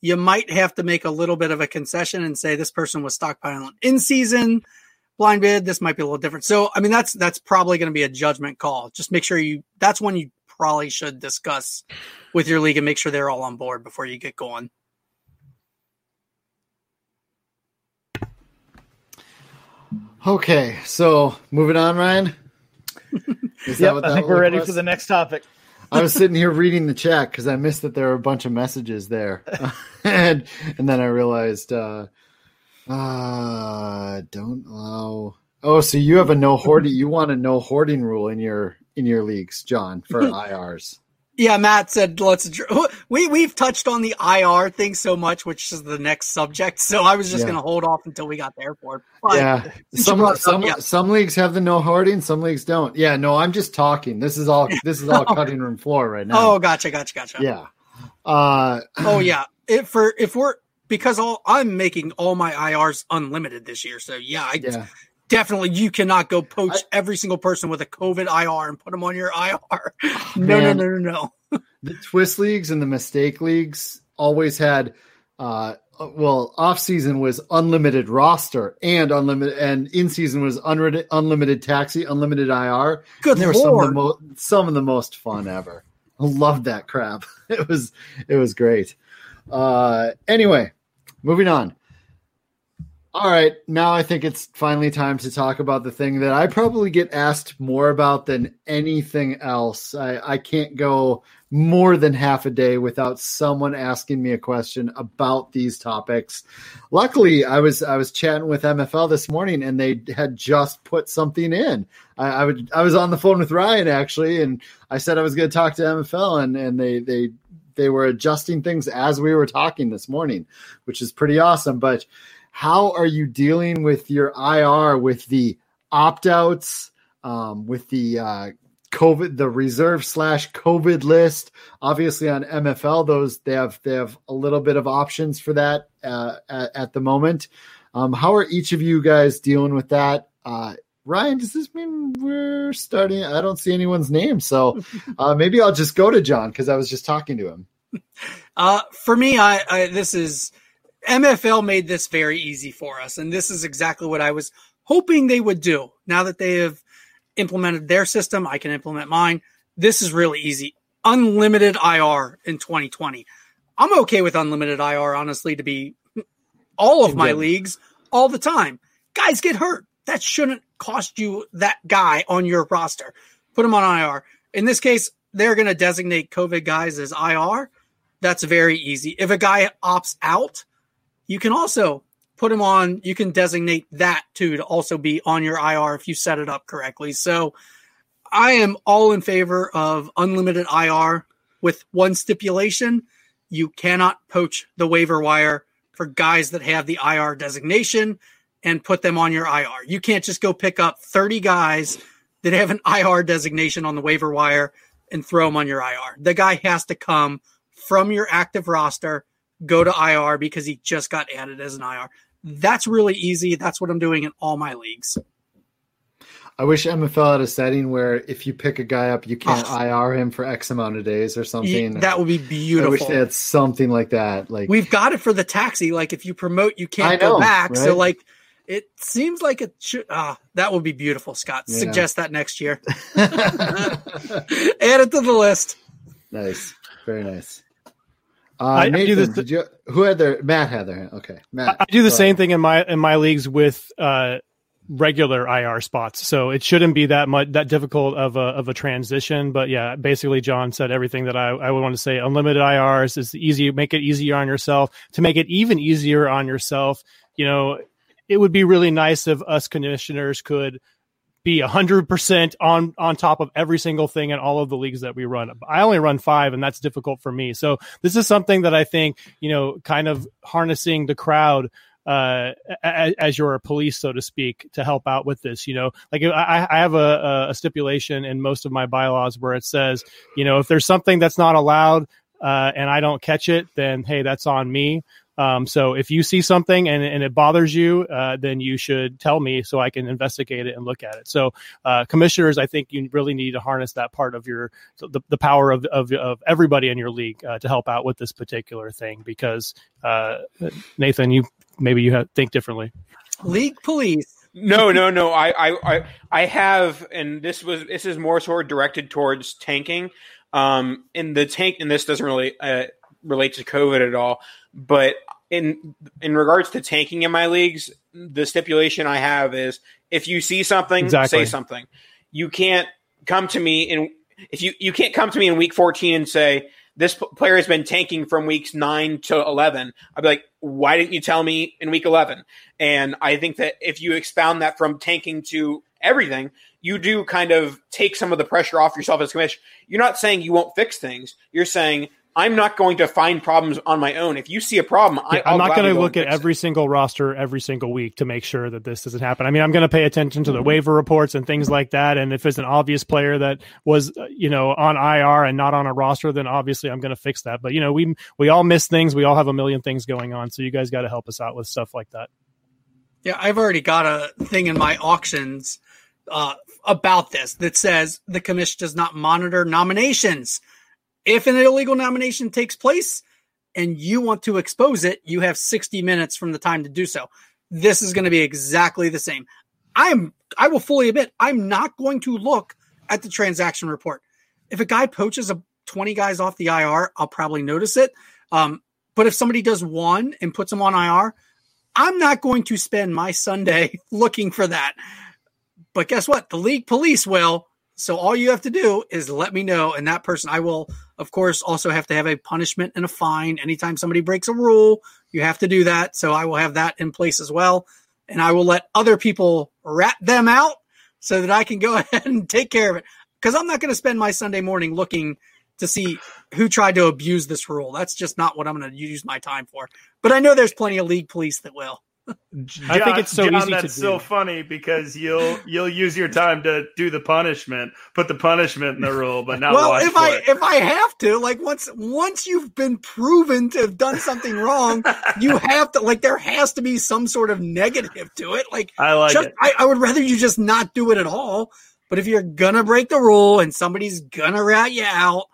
you might have to make a little bit of a concession and say this person was stockpiling in season blind bid. This might be a little different. So, I mean, that's that's probably going to be a judgment call. Just make sure you. That's when you probably should discuss with your league and make sure they're all on board before you get going. Okay, so moving on, Ryan. Is yep, I think we're ready was? for the next topic. I was sitting here reading the chat because I missed that there were a bunch of messages there, and and then I realized, uh, uh, don't allow. Oh, so you have a no hoarding? You want a no hoarding rule in your in your leagues, John, for IRs? Yeah, Matt said let's. We we've touched on the IR thing so much, which is the next subject. So I was just yeah. going to hold off until we got there for it. But yeah, some some yeah. some leagues have the no hoarding, some leagues don't. Yeah, no, I'm just talking. This is all this is all cutting room floor right now. Oh, gotcha, gotcha, gotcha. Yeah. Uh, oh yeah. If for if we're because all I'm making all my IRs unlimited this year, so yeah, I yeah definitely you cannot go poach I, every single person with a COVID IR and put them on your IR. no, man, no, no, no, no. the twist leagues and the mistake leagues always had uh well off season was unlimited roster and unlimited and in season was unlimited unlimited taxi unlimited ir good they were some of the most some of the most fun ever. I loved that crap. It was it was great. Uh anyway moving on all right, now I think it's finally time to talk about the thing that I probably get asked more about than anything else. I, I can't go more than half a day without someone asking me a question about these topics. Luckily, I was I was chatting with MFL this morning and they had just put something in. I, I would I was on the phone with Ryan actually, and I said I was going to talk to MFL, and and they they they were adjusting things as we were talking this morning, which is pretty awesome. But how are you dealing with your IR with the opt outs, um, with the uh, COVID, the reserve slash COVID list? Obviously, on MFL, those they have they have a little bit of options for that uh, at, at, the moment. Um, how are each of you guys dealing with that? Uh, Ryan, does this mean we're starting? I don't see anyone's name, so uh, maybe I'll just go to John because I was just talking to him. Uh, for me, I, I this is MFL made this very easy for us, and this is exactly what I was hoping they would do. Now that they have implemented their system, I can implement mine. This is really easy. Unlimited IR in 2020. I'm okay with unlimited IR, honestly, to be all of my leagues all the time. Guys get hurt. That shouldn't cost you that guy on your roster. Put him on IR. In this case, they're going to designate COVID guys as IR. That's very easy. If a guy opts out, you can also put him on. You can designate that too to also be on your IR if you set it up correctly. So I am all in favor of unlimited IR with one stipulation. You cannot poach the waiver wire for guys that have the IR designation and put them on your IR. You can't just go pick up 30 guys that have an IR designation on the waiver wire and throw them on your IR. The guy has to come from your active roster, go to IR because he just got added as an IR. That's really easy. That's what I'm doing in all my leagues. I wish MFL had a setting where if you pick a guy up, you can't oh. IR him for X amount of days or something. That would be beautiful. I wish they had something like that. Like we've got it for the taxi. Like if you promote, you can't know, go back. Right? So like it seems like it should. Ah, that would be beautiful, Scott. Yeah. Suggest that next year. Add it to the list. Nice, very nice. Uh, I, Nathan, I do this. Did you, who had their Matt had their hand? okay. Matt, I, do the same thing in my in my leagues with uh, regular IR spots. So it shouldn't be that much that difficult of a of a transition. But yeah, basically John said everything that I, I would want to say. Unlimited IRs is easy, make it easier on yourself. To make it even easier on yourself, you know, it would be really nice if us commissioners could be 100% on on top of every single thing in all of the leagues that we run. I only run 5 and that's difficult for me. So this is something that I think, you know, kind of harnessing the crowd uh, as, as, your police, so to speak, to help out with this. You know, like I, I have a, a, stipulation in most of my bylaws where it says, you know, if there's something that's not allowed uh, and I don't catch it, then hey, that's on me. Um, so if you see something and, and it bothers you, uh, then you should tell me so I can investigate it and look at it. So uh, commissioners, I think you really need to harness that part of your the, the power of, of, of everybody in your league uh, to help out with this particular thing. Because uh, Nathan, you maybe you have, think differently. League police. no, no, no. I, I, I have, and this was this is more sort of directed towards tanking. Um, in the tank, and this doesn't really uh, relate to COVID at all. But in in regards to tanking in my leagues, the stipulation I have is if you see something, exactly. say something. You can't come to me in if you you can't come to me in week 14 and say this player has been tanking from weeks 9 to 11 i'd be like why didn't you tell me in week 11 and i think that if you expound that from tanking to everything you do kind of take some of the pressure off yourself as commissioner you're not saying you won't fix things you're saying I'm not going to find problems on my own. If you see a problem, yeah, I, am not going to look at every it. single roster every single week to make sure that this doesn't happen. I mean, I'm going to pay attention to the mm-hmm. waiver reports and things like that. And if it's an obvious player that was, uh, you know, on IR and not on a roster, then obviously I'm going to fix that. But you know, we we all miss things. We all have a million things going on. So you guys got to help us out with stuff like that. Yeah, I've already got a thing in my auctions uh, about this that says the commission does not monitor nominations if an illegal nomination takes place and you want to expose it, you have 60 minutes from the time to do so. This is going to be exactly the same. I'm I will fully admit I'm not going to look at the transaction report. If a guy poaches a 20 guys off the IR, I'll probably notice it. Um, but if somebody does one and puts them on IR, I'm not going to spend my Sunday looking for that. But guess what? The league police will. So all you have to do is let me know, and that person I will of course, also have to have a punishment and a fine. Anytime somebody breaks a rule, you have to do that. So I will have that in place as well. And I will let other people rat them out so that I can go ahead and take care of it. Because I'm not going to spend my Sunday morning looking to see who tried to abuse this rule. That's just not what I'm going to use my time for. But I know there's plenty of league police that will. John, I think it's so John, easy that's so funny because you'll you'll use your time to do the punishment, put the punishment in the rule, but not well. if I it. if I have to, like once once you've been proven to have done something wrong, you have to like there has to be some sort of negative to it. Like I like just, it. I, I would rather you just not do it at all. But if you're gonna break the rule and somebody's gonna rat you out,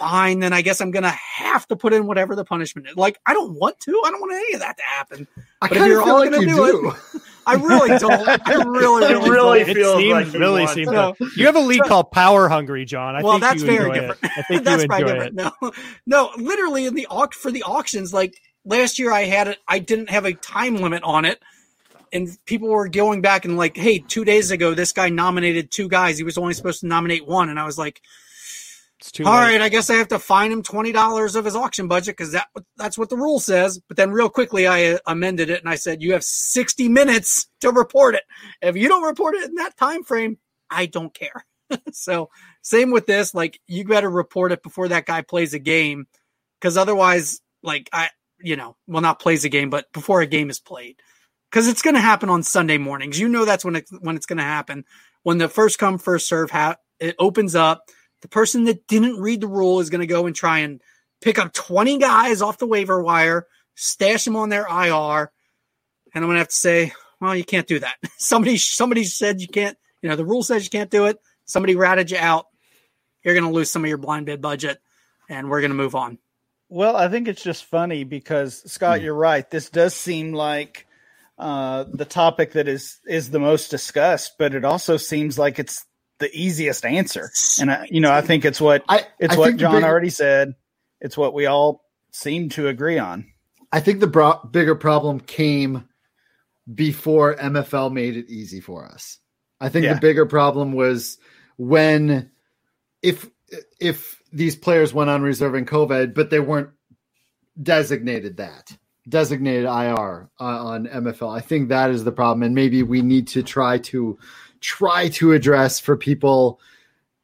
fine, then I guess I'm gonna have to put in whatever the punishment is. Like, I don't want to. I don't want any of that to happen. I but if you're all like gonna do, do, it, I really don't. I really, really, really feels seems, like you really seems. To, you have a league called Power Hungry, John. I well, think that's you very enjoy different. It. I think that's you enjoy different. It. No, no, literally in the for the auctions, like last year, I had it. I didn't have a time limit on it and people were going back and like, hey, two days ago, this guy nominated two guys. He was only supposed to nominate one. And I was like, All late. right, I guess I have to fine him twenty dollars of his auction budget because that that's what the rule says. But then, real quickly, I uh, amended it and I said you have sixty minutes to report it. If you don't report it in that time frame, I don't care. so, same with this. Like, you better report it before that guy plays a game, because otherwise, like I, you know, well, not plays a game, but before a game is played, because it's going to happen on Sunday mornings. You know that's when it when it's going to happen when the first come first serve ha- it opens up the person that didn't read the rule is going to go and try and pick up 20 guys off the waiver wire, stash them on their IR. And I'm going to have to say, well, you can't do that. somebody, somebody said you can't, you know, the rule says you can't do it. Somebody ratted you out. You're going to lose some of your blind bid budget and we're going to move on. Well, I think it's just funny because Scott, hmm. you're right. This does seem like uh, the topic that is is the most discussed, but it also seems like it's the easiest answer. And I, you know, I think it's what I, it's I what John already said. It's what we all seem to agree on. I think the bro- bigger problem came before MFL made it easy for us. I think yeah. the bigger problem was when if if these players went on reserve reserving COVID, but they weren't designated that designated IR uh, on MFL. I think that is the problem, and maybe we need to try to try to address for people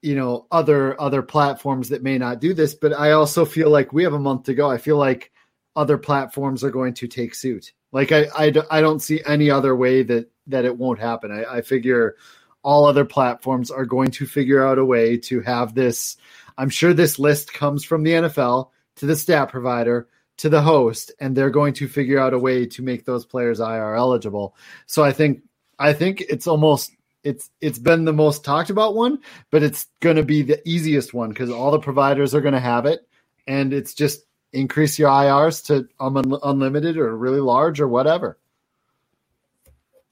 you know other other platforms that may not do this but i also feel like we have a month to go. I feel like other platforms are going to take suit. Like i i, I don't see any other way that that it won't happen. I, I figure all other platforms are going to figure out a way to have this. I'm sure this list comes from the nfl to the stat provider to the host and they're going to figure out a way to make those players ir eligible. So i think i think it's almost it's it's been the most talked about one, but it's going to be the easiest one because all the providers are going to have it, and it's just increase your IRs to um, un- unlimited or really large or whatever.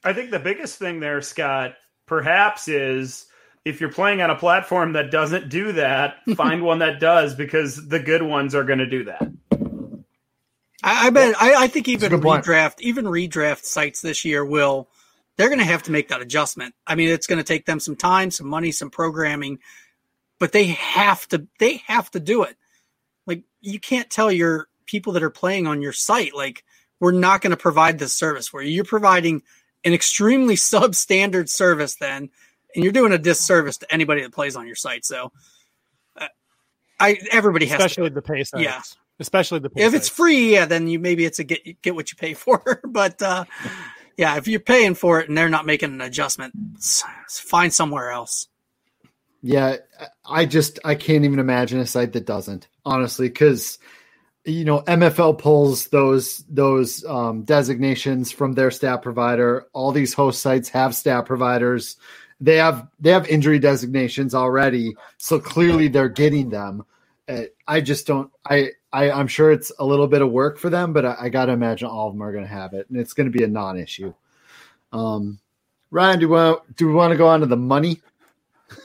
I think the biggest thing there, Scott, perhaps is if you're playing on a platform that doesn't do that, find one that does because the good ones are going to do that. I, I bet. I, I, think even redraft, even redraft sites this year will they're going to have to make that adjustment. I mean, it's going to take them some time, some money, some programming, but they have to they have to do it. Like you can't tell your people that are playing on your site like we're not going to provide this service where you're providing an extremely substandard service then and you're doing a disservice to anybody that plays on your site. So uh, I everybody has especially to, the pay sites. Yeah. Especially the if sites. it's free, yeah, then you maybe it's a get get what you pay for. but uh yeah, if you're paying for it and they're not making an adjustment, find somewhere else. Yeah, I just I can't even imagine a site that doesn't honestly because you know MFL pulls those those um, designations from their stat provider. All these host sites have stat providers. They have they have injury designations already, so clearly they're getting them. Uh, I just don't. I I, I'm sure it's a little bit of work for them, but I, I got to imagine all of them are going to have it, and it's going to be a non-issue. Um, Ryan, do we want, do we want to go on to the money?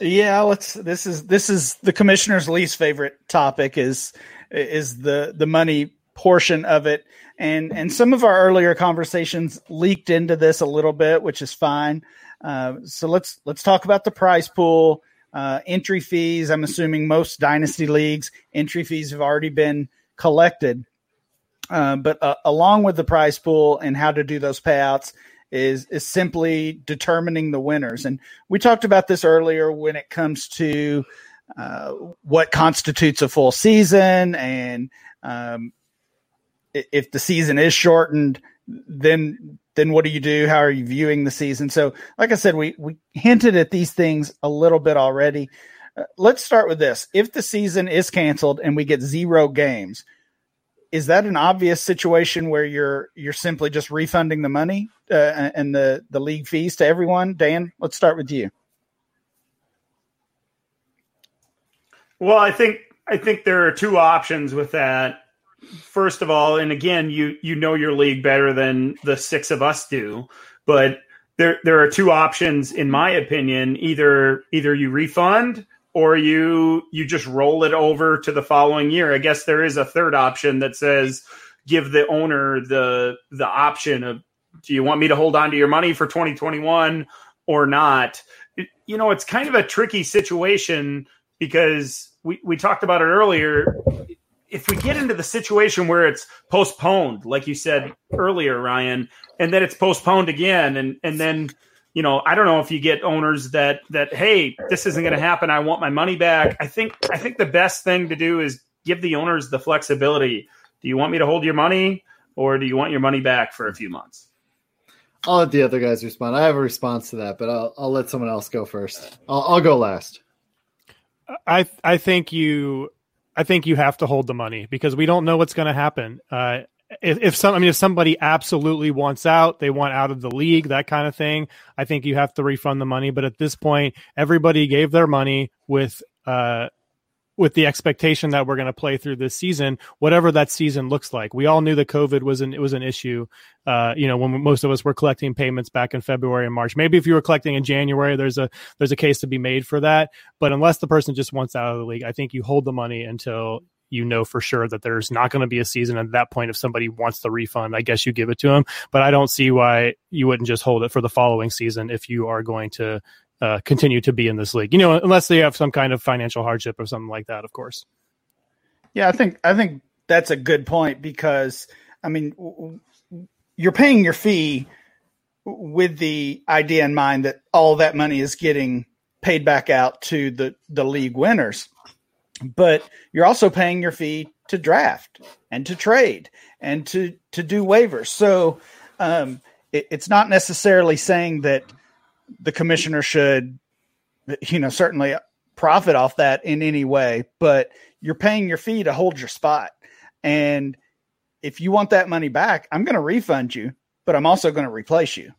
Yeah, let's. This is this is the commissioner's least favorite topic is is the the money portion of it, and and some of our earlier conversations leaked into this a little bit, which is fine. Uh, so let's let's talk about the prize pool. Uh, entry fees. I'm assuming most dynasty leagues entry fees have already been collected. Uh, but uh, along with the prize pool and how to do those payouts is is simply determining the winners. And we talked about this earlier when it comes to uh, what constitutes a full season, and um, if the season is shortened, then then what do you do? How are you viewing the season? So, like I said, we we hinted at these things a little bit already. Let's start with this. If the season is canceled and we get zero games, is that an obvious situation where you're you're simply just refunding the money uh, and the the league fees to everyone? Dan, let's start with you. Well, I think I think there are two options with that. First of all, and again, you you know your league better than the six of us do, but there there are two options in my opinion. Either either you refund or you you just roll it over to the following year. I guess there is a third option that says give the owner the the option of do you want me to hold on to your money for 2021 or not? You know, it's kind of a tricky situation because we, we talked about it earlier. If we get into the situation where it's postponed, like you said earlier, Ryan, and then it's postponed again, and and then you know, I don't know if you get owners that that hey, this isn't going to happen. I want my money back. I think I think the best thing to do is give the owners the flexibility. Do you want me to hold your money, or do you want your money back for a few months? I'll let the other guys respond. I have a response to that, but I'll I'll let someone else go first. I'll, I'll go last. I I think you I think you have to hold the money because we don't know what's going to happen. Uh, if, if some, I mean, if somebody absolutely wants out, they want out of the league, that kind of thing. I think you have to refund the money. But at this point, everybody gave their money with, uh, with the expectation that we're going to play through this season, whatever that season looks like. We all knew that COVID was an it was an issue. Uh, you know, when most of us were collecting payments back in February and March. Maybe if you were collecting in January, there's a there's a case to be made for that. But unless the person just wants out of the league, I think you hold the money until you know for sure that there's not going to be a season. At that point, if somebody wants the refund, I guess you give it to them. But I don't see why you wouldn't just hold it for the following season if you are going to uh, continue to be in this league. You know, unless they have some kind of financial hardship or something like that, of course. Yeah, I think I think that's a good point because I mean, you're paying your fee with the idea in mind that all that money is getting paid back out to the the league winners but you're also paying your fee to draft and to trade and to to do waivers. So um, it, it's not necessarily saying that the commissioner should, you know, certainly profit off that in any way, but you're paying your fee to hold your spot. And if you want that money back, I'm going to refund you, but I'm also going to replace you.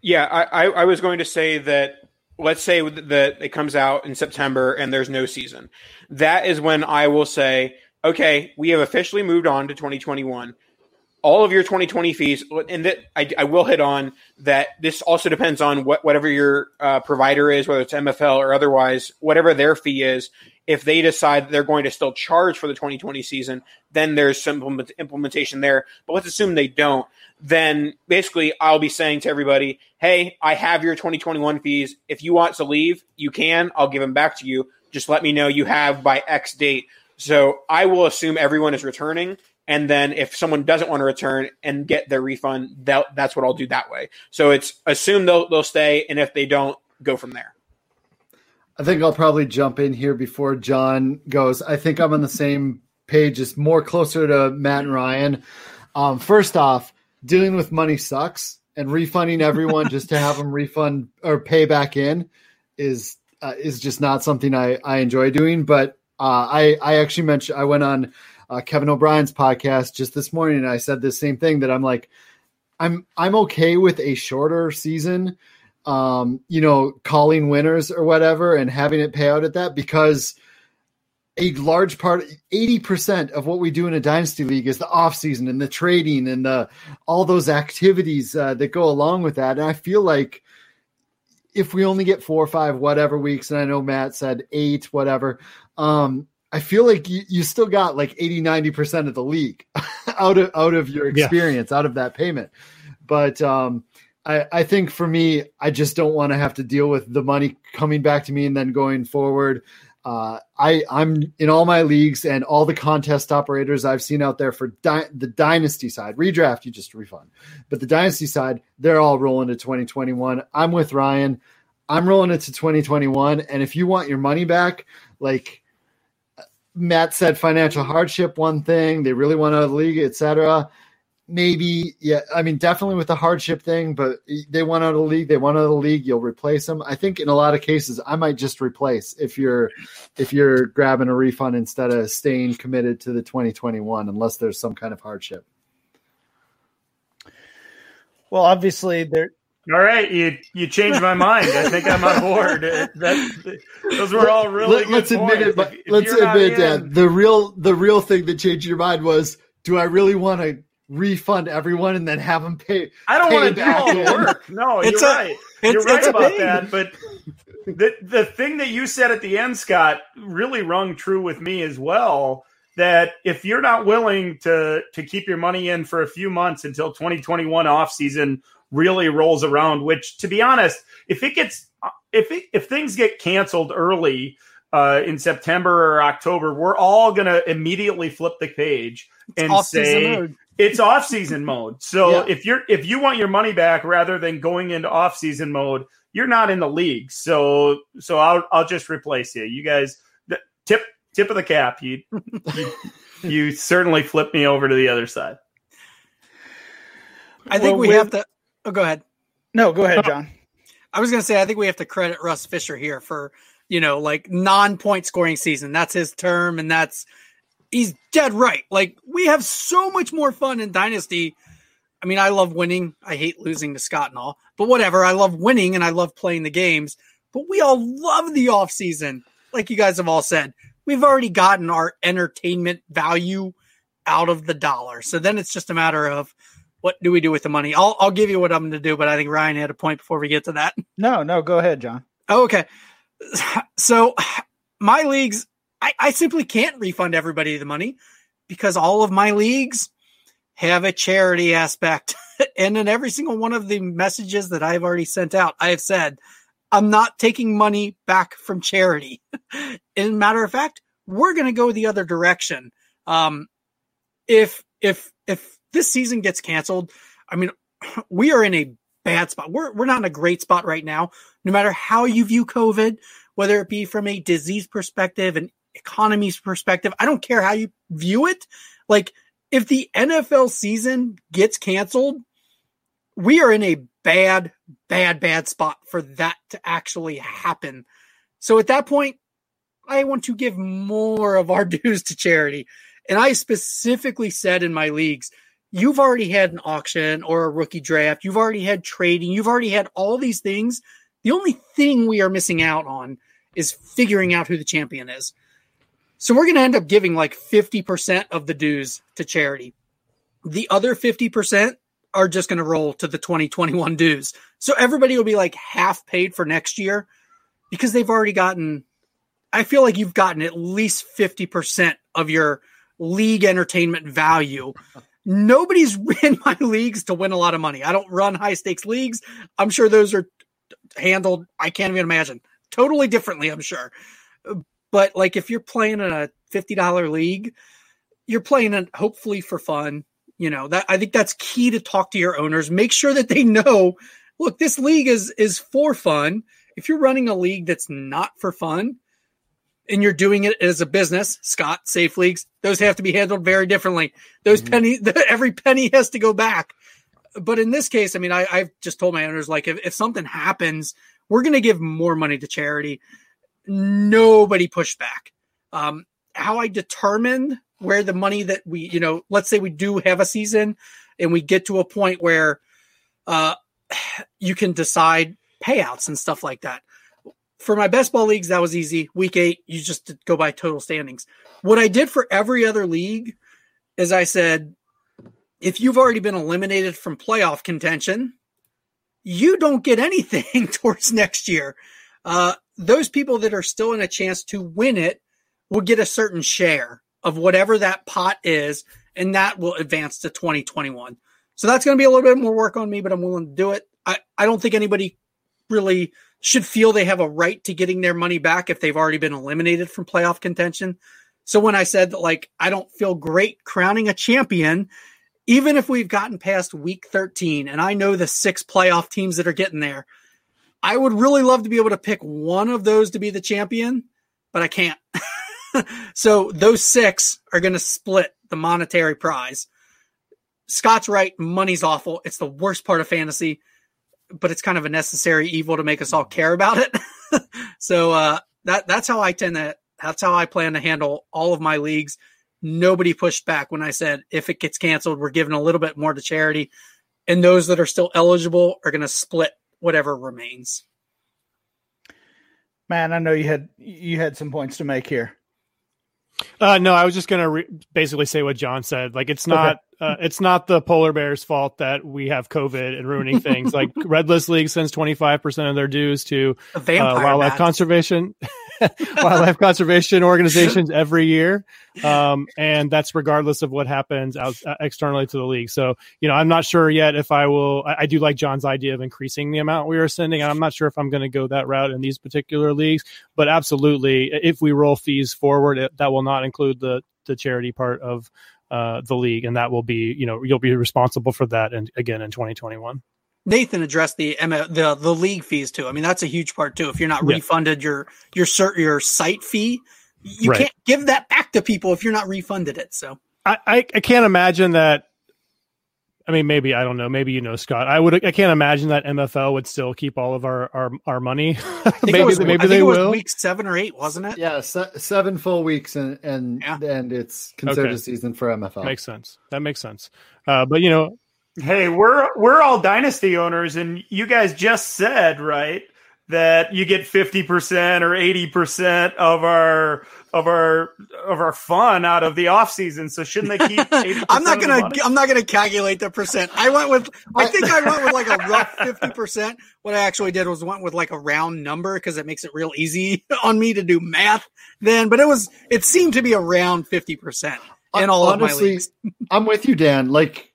Yeah, I, I, I was going to say that let's say that it comes out in September and there's no season. That is when I will say, okay, we have officially moved on to 2021. All of your 2020 fees, and that I, I will hit on that. This also depends on what whatever your uh, provider is, whether it's MFL or otherwise, whatever their fee is. If they decide they're going to still charge for the 2020 season, then there's some implementation there. But let's assume they don't then basically I'll be saying to everybody, hey, I have your 2021 fees. If you want to leave, you can. I'll give them back to you. Just let me know you have by X date. So I will assume everyone is returning. And then if someone doesn't want to return and get their refund, that, that's what I'll do that way. So it's assume they'll, they'll stay. And if they don't, go from there. I think I'll probably jump in here before John goes. I think I'm on the same page, just more closer to Matt and Ryan. Um, first off, dealing with money sucks, and refunding everyone just to have them refund or pay back in is uh, is just not something I I enjoy doing. But uh, I I actually mentioned I went on uh, Kevin O'Brien's podcast just this morning, and I said the same thing that I'm like I'm I'm okay with a shorter season. Um, you know, calling winners or whatever and having it pay out at that because a large part 80% of what we do in a dynasty league is the offseason and the trading and the all those activities uh, that go along with that and i feel like if we only get four or five whatever weeks and i know matt said eight whatever um, i feel like you, you still got like 80 90% of the league out of out of your experience yeah. out of that payment but um, I, I think for me, I just don't want to have to deal with the money coming back to me and then going forward. Uh, I I'm in all my leagues and all the contest operators I've seen out there for di- the dynasty side. Redraft, you just refund, but the dynasty side, they're all rolling to 2021. I'm with Ryan. I'm rolling it to 2021, and if you want your money back, like Matt said, financial hardship, one thing they really want out of the league, etc maybe yeah i mean definitely with the hardship thing but they want out of the league they want out of the league you'll replace them i think in a lot of cases i might just replace if you're if you're grabbing a refund instead of staying committed to the 2021 unless there's some kind of hardship well obviously there all right, you you changed my mind. I think I'm on board. That, those were all really. Let, us admit it. But if, let's admit that the real the real thing that changed your mind was: Do I really want to refund everyone and then have them pay. I don't want to do all the work. No, it's you're a, right. You're right about that. But the the thing that you said at the end, Scott, really rung true with me as well. That if you're not willing to to keep your money in for a few months until 2021 off season really rolls around, which to be honest, if it gets if it, if things get canceled early, uh, in September or October, we're all going to immediately flip the page and say mode. it's off season mode. So yeah. if you're if you want your money back rather than going into off season mode, you're not in the league. So so I'll I'll just replace you. You guys tip tip of the cap. You you, you certainly flipped me over to the other side. I think well, we have to. Oh, go ahead. No, go ahead, John. I was going to say I think we have to credit Russ Fisher here for you know like non-point scoring season. That's his term, and that's he's dead right. Like we have so much more fun in Dynasty. I mean, I love winning. I hate losing to Scott and all, but whatever. I love winning and I love playing the games. But we all love the off season, like you guys have all said. We've already gotten our entertainment value out of the dollar. So then it's just a matter of what do we do with the money? I'll I'll give you what I'm going to do, but I think Ryan had a point before we get to that. No, no, go ahead, John. Oh, okay. So my leagues, I, I simply can't refund everybody the money because all of my leagues have a charity aspect. and in every single one of the messages that I've already sent out, I have said, I'm not taking money back from charity. in matter of fact, we're going to go the other direction. Um, if, if, if this season gets canceled, I mean, we are in a bad spot. We're we're not in a great spot right now. No matter how you view COVID, whether it be from a disease perspective and economy's perspective, I don't care how you view it. Like if the NFL season gets canceled, we are in a bad, bad, bad spot for that to actually happen. So at that point, I want to give more of our dues to charity. And I specifically said in my leagues, you've already had an auction or a rookie draft. You've already had trading. You've already had all these things. The only thing we are missing out on is figuring out who the champion is. So we're going to end up giving like 50% of the dues to charity. The other 50% are just going to roll to the 2021 dues. So everybody will be like half paid for next year because they've already gotten, I feel like you've gotten at least 50% of your league entertainment value Nobody's in my leagues to win a lot of money. I don't run high stakes leagues. I'm sure those are handled, I can't even imagine, totally differently, I'm sure. But like if you're playing in a $50 league, you're playing it hopefully for fun. You know, that I think that's key to talk to your owners. Make sure that they know, look, this league is is for fun. If you're running a league that's not for fun, and you're doing it as a business, Scott, safe leagues, those have to be handled very differently. Those mm-hmm. penny, every penny has to go back. But in this case, I mean, I, have just told my owners, like, if, if something happens, we're going to give more money to charity. Nobody pushed back. Um, how I determined where the money that we, you know, let's say we do have a season and we get to a point where uh, you can decide payouts and stuff like that for my best ball leagues, that was easy. Week eight, you just go by total standings. What I did for every other league is I said, if you've already been eliminated from playoff contention, you don't get anything towards next year. Uh, those people that are still in a chance to win it will get a certain share of whatever that pot is, and that will advance to 2021. So that's going to be a little bit more work on me, but I'm willing to do it. I, I don't think anybody really should feel they have a right to getting their money back if they've already been eliminated from playoff contention. So when I said that, like, I don't feel great crowning a champion, even if we've gotten past week 13 and I know the six playoff teams that are getting there, I would really love to be able to pick one of those to be the champion, but I can't. so those six are going to split the monetary prize. Scott's right. Money's awful. It's the worst part of fantasy but it's kind of a necessary evil to make us all care about it. so uh, that that's how I tend to that's how I plan to handle all of my leagues. Nobody pushed back when I said if it gets canceled, we're giving a little bit more to charity, and those that are still eligible are going to split whatever remains. Man, I know you had you had some points to make here. Uh, no, I was just gonna re- basically say what John said. Like, it's not okay. Uh, it's not the polar bears' fault that we have COVID and ruining things. like, Red List League sends twenty five percent of their dues to uh, wildlife conservation. wildlife conservation organizations every year, um, and that's regardless of what happens out, uh, externally to the league. So, you know, I'm not sure yet if I will. I, I do like John's idea of increasing the amount we are sending. I'm not sure if I'm going to go that route in these particular leagues, but absolutely, if we roll fees forward, it, that will not include the the charity part of uh, the league, and that will be, you know, you'll be responsible for that, and again in 2021. Nathan addressed the the the league fees too. I mean, that's a huge part too. If you're not yeah. refunded your your cert, your site fee, you right. can't give that back to people if you're not refunded it. So I, I, I can't imagine that. I mean, maybe I don't know. Maybe you know, Scott. I would. I can't imagine that MFL would still keep all of our our, our money. maybe was, maybe they will. Week seven or eight, wasn't it? Yeah, se- seven full weeks, and and yeah. and it's considered okay. a season for MFL. Makes sense. That makes sense. Uh, but you know, Hey, we're we're all dynasty owners, and you guys just said right that you get fifty percent or eighty percent of our of our of our fun out of the off season. So shouldn't they keep? I'm not gonna I'm not gonna calculate the percent. I went with I think I went with like a rough fifty percent. What I actually did was went with like a round number because it makes it real easy on me to do math then. But it was it seemed to be around fifty percent in all Honestly, of my leagues. I'm with you, Dan. Like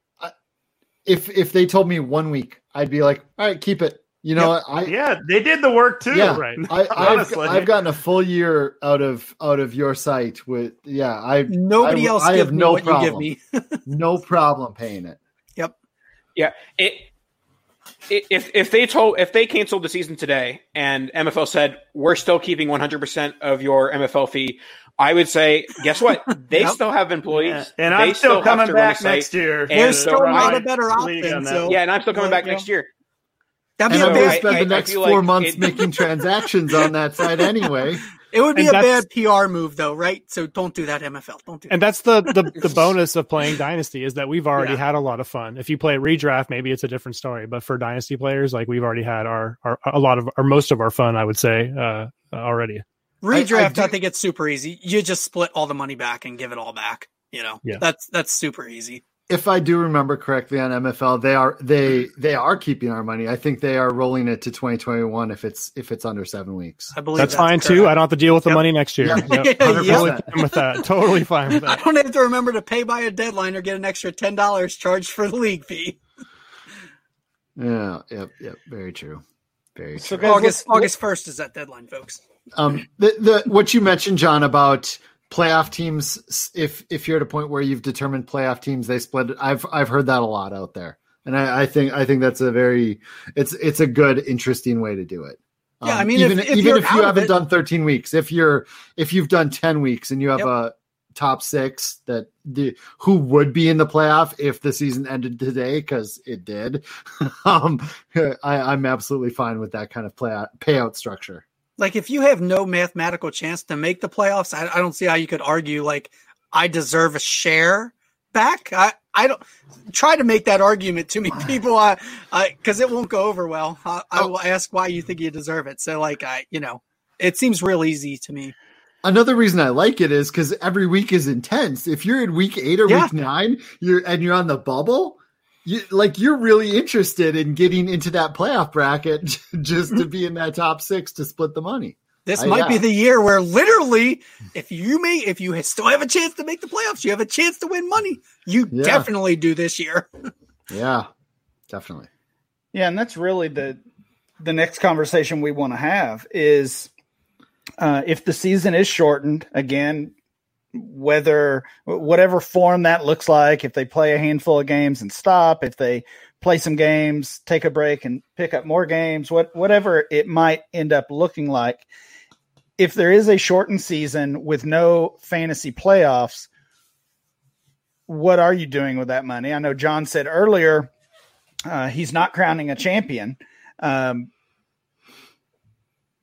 if if they told me one week, I'd be like, all right, keep it. You know, yep. I yeah, they did the work too. Yeah, right. I, have I've gotten a full year out of out of your site with yeah. I nobody I, else. I have no problem. no problem paying it. Yep. Yeah. It, it, if if they told if they canceled the season today and MFL said we're still keeping 100 percent of your MFL fee, I would say, guess what? They yep. still have employees, yeah. and I'm still, still coming back next year. There's still not a better option. So. Yeah, and I'm still coming back next year. That'd be and a bad. Spend the next four like months it, making transactions on that side anyway. It would be and a bad PR move, though, right? So don't do that, MFL. Don't do. And that. that's the, the the bonus of playing Dynasty is that we've already yeah. had a lot of fun. If you play redraft, maybe it's a different story. But for Dynasty players, like we've already had our, our a lot of or most of our fun, I would say, uh, already. Redraft, I, I, I, think it's super easy. You just split all the money back and give it all back. You know, yeah. that's that's super easy. If I do remember correctly on MFL, they are they they are keeping our money. I think they are rolling it to 2021 if it's if it's under seven weeks. I believe that's, that's fine correct. too. I don't have to deal with the yep. money next year. Yep. Yep. Totally fine with that. Totally fine with that. I don't have to remember to pay by a deadline or get an extra ten dollars charged for the league fee. yeah. Yep. Yep. Very true. Very so true. August August first is that deadline, folks. Um, the, the what you mentioned, John, about playoff teams. If if you're at a point where you've determined playoff teams, they split. I've I've heard that a lot out there, and I, I think I think that's a very it's it's a good, interesting way to do it. Yeah, um, I mean, even if, if even if you haven't it, done 13 weeks, if you're if you've done 10 weeks and you have yep. a top six that the who would be in the playoff if the season ended today because it did. um, I, I'm absolutely fine with that kind of play payout structure like if you have no mathematical chance to make the playoffs, I, I don't see how you could argue like I deserve a share back. I, I don't try to make that argument to me, people, I, I because it won't go over well. I, I, oh. will ask why you think you deserve it. So, like, I, you know, it seems real easy to me. Another reason I like it is because every week is intense. If you're in week eight or yeah. week nine, you're and you're on the bubble, you like you're really interested in getting into that playoff bracket just to be in that top six to split the money. This I, might yeah. be the year where literally, if you may, if you still have a chance to make the playoffs, you have a chance to win money. You yeah. definitely do this year. yeah, definitely. Yeah, and that's really the the next conversation we want to have is uh, if the season is shortened again whether whatever form that looks like, if they play a handful of games and stop, if they play some games, take a break and pick up more games, what whatever it might end up looking like. If there is a shortened season with no fantasy playoffs, what are you doing with that money? I know John said earlier uh, he's not crowning a champion, um,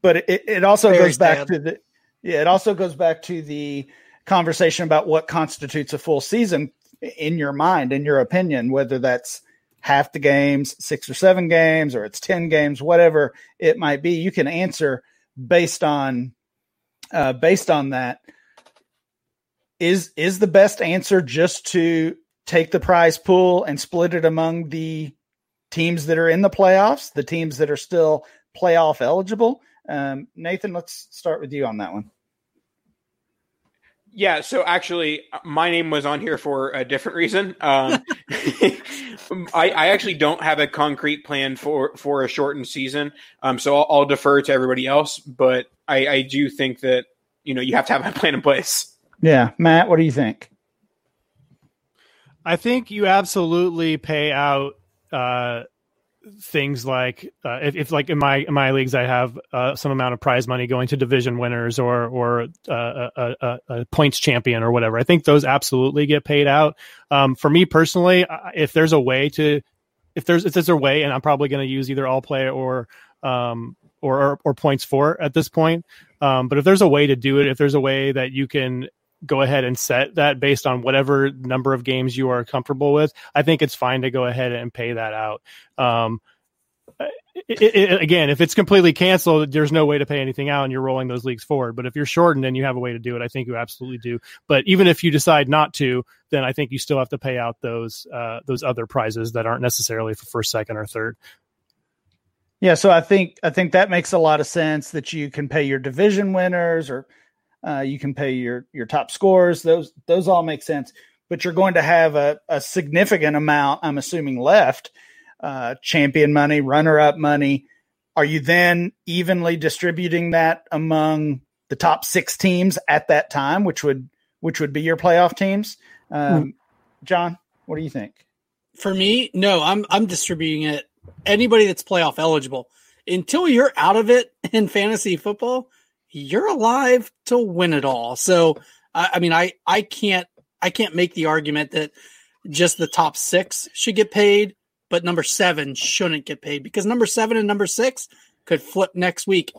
but it, it also Very goes back to the yeah, it also goes back to the conversation about what constitutes a full season in your mind, in your opinion, whether that's half the games, six or seven games, or it's 10 games, whatever it might be, you can answer based on uh, based on that. Is is the best answer just to take the prize pool and split it among the teams that are in the playoffs, the teams that are still playoff eligible? Um, Nathan, let's start with you on that one. Yeah, so actually, my name was on here for a different reason. Um, I, I, actually don't have a concrete plan for for a shortened season, um, so I'll, I'll, defer to everybody else. But I, I, do think that you know you have to have a plan in place. Yeah, Matt, what do you think? I think you absolutely pay out uh, things like uh, if, if, like in my in my leagues I have uh, some amount of prize money going to division winners or or uh, a, a, a, points champion or whatever. I think those absolutely get paid out. Um, for me personally, if there's a way to if there's if there's a way, and I'm probably going to use either all play or um, or, or, or points for at this point. Um, but if there's a way to do it, if there's a way that you can go ahead and set that based on whatever number of games you are comfortable with, I think it's fine to go ahead and pay that out. Um, it, it, again, if it's completely canceled, there's no way to pay anything out and you're rolling those leagues forward. But if you're shortened and you have a way to do it, I think you absolutely do. But even if you decide not to, then I think you still have to pay out those uh, those other prizes that aren't necessarily for first, second, or third. Yeah, so I think I think that makes a lot of sense that you can pay your division winners or uh, you can pay your your top scores. Those those all make sense, but you're going to have a, a significant amount. I'm assuming left uh, champion money, runner up money. Are you then evenly distributing that among the top six teams at that time, which would which would be your playoff teams? Um, mm. John, what do you think? For me, no, I'm I'm distributing it. Anybody that's playoff eligible until you're out of it in fantasy football you're alive to win it all. So, I, I mean, I, I can't, I can't make the argument that just the top six should get paid, but number seven shouldn't get paid because number seven and number six could flip next week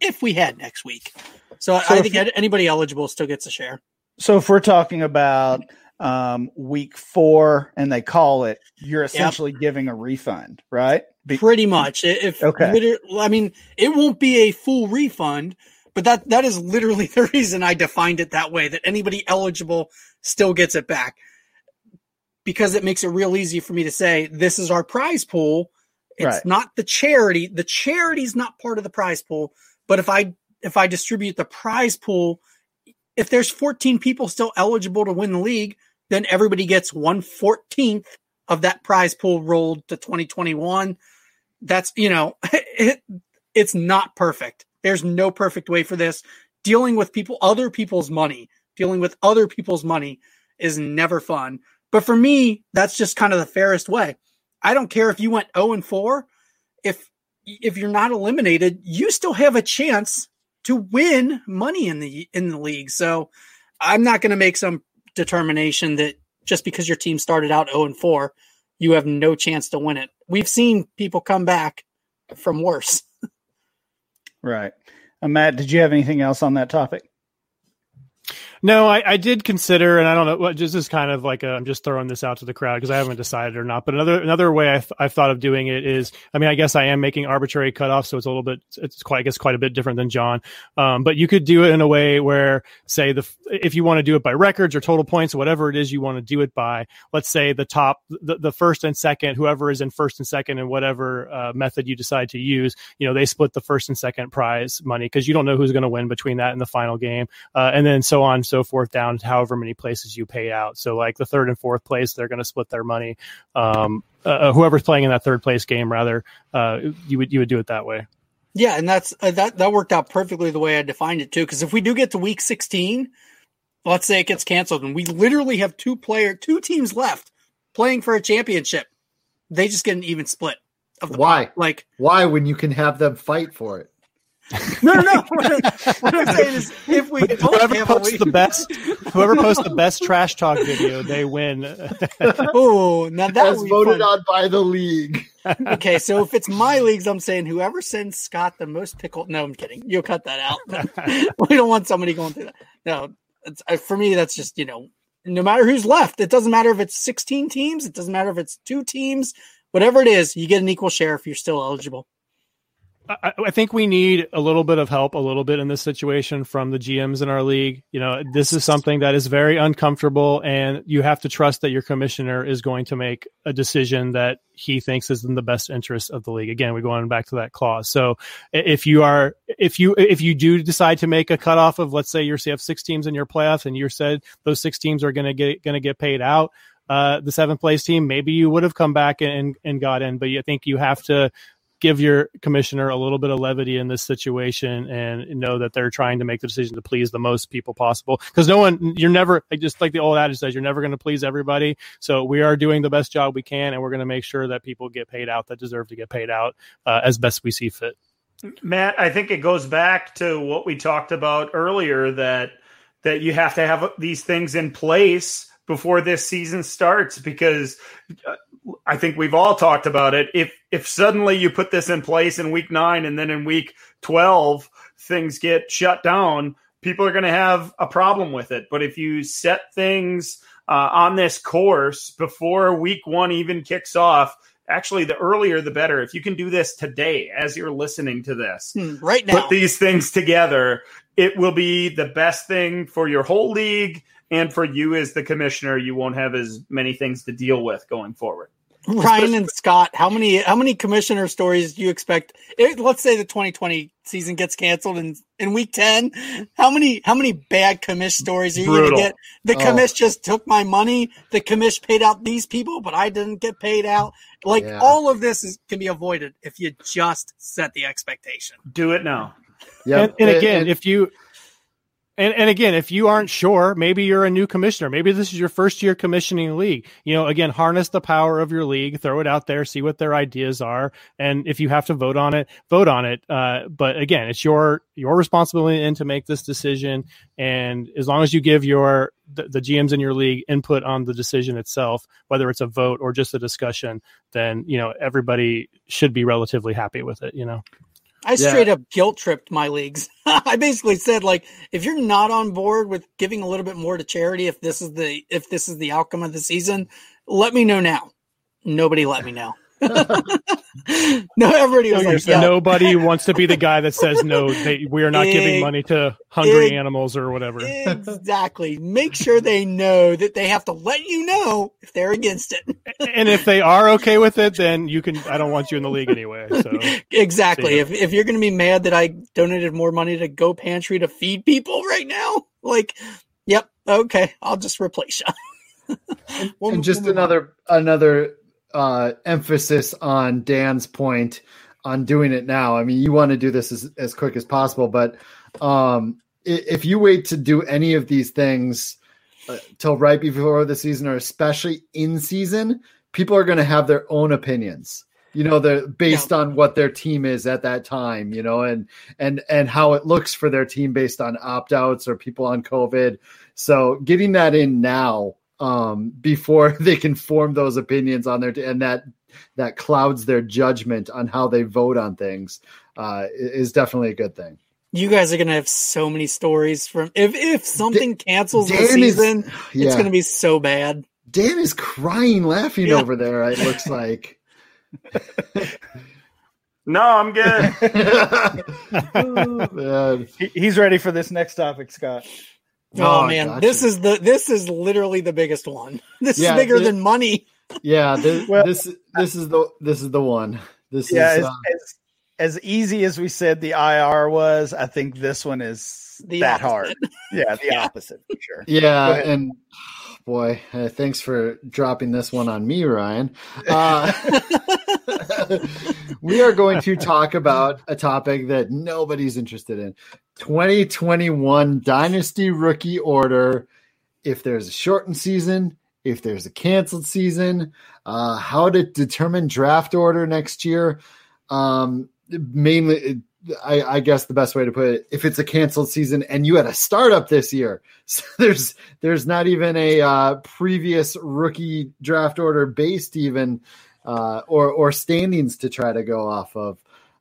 if we had next week. So, so I think anybody eligible still gets a share. So if we're talking about um, week four and they call it, you're essentially yep. giving a refund, right? Be- Pretty much. If okay, I mean, it won't be a full refund, but that that is literally the reason I defined it that way. That anybody eligible still gets it back because it makes it real easy for me to say this is our prize pool. It's right. not the charity. The charity is not part of the prize pool. But if I if I distribute the prize pool, if there's 14 people still eligible to win the league, then everybody gets one fourteenth of that prize pool rolled to 2021. That's you know, it, it's not perfect. There's no perfect way for this. Dealing with people, other people's money, dealing with other people's money is never fun. But for me, that's just kind of the fairest way. I don't care if you went 0 and 4. If if you're not eliminated, you still have a chance to win money in the in the league. So I'm not going to make some determination that just because your team started out 0 and 4, you have no chance to win it. We've seen people come back from worse. Right. Uh, Matt, did you have anything else on that topic? No, I, I, did consider, and I don't know. Well, just is kind of like i am just throwing this out to the crowd because I haven't decided or not. But another another way I've, I've, thought of doing it is, I mean, I guess I am making arbitrary cutoffs, so it's a little bit, it's quite, I guess, quite a bit different than John. Um, but you could do it in a way where, say, the if you want to do it by records or total points whatever it is you want to do it by, let's say the top, the, the first and second, whoever is in first and second and whatever uh, method you decide to use, you know, they split the first and second prize money because you don't know who's going to win between that and the final game, uh, and then so on so forth down to however many places you pay out. So like the third and fourth place, they're going to split their money. Um, uh, uh, whoever's playing in that third place game, rather, uh, you would you would do it that way. Yeah, and that's uh, that that worked out perfectly the way I defined it too. Because if we do get to week sixteen, let's say it gets canceled, and we literally have two player, two teams left playing for a championship, they just get an even split. Of the why? Pot. Like why when you can have them fight for it? No, no, no. What, I'm saying is, if we whoever posts the best, whoever posts the best trash talk video, they win. oh, now that was voted fun. on by the league. okay, so if it's my leagues, I'm saying whoever sends Scott the most pickle. No, I'm kidding. You'll cut that out. we don't want somebody going through that. No, uh, for me, that's just you know, no matter who's left, it doesn't matter if it's 16 teams. It doesn't matter if it's two teams. Whatever it is, you get an equal share if you're still eligible. I, I, think we need a little bit of help, a little bit in this situation from the GMs in our league. You know, this is something that is very uncomfortable, and you have to trust that your commissioner is going to make a decision that he thinks is in the best interest of the league. Again, we're going back to that clause. So if you are, if you, if you do decide to make a cutoff of, let's say you have six teams in your playoffs, and you said those six teams are going to get going to get paid out. Uh, the seventh place team, maybe you would have come back and, and got in, but I think you have to give your commissioner a little bit of levity in this situation and know that they're trying to make the decision to please the most people possible. Because no one, you're never, just like the old adage says, you're never going to please everybody. So we are doing the best job we can, and we're going to make sure that people get paid out that deserve to get paid out uh, as best we see fit. Matt, I think it goes back to what we talked about earlier that that you have to have these things in place before this season starts because uh, I think we've all talked about it. If if suddenly you put this in place in week nine and then in week twelve things get shut down, people are going to have a problem with it. But if you set things uh, on this course before week one even kicks off, actually the earlier the better. If you can do this today as you're listening to this, hmm, right now, put these things together, it will be the best thing for your whole league and for you as the commissioner. You won't have as many things to deal with going forward. Ryan and Scott, how many how many commissioner stories do you expect? If, let's say the 2020 season gets canceled in, in week 10. How many how many bad commish stories are you going to get? The oh. commish just took my money. The commish paid out these people, but I didn't get paid out. Like yeah. all of this is can be avoided if you just set the expectation. Do it now. Yeah, and, and, again, and, if you and, and again, if you aren't sure, maybe you're a new commissioner. Maybe this is your first year commissioning league. You know, again, harness the power of your league, throw it out there, see what their ideas are, and if you have to vote on it, vote on it. Uh, but again, it's your your responsibility and to make this decision. And as long as you give your the, the GMs in your league input on the decision itself, whether it's a vote or just a discussion, then you know everybody should be relatively happy with it. You know. I straight yeah. up guilt tripped my leagues. I basically said like if you're not on board with giving a little bit more to charity if this is the if this is the outcome of the season, let me know now. Nobody let me know. No, everybody was like, yeah. nobody wants to be the guy that says no. They, we are not it, giving money to hungry it, animals or whatever. exactly. Make sure they know that they have to let you know if they're against it. and if they are okay with it, then you can. I don't want you in the league anyway. So exactly. If if you're going to be mad that I donated more money to Go Pantry to feed people right now, like, yep, okay, I'll just replace you. and, and just another another uh, emphasis on Dan's point on doing it now. I mean, you want to do this as, as quick as possible, but um, if you wait to do any of these things uh, till right before the season, or especially in season, people are going to have their own opinions. You know, they're based yeah. on what their team is at that time. You know, and and and how it looks for their team based on opt outs or people on COVID. So getting that in now um, before they can form those opinions on their t- and that that clouds their judgment on how they vote on things uh, is definitely a good thing. You guys are gonna have so many stories from if if something cancels Dan the season, is, yeah. it's gonna be so bad. Dan is crying, laughing yeah. over there. It looks like. no, I'm good. oh, He's ready for this next topic, Scott. Oh, oh man, gotcha. this is the this is literally the biggest one. This yeah, is bigger this, than money. Yeah, this, well, this this is the this is the one. This yeah, is as, uh, as, as, easy as we said the IR was. I think this one is the that opposite. hard. Yeah, the yeah. opposite for sure. Yeah, and boy, uh, thanks for dropping this one on me, Ryan. Uh, we are going to talk about a topic that nobody's interested in 2021 Dynasty Rookie Order. If there's a shortened season, if there's a canceled season, uh, how to determine draft order next year. Um, mainly, I, I, guess the best way to put it, if it's a canceled season and you had a startup this year, so there's there's not even a uh, previous rookie draft order based even uh, or or standings to try to go off of.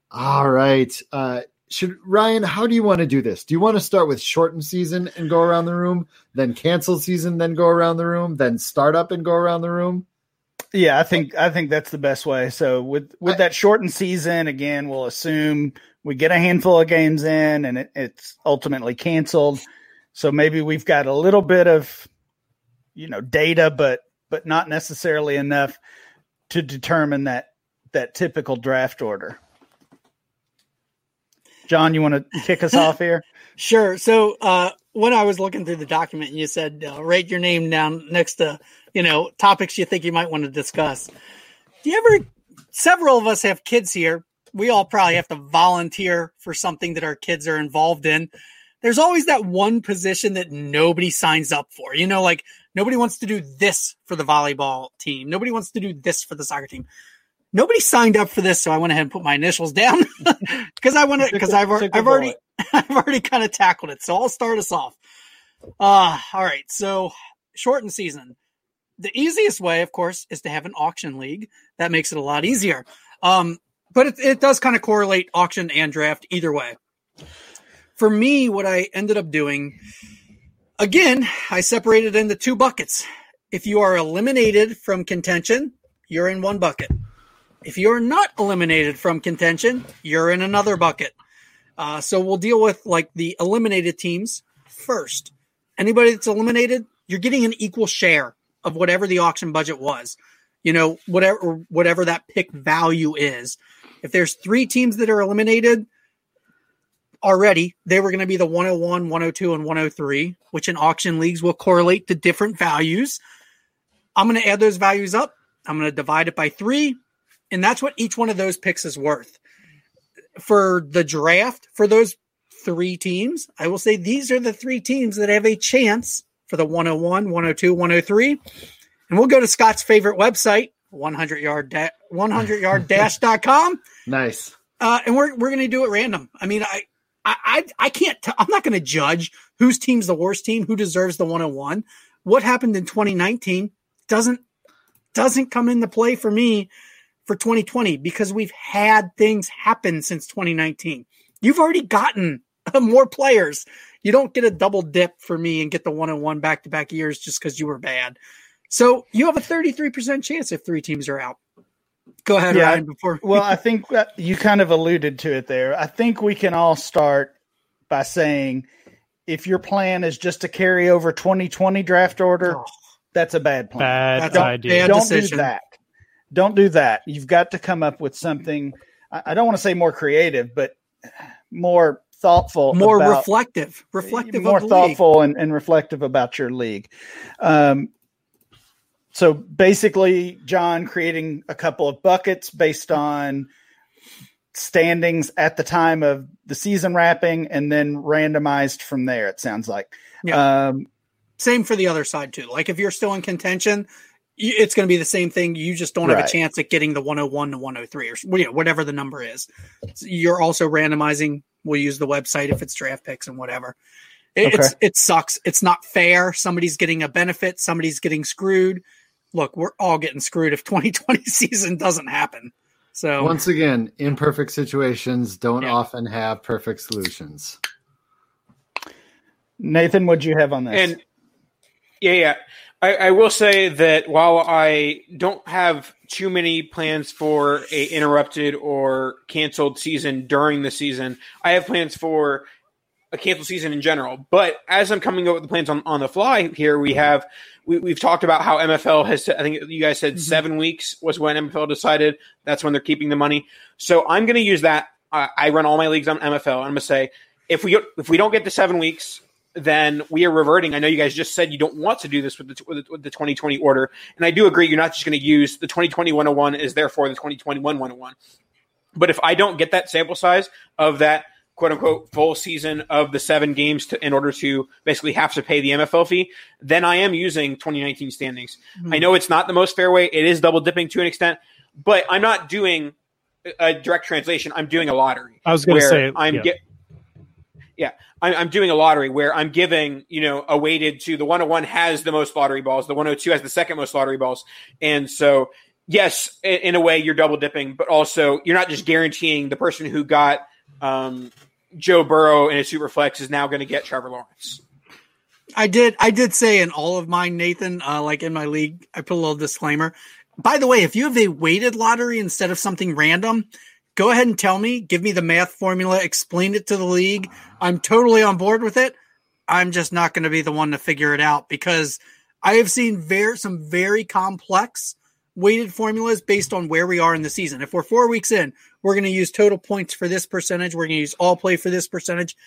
All right, uh, should Ryan, how do you want to do this? Do you want to start with shortened season and go around the room, then cancel season, then go around the room, then start up and go around the room? Yeah, I think I think that's the best way. So with with that shortened season, again, we'll assume we get a handful of games in, and it, it's ultimately canceled. So maybe we've got a little bit of, you know, data, but but not necessarily enough to determine that that typical draft order. John, you want to kick us off here? Sure. So uh, when I was looking through the document, and you said uh, write your name down next to you know topics you think you might want to discuss. Do you ever? Several of us have kids here. We all probably have to volunteer for something that our kids are involved in. There's always that one position that nobody signs up for. You know, like nobody wants to do this for the volleyball team. Nobody wants to do this for the soccer team nobody signed up for this, so I went ahead and put my initials down because I want to because I've, I've already I've already kind of tackled it. So I'll start us off. Uh, all right. So shortened season. The easiest way, of course, is to have an auction league. That makes it a lot easier. Um, but it, it does kind of correlate auction and draft either way. For me, what I ended up doing, again, I separated into two buckets. If you are eliminated from contention, you're in one bucket. If you're not eliminated from contention, you're in another bucket. Uh, so we'll deal with like the eliminated teams first. Anybody that's eliminated, you're getting an equal share of whatever the auction budget was. You know, whatever whatever that pick value is. If there's three teams that are eliminated already, they were going to be the 101, 102, and 103, which in auction leagues will correlate to different values. I'm going to add those values up. I'm going to divide it by three. And that's what each one of those picks is worth. For the draft, for those three teams, I will say these are the three teams that have a chance for the 101, 102, 103. And we'll go to Scott's favorite website, 100 yard da- 100 yard dash.com. Nice. Uh, and we're, we're going to do it random. I mean, I, I, I can't, i I'm not going to judge whose team's the worst team, who deserves the 101. What happened in 2019 doesn't, doesn't come into play for me for 2020 because we've had things happen since 2019. You've already gotten more players. You don't get a double dip for me and get the one on one back to back years just because you were bad. So you have a 33% chance if three teams are out. Go ahead, yeah, Ryan. Before well, I think you kind of alluded to it there. I think we can all start by saying if your plan is just to carry over 2020 draft order, oh, that's a bad plan. Bad don't, idea. Don't do that don't do that. You've got to come up with something. I don't want to say more creative, but more thoughtful, more about, reflective, reflective, more thoughtful and, and, reflective about your league. Um, so basically, John creating a couple of buckets based on standings at the time of the season wrapping, and then randomized from there. It sounds like. Yeah. Um, Same for the other side too. Like if you're still in contention, it's going to be the same thing. You just don't right. have a chance at getting the 101 to 103 or you know, whatever the number is. You're also randomizing. We'll use the website if it's draft picks and whatever. It, okay. It's it sucks. It's not fair. Somebody's getting a benefit. Somebody's getting screwed. Look, we're all getting screwed if 2020 season doesn't happen. So once again, imperfect situations don't yeah. often have perfect solutions. Nathan, what'd you have on this? And yeah, yeah. I, I, will say that while I don't have too many plans for a interrupted or canceled season during the season, I have plans for a canceled season in general. But as I'm coming up with the plans on, on the fly here, we have we, have talked about how MFL has. I think you guys said mm-hmm. seven weeks was when MFL decided that's when they're keeping the money. So I'm going to use that. Uh, I run all my leagues on MFL. I'm going to say if we if we don't get to seven weeks, then we are reverting. I know you guys just said you don't want to do this with the, with the 2020 order. And I do agree, you're not just going to use the 2020 101 is therefore the 2021 101. But if I don't get that sample size of that quote unquote full season of the seven games to, in order to basically have to pay the MFL fee, then I am using 2019 standings. Mm-hmm. I know it's not the most fair way. It is double dipping to an extent, but I'm not doing a direct translation. I'm doing a lottery. I was going to say, I'm yeah. get, yeah, I'm, I'm, doing a lottery where I'm giving, you know, a weighted to the 101 has the most lottery balls, the 102 has the second most lottery balls. And so, yes, in, in a way, you're double dipping, but also you're not just guaranteeing the person who got um, Joe Burrow in a super flex is now going to get Trevor Lawrence. I did. I did say in all of mine, Nathan. Uh, like in my league, I put a little disclaimer. by the way, if you have a weighted lottery instead of something random, go ahead and tell me, give me the math formula, explain it to the league. I'm totally on board with it. I'm just not going to be the one to figure it out because I have seen very some very complex weighted formulas based on where we are in the season. If we're 4 weeks in, we're going to use total points for this percentage, we're going to use all play for this percentage.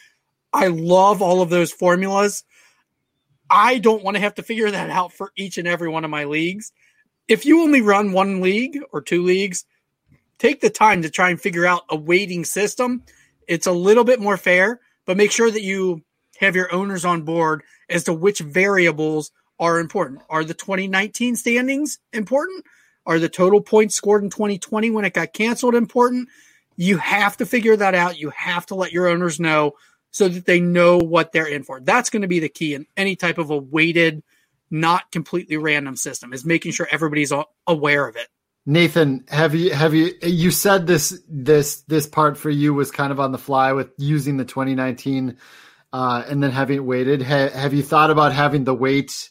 I love all of those formulas. I don't want to have to figure that out for each and every one of my leagues. If you only run one league or two leagues, take the time to try and figure out a weighting system. It's a little bit more fair, but make sure that you have your owners on board as to which variables are important. Are the 2019 standings important? Are the total points scored in 2020 when it got canceled important? You have to figure that out. You have to let your owners know so that they know what they're in for. That's going to be the key in any type of a weighted, not completely random system is making sure everybody's aware of it. Nathan, have you have you you said this this this part for you was kind of on the fly with using the 2019 uh, and then having it weighted. Ha, have you thought about having the weight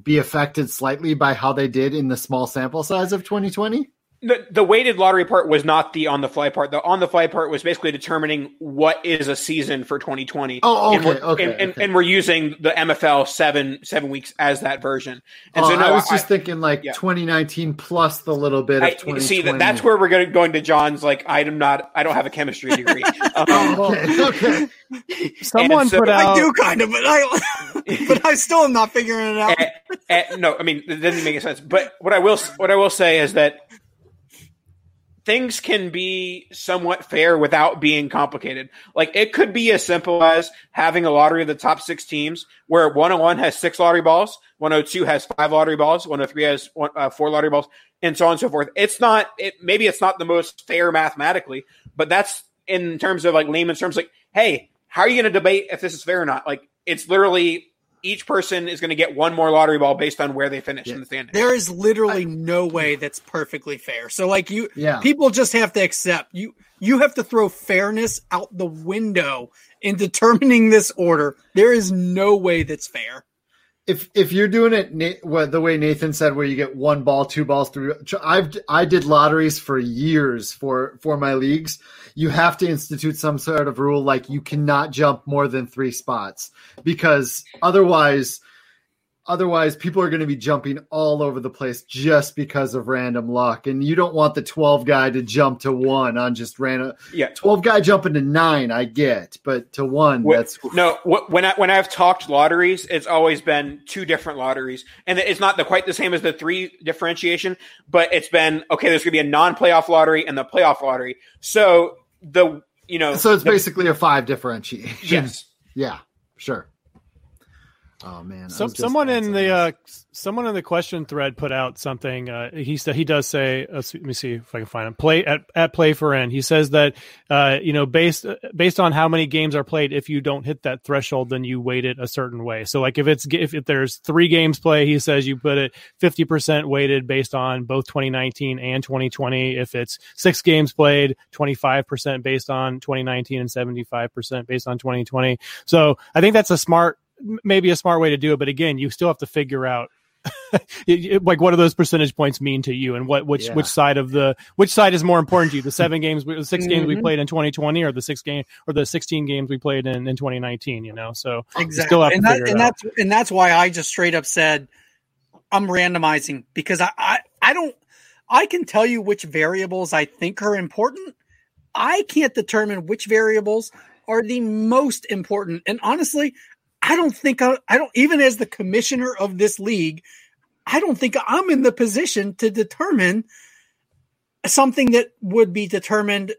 be affected slightly by how they did in the small sample size of 2020? The, the weighted lottery part was not the on the fly part. The on the fly part was basically determining what is a season for 2020. Oh, okay, and okay, and, okay. And, and, we're using the MFL seven seven weeks as that version. And oh, so no, I was just I, thinking like yeah. 2019 plus the little bit of 2020. See, that, that's where we're going, going to John's. Like, I'm not. I don't have a chemistry degree. Um, okay, okay. Someone so, put out. I do kind of, but I, but I still am not figuring it out. And, and, no, I mean, it doesn't make sense. But what I will, what I will say is that things can be somewhat fair without being complicated. Like it could be as simple as having a lottery of the top six teams where 101 has six lottery balls, 102 has five lottery balls, 103 has one, uh, four lottery balls, and so on and so forth. It's not, it, maybe it's not the most fair mathematically, but that's in terms of like layman's terms, like, hey, how are you going to debate if this is fair or not? Like it's literally each person is going to get one more lottery ball based on where they finish yeah. in the standings. There is literally I, no way that's perfectly fair. So like you yeah. people just have to accept you you have to throw fairness out the window in determining this order. There is no way that's fair if if you're doing it what the way Nathan said, where you get one ball, two balls, three, I've I did lotteries for years for for my leagues. You have to institute some sort of rule like you cannot jump more than three spots because otherwise Otherwise, people are going to be jumping all over the place just because of random luck. And you don't want the 12 guy to jump to one on just random. Yeah. 12 guy jumping to nine, I get, but to one, when, that's. No, when, I, when I've talked lotteries, it's always been two different lotteries. And it's not the, quite the same as the three differentiation, but it's been, okay, there's going to be a non playoff lottery and the playoff lottery. So the, you know. So it's the, basically a five differentiation. Yes. yeah, sure. Oh man! So, someone in the uh, someone in the question thread put out something. Uh, he said he does say. Uh, let me see if I can find him. Play at at play for end. He says that uh, you know based based on how many games are played, if you don't hit that threshold, then you weight it a certain way. So like if it's if, if there's three games play, he says you put it fifty percent weighted based on both 2019 and 2020. If it's six games played, 25 percent based on 2019 and 75 percent based on 2020. So I think that's a smart maybe a smart way to do it. But again, you still have to figure out like what do those percentage points mean to you and what which yeah. which side of the which side is more important to you the seven games the 6 mm-hmm. games we mm-hmm. played in 2020 or the six game or the 16 games we played in, in 2019 you know so exactly and, that, and that's and that's why i just straight up said i'm randomizing because I, I i don't i can tell you which variables i think are important i can't determine which variables are the most important and honestly I don't think I, I don't even as the commissioner of this league, I don't think I'm in the position to determine something that would be determined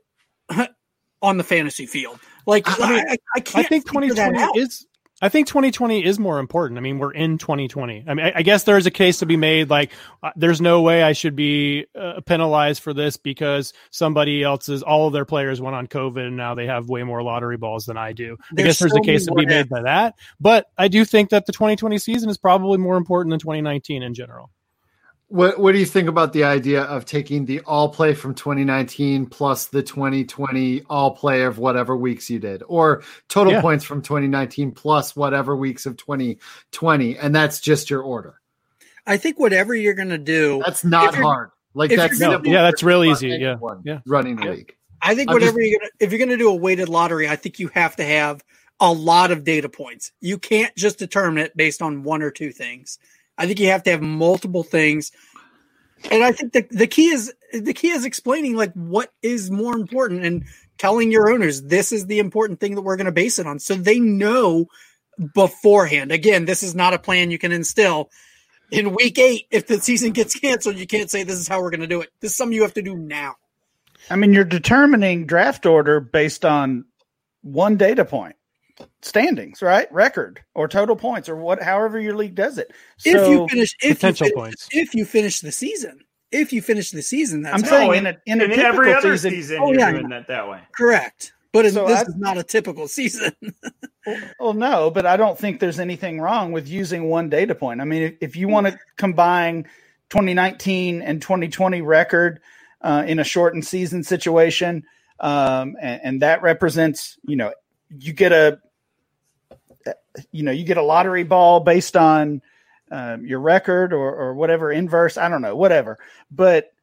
on the fantasy field. Like I, I, I, can't. I think 2020 is I think 2020 is more important. I mean, we're in 2020. I mean, I, I guess there's a case to be made. Like, uh, there's no way I should be uh, penalized for this because somebody else's all of their players went on COVID and now they have way more lottery balls than I do. There's I guess there's so a case to be made by that. But I do think that the 2020 season is probably more important than 2019 in general. What What do you think about the idea of taking the all play from 2019 plus the 2020 all play of whatever weeks you did, or total yeah. points from 2019 plus whatever weeks of 2020, and that's just your order? I think whatever you're going to do, that's not hard. Like that's no, yeah, that's real easy. Yeah, yeah, running the league. I think whatever just, you're gonna, if you're going to do a weighted lottery, I think you have to have a lot of data points. You can't just determine it based on one or two things. I think you have to have multiple things. And I think the, the key is the key is explaining like what is more important and telling your owners this is the important thing that we're going to base it on so they know beforehand. Again, this is not a plan you can instill in week 8 if the season gets canceled. You can't say this is how we're going to do it. This is something you have to do now. I mean, you're determining draft order based on one data point standings, right? Record or total points or what, however your league does it. So, if you finish, if potential you finish, points, if you finish the season, if you finish the season, that's I'm saying in, a, in, a in every other season, season oh, you're yeah, doing that that way. Correct, but so this I, is not a typical season. well, well, no, but I don't think there's anything wrong with using one data point. I mean, if, if you want to combine 2019 and 2020 record uh, in a shortened season situation, um, and, and that represents, you know, you get a you know you get a lottery ball based on um, your record or, or whatever inverse i don't know whatever. But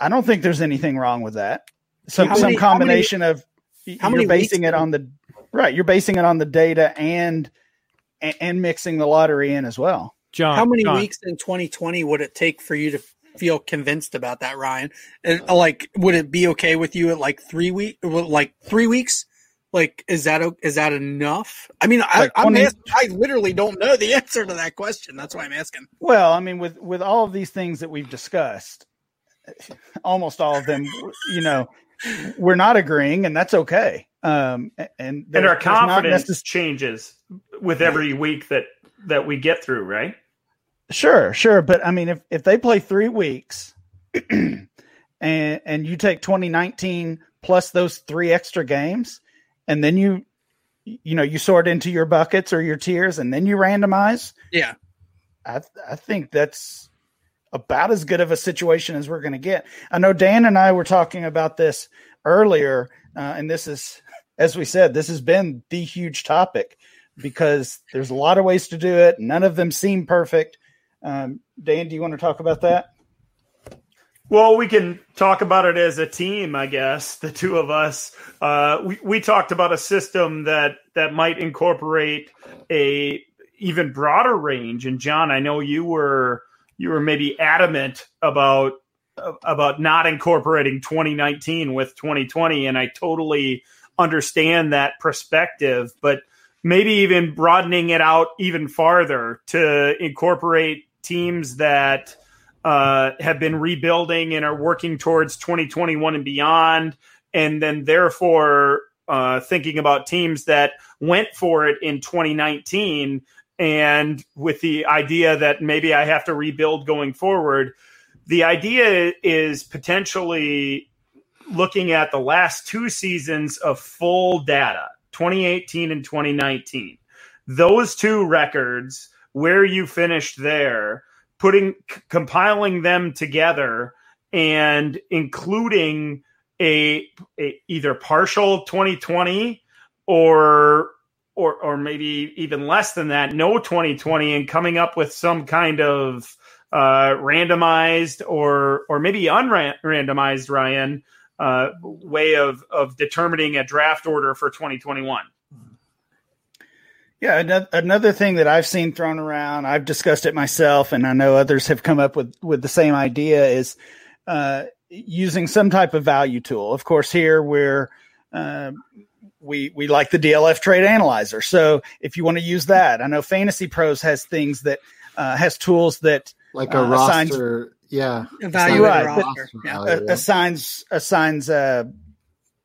i don't think there's anything wrong with that. Some many, some combination how many, of how you're basing it on the right you're basing it on the data and and mixing the lottery in as well. John how many john. weeks in 2020 would it take for you to feel convinced about that ryan? And like would it be okay with you at like three week like three weeks like, is that is that enough? I mean, like I, 20, asking, I literally don't know the answer to that question. That's why I'm asking. Well, I mean, with with all of these things that we've discussed, almost all of them, you know, we're not agreeing, and that's okay. Um, and and our confidence necess- changes with every week that that we get through, right? Sure, sure, but I mean, if if they play three weeks, and and you take 2019 plus those three extra games and then you you know you sort into your buckets or your tiers and then you randomize? Yeah. I i think that's about as good of a situation as we're going to get. I know dan and i were talking about this earlier uh, and this is as we said this has been the huge topic because there's a lot of ways to do it. None of them seem perfect. Um, dan do you want to talk about that well, we can talk about it as a team, I guess. The two of us, uh, we we talked about a system that that might incorporate a even broader range. And John, I know you were you were maybe adamant about about not incorporating 2019 with 2020, and I totally understand that perspective. But maybe even broadening it out even farther to incorporate teams that uh, have been rebuilding and are working towards 2021 and beyond. And then, therefore, uh, thinking about teams that went for it in 2019 and with the idea that maybe I have to rebuild going forward. The idea is potentially looking at the last two seasons of full data 2018 and 2019. Those two records, where you finished there, putting c- compiling them together and including a, a, either partial 2020 or or or maybe even less than that no 2020 and coming up with some kind of uh, randomized or or maybe unrandomized Ryan uh, way of of determining a draft order for 2021 yeah, another thing that I've seen thrown around, I've discussed it myself, and I know others have come up with with the same idea is uh, using some type of value tool. Of course, here we're uh, we we like the DLF Trade Analyzer. So if you want to use that, I know Fantasy Pros has things that uh, has tools that like a uh, roster, assigns, yeah, value, right, roster, yeah. assigns assigns a,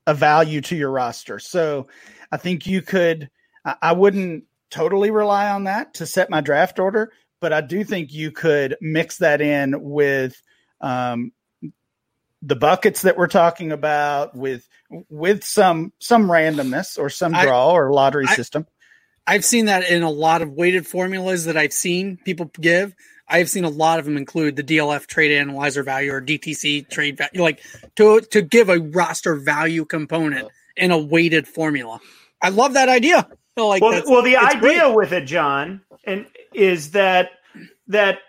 a value to your roster. So I think you could I wouldn't totally rely on that to set my draft order, but I do think you could mix that in with um, the buckets that we're talking about, with with some some randomness or some draw I, or lottery I, system. I've seen that in a lot of weighted formulas that I've seen people give. I've seen a lot of them include the DLF trade analyzer value or DTC trade value, like to to give a roster value component in a weighted formula. I love that idea like well, well, the idea great. with it, John, and is that that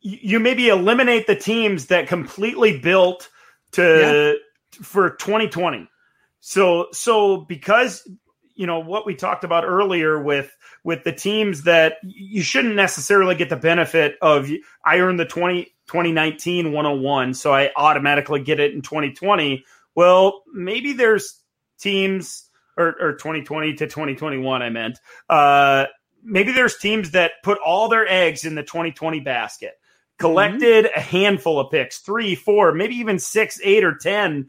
you maybe eliminate the teams that completely built to yeah. for 2020. So so because you know what we talked about earlier with with the teams that you shouldn't necessarily get the benefit of I earned the 20 2019 101 so I automatically get it in 2020. Well, maybe there's teams or, or 2020 to 2021 I meant. Uh maybe there's teams that put all their eggs in the 2020 basket. Collected mm-hmm. a handful of picks, 3, 4, maybe even 6, 8 or 10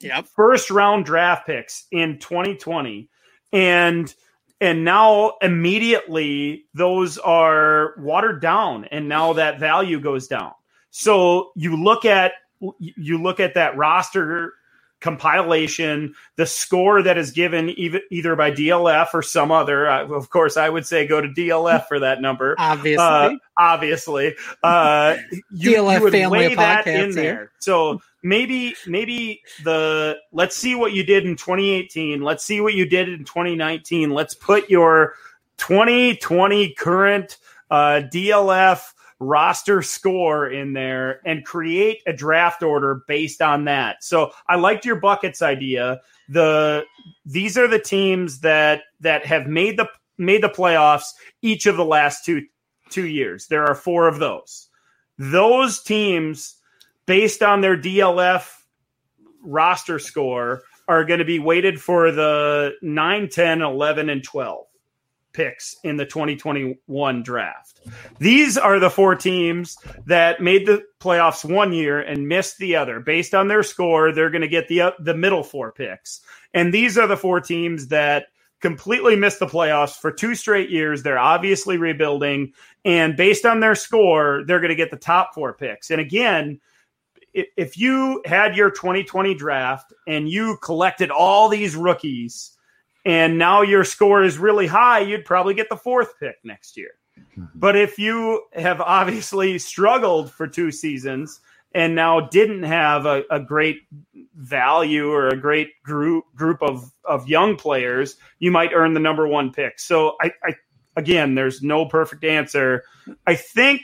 yep. first round draft picks in 2020 and and now immediately those are watered down and now that value goes down so you look at you look at that roster compilation, the score that is given either by DLF or some other. Uh, of course, I would say go to DLF for that number. obviously, uh, obviously, uh, you, DLF you would family lay that in here. So maybe, maybe the let's see what you did in 2018. Let's see what you did in 2019. Let's put your 2020 current uh, DLF roster score in there and create a draft order based on that. So I liked your buckets idea. The these are the teams that that have made the made the playoffs each of the last two two years. There are four of those. Those teams based on their DLF roster score are going to be weighted for the 9, 10, 11 and 12 picks in the 2021 draft. These are the four teams that made the playoffs one year and missed the other. Based on their score, they're going to get the uh, the middle four picks. And these are the four teams that completely missed the playoffs for two straight years. They're obviously rebuilding and based on their score, they're going to get the top four picks. And again, if you had your 2020 draft and you collected all these rookies and now your score is really high, you'd probably get the fourth pick next year. Mm-hmm. But if you have obviously struggled for two seasons and now didn't have a, a, great value or a great group group of, of young players, you might earn the number one pick. So I, I again, there's no perfect answer. I think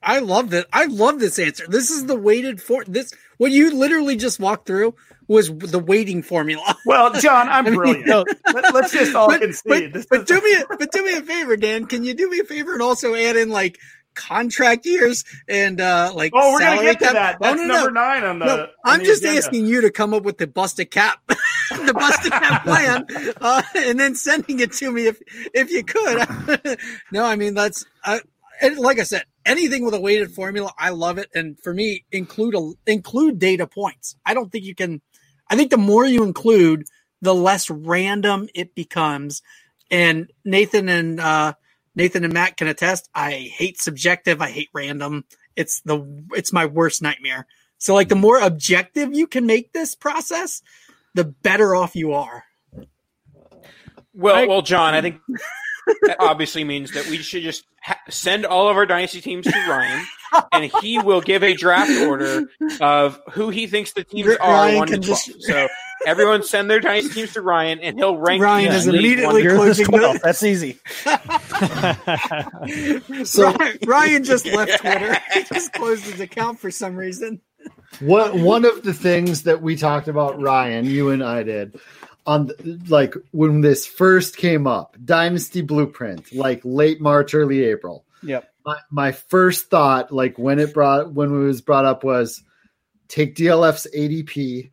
I love that. I love this answer. This is the weighted for this. What you literally just walked through was the weighting formula. Well, John, I'm I mean, brilliant. Let, us just all but, concede. But, but do me, a, but do me a favor, Dan. Can you do me a favor and also add in like contract years and uh like oh we're gonna get cap? to that that's oh, no, number no. nine on the no, on i'm the just agenda. asking you to come up with the busted cap the busted cap plan uh, and then sending it to me if if you could no i mean that's uh, and like i said anything with a weighted formula, I love it. And for me, include a, include data points. I don't think you can. I think the more you include, the less random it becomes. And Nathan and uh, Nathan and Matt can attest. I hate subjective. I hate random. It's the it's my worst nightmare. So like the more objective you can make this process, the better off you are. Well, well, John, I think that obviously means that we should just ha- send all of our dynasty teams to Ryan, and he will give a draft order of who he thinks the teams are Ryan one to twelve. Just... So everyone send their dynasty teams to Ryan, and he'll rank. Ryan is immediately closing the... That's easy. so Ryan, Ryan just left Twitter. He just closed his account for some reason. What one of the things that we talked about, Ryan, you and I did, on like when this first came up, Dynasty Blueprint, like late March, early April. Yep. My, my first thought, like when it brought when it was brought up, was take DLF's ADP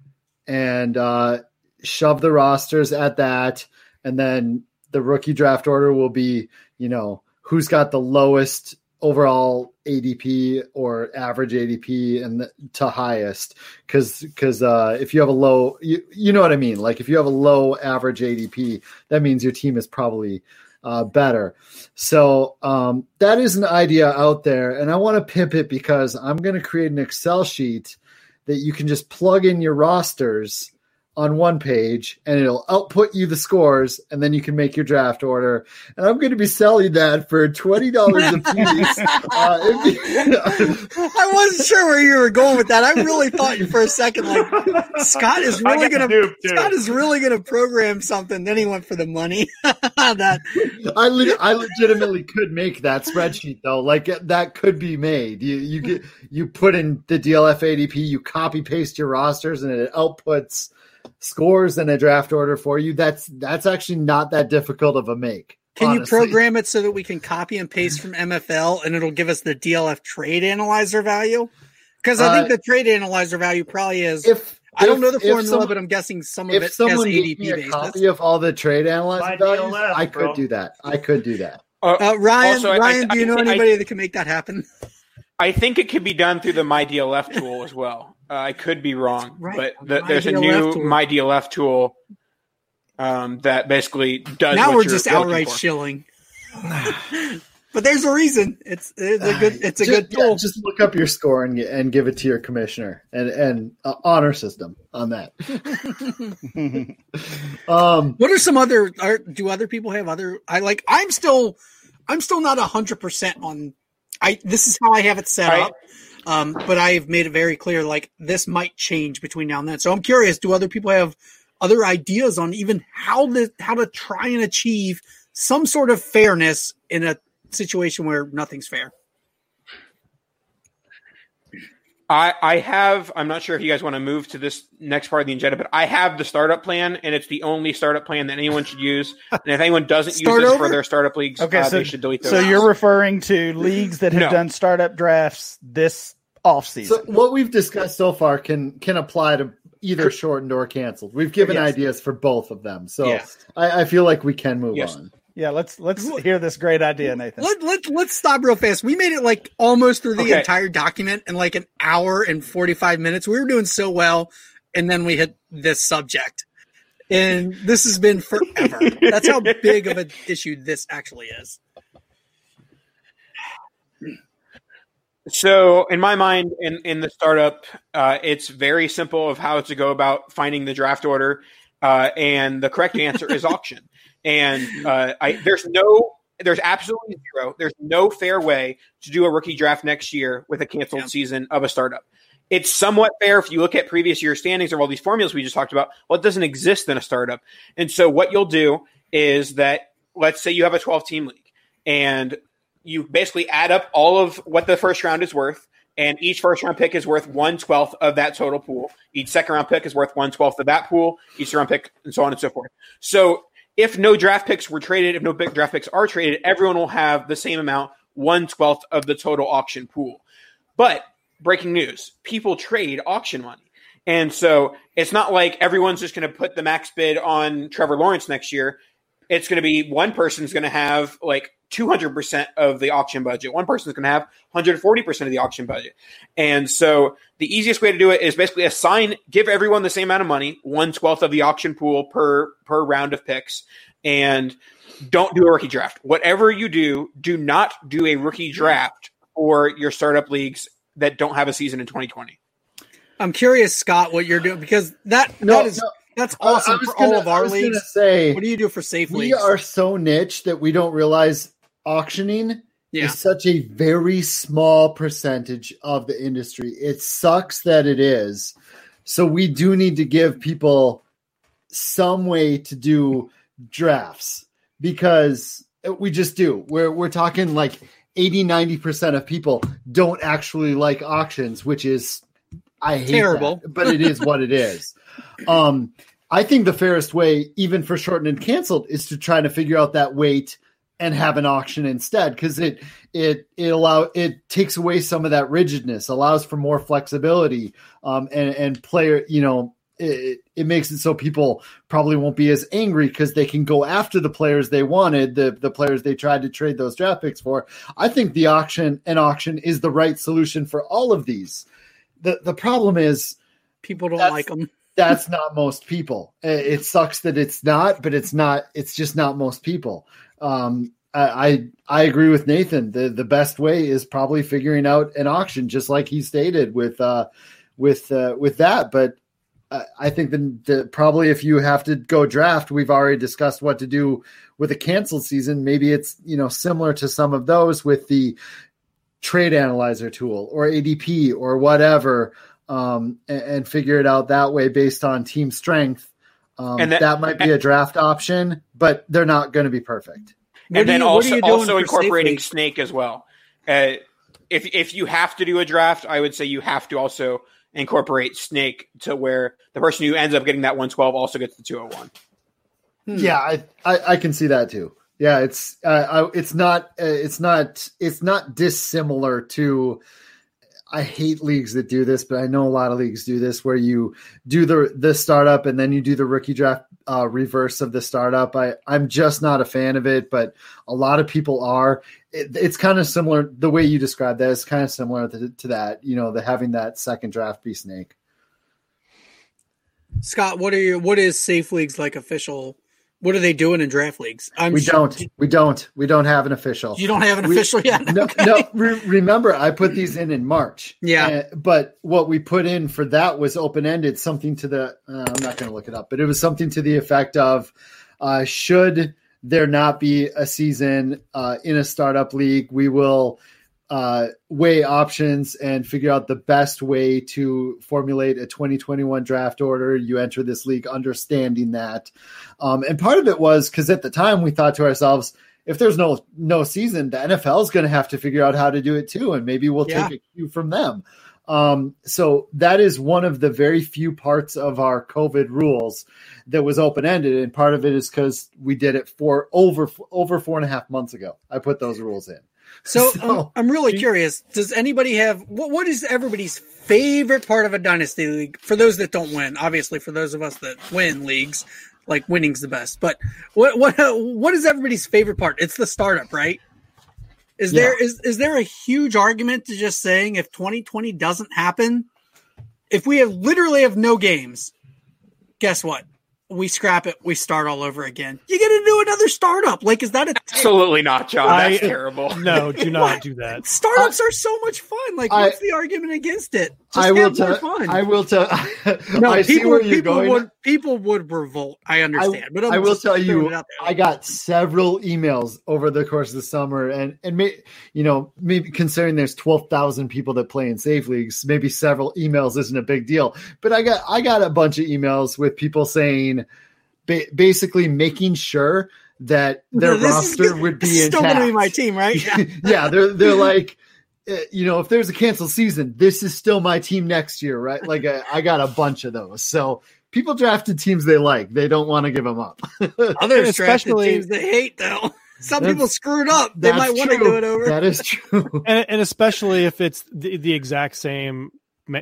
and uh, shove the rosters at that, and then the rookie draft order will be, you know, who's got the lowest overall ADP or average ADP and to highest. Because because uh, if you have a low you, you know what I mean? Like if you have a low average ADP that means your team is probably uh, better. So um, that is an idea out there and I want to pimp it because I'm going to create an Excel sheet that you can just plug in your rosters on one page and it'll output you the scores and then you can make your draft order. And i'm going to be selling that for $20 a piece. Uh, i wasn't sure where you were going with that. I really thought you for a second like scott is really going to scott is really going to program something. Then he went for the money. That I, le- I legitimately could make that spreadsheet though. Like that could be made. You you get you put in the dlf adp you copy paste your rosters and it outputs scores and a draft order for you, that's that's actually not that difficult of a make. Can honestly. you program it so that we can copy and paste from MFL and it'll give us the DLF trade analyzer value? Because I think uh, the trade analyzer value probably is. If I don't know the formula, some, but I'm guessing some of it has ADP me a copy of all the trade analyzer values, DLF, I could bro. do that. I could do that. Uh, uh, Ryan, also, Ryan, I, I, do you know anybody that can make that happen? I think it could be done through the MyDLF tool as well. Uh, I could be wrong, right. but the, there's a new tool. MyDLF tool um, that basically does. Now we're just outright for. shilling. but there's a reason. It's it's a good it's a just, good tool. Yeah, just look up your score and and give it to your commissioner and and uh, honor system on that. um, what are some other? Are, do other people have other? I like. I'm still I'm still not hundred percent on. I this is how I have it set up. Um, but I've made it very clear, like this might change between now and then. So I'm curious, do other people have other ideas on even how the how to try and achieve some sort of fairness in a situation where nothing's fair? I, I have. I'm not sure if you guys want to move to this next part of the agenda, but I have the startup plan, and it's the only startup plan that anyone should use. And if anyone doesn't use this over? for their startup leagues, okay, uh, so, they should delete. Those. So you're referring to leagues that have no. done startup drafts this offseason. So what we've discussed so far can can apply to either shortened or canceled. We've given yes. ideas for both of them, so yes. I, I, feel like we can move yes. on. Yeah, let's let's hear this great idea, Nathan. Let, let, let's stop real fast. We made it like almost through the okay. entire document in like an hour and 45 minutes. We were doing so well, and then we hit this subject. And this has been forever. That's how big of an issue this actually is. So, in my mind, in, in the startup, uh, it's very simple of how to go about finding the draft order, uh, and the correct answer is auction. And uh, I, there's no, there's absolutely zero, there's no fair way to do a rookie draft next year with a canceled yeah. season of a startup. It's somewhat fair if you look at previous year standings of all these formulas we just talked about. Well, it doesn't exist in a startup. And so, what you'll do is that let's say you have a 12 team league, and you basically add up all of what the first round is worth, and each first round pick is worth one twelfth of that total pool. Each second round pick is worth one twelfth of that pool. Each round pick, and so on and so forth. So if no draft picks were traded, if no big draft picks are traded, everyone will have the same amount, one twelfth of the total auction pool. But breaking news: people trade auction money. And so it's not like everyone's just going to put the max bid on Trevor Lawrence next year. It's going to be one person's going to have like 200% of the auction budget. One person is going to have 140% of the auction budget. And so the easiest way to do it is basically assign, give everyone the same amount of money, one twelfth of the auction pool per, per round of picks. And don't do a rookie draft. Whatever you do, do not do a rookie draft for your startup leagues that don't have a season in 2020. I'm curious, Scott, what you're doing because that no, that is no. That's awesome for gonna, all of our leagues. Say, what do you do for safe we leagues? We are so niche that we don't realize auctioning yeah. is such a very small percentage of the industry. It sucks that it is. So we do need to give people some way to do drafts because we just do. We're we're talking like 80 90% of people don't actually like auctions, which is I hate terrible, that, but it is what it is. Um I think the fairest way, even for shortened and canceled, is to try to figure out that weight and have an auction instead because it it it allow it takes away some of that rigidness allows for more flexibility um, and and player you know it, it makes it so people probably won't be as angry because they can go after the players they wanted the the players they tried to trade those draft picks for i think the auction and auction is the right solution for all of these the the problem is people don't like them that's not most people. It sucks that it's not, but it's not. It's just not most people. Um, I I agree with Nathan. The the best way is probably figuring out an auction, just like he stated with uh, with uh, with that. But I I think that probably if you have to go draft, we've already discussed what to do with a canceled season. Maybe it's you know similar to some of those with the trade analyzer tool or ADP or whatever, um, and, and, figure it out that way based on team strength. Um, and that, that, might be a draft option, but they're not going to be perfect. and then you, also also incorporating Snake as well. Uh, if if you have to do a draft, I would say you have to also incorporate Snake to where the person who ends up getting that 112 also gets the 201. Hmm. Yeah, I, I, I can see that too. Yeah, it's uh, I, it's not uh, it's not it's not dissimilar to. I hate leagues that do this, but I know a lot of leagues do this where you do the the startup and then you do the rookie draft uh, reverse of the startup. I I'm just not a fan of it, but a lot of people are. It, it's kind of similar the way you described that. It's kind of similar to, to that. You know, the having that second draft be snake. Scott, what are your what is safe leagues like official what are they doing in draft leagues? I'm we sure. don't. We don't. We don't have an official. You don't have an we, official yet. No. Okay. no re- remember, I put these in in March. Yeah. Uh, but what we put in for that was open ended. Something to the. Uh, I'm not going to look it up, but it was something to the effect of, uh, should there not be a season uh, in a startup league, we will uh, weigh options and figure out the best way to formulate a 2021 draft order. You enter this league understanding that. Um, and part of it was because at the time we thought to ourselves, if there's no no season, the NFL is going to have to figure out how to do it too, and maybe we'll yeah. take a cue from them. Um, so that is one of the very few parts of our COVID rules that was open ended, and part of it is because we did it for over over four and a half months ago. I put those rules in. So, so um, I'm really curious. Does anybody have what? What is everybody's favorite part of a dynasty league? For those that don't win, obviously, for those of us that win leagues, like winning's the best. But what what what is everybody's favorite part? It's the startup, right? Is yeah. there is is there a huge argument to just saying if 2020 doesn't happen, if we have literally have no games, guess what? We scrap it, we start all over again. You get to do another startup. Like, is that a absolutely not, John? That's I, terrible. No, do not do that. Startups are so much fun. Like, what's the argument against it? Just I will tell. Fun. I will tell. no, I people, people would people would revolt. I understand, I, but I'm i will tell you, I got several emails over the course of the summer, and and may, you know, maybe considering there's twelve thousand people that play in safe leagues, maybe several emails isn't a big deal. But I got I got a bunch of emails with people saying, ba- basically making sure that their this roster is, would be intact. Still going to be my team, right? yeah, yeah they're they're like you know, if there's a canceled season, this is still my team next year, right? Like I, I got a bunch of those. So people drafted teams they like. They don't want to give them up. Others drafted teams they hate, though. Some people screwed up. They might want to do it over. That is true. and, and especially if it's the, the exact same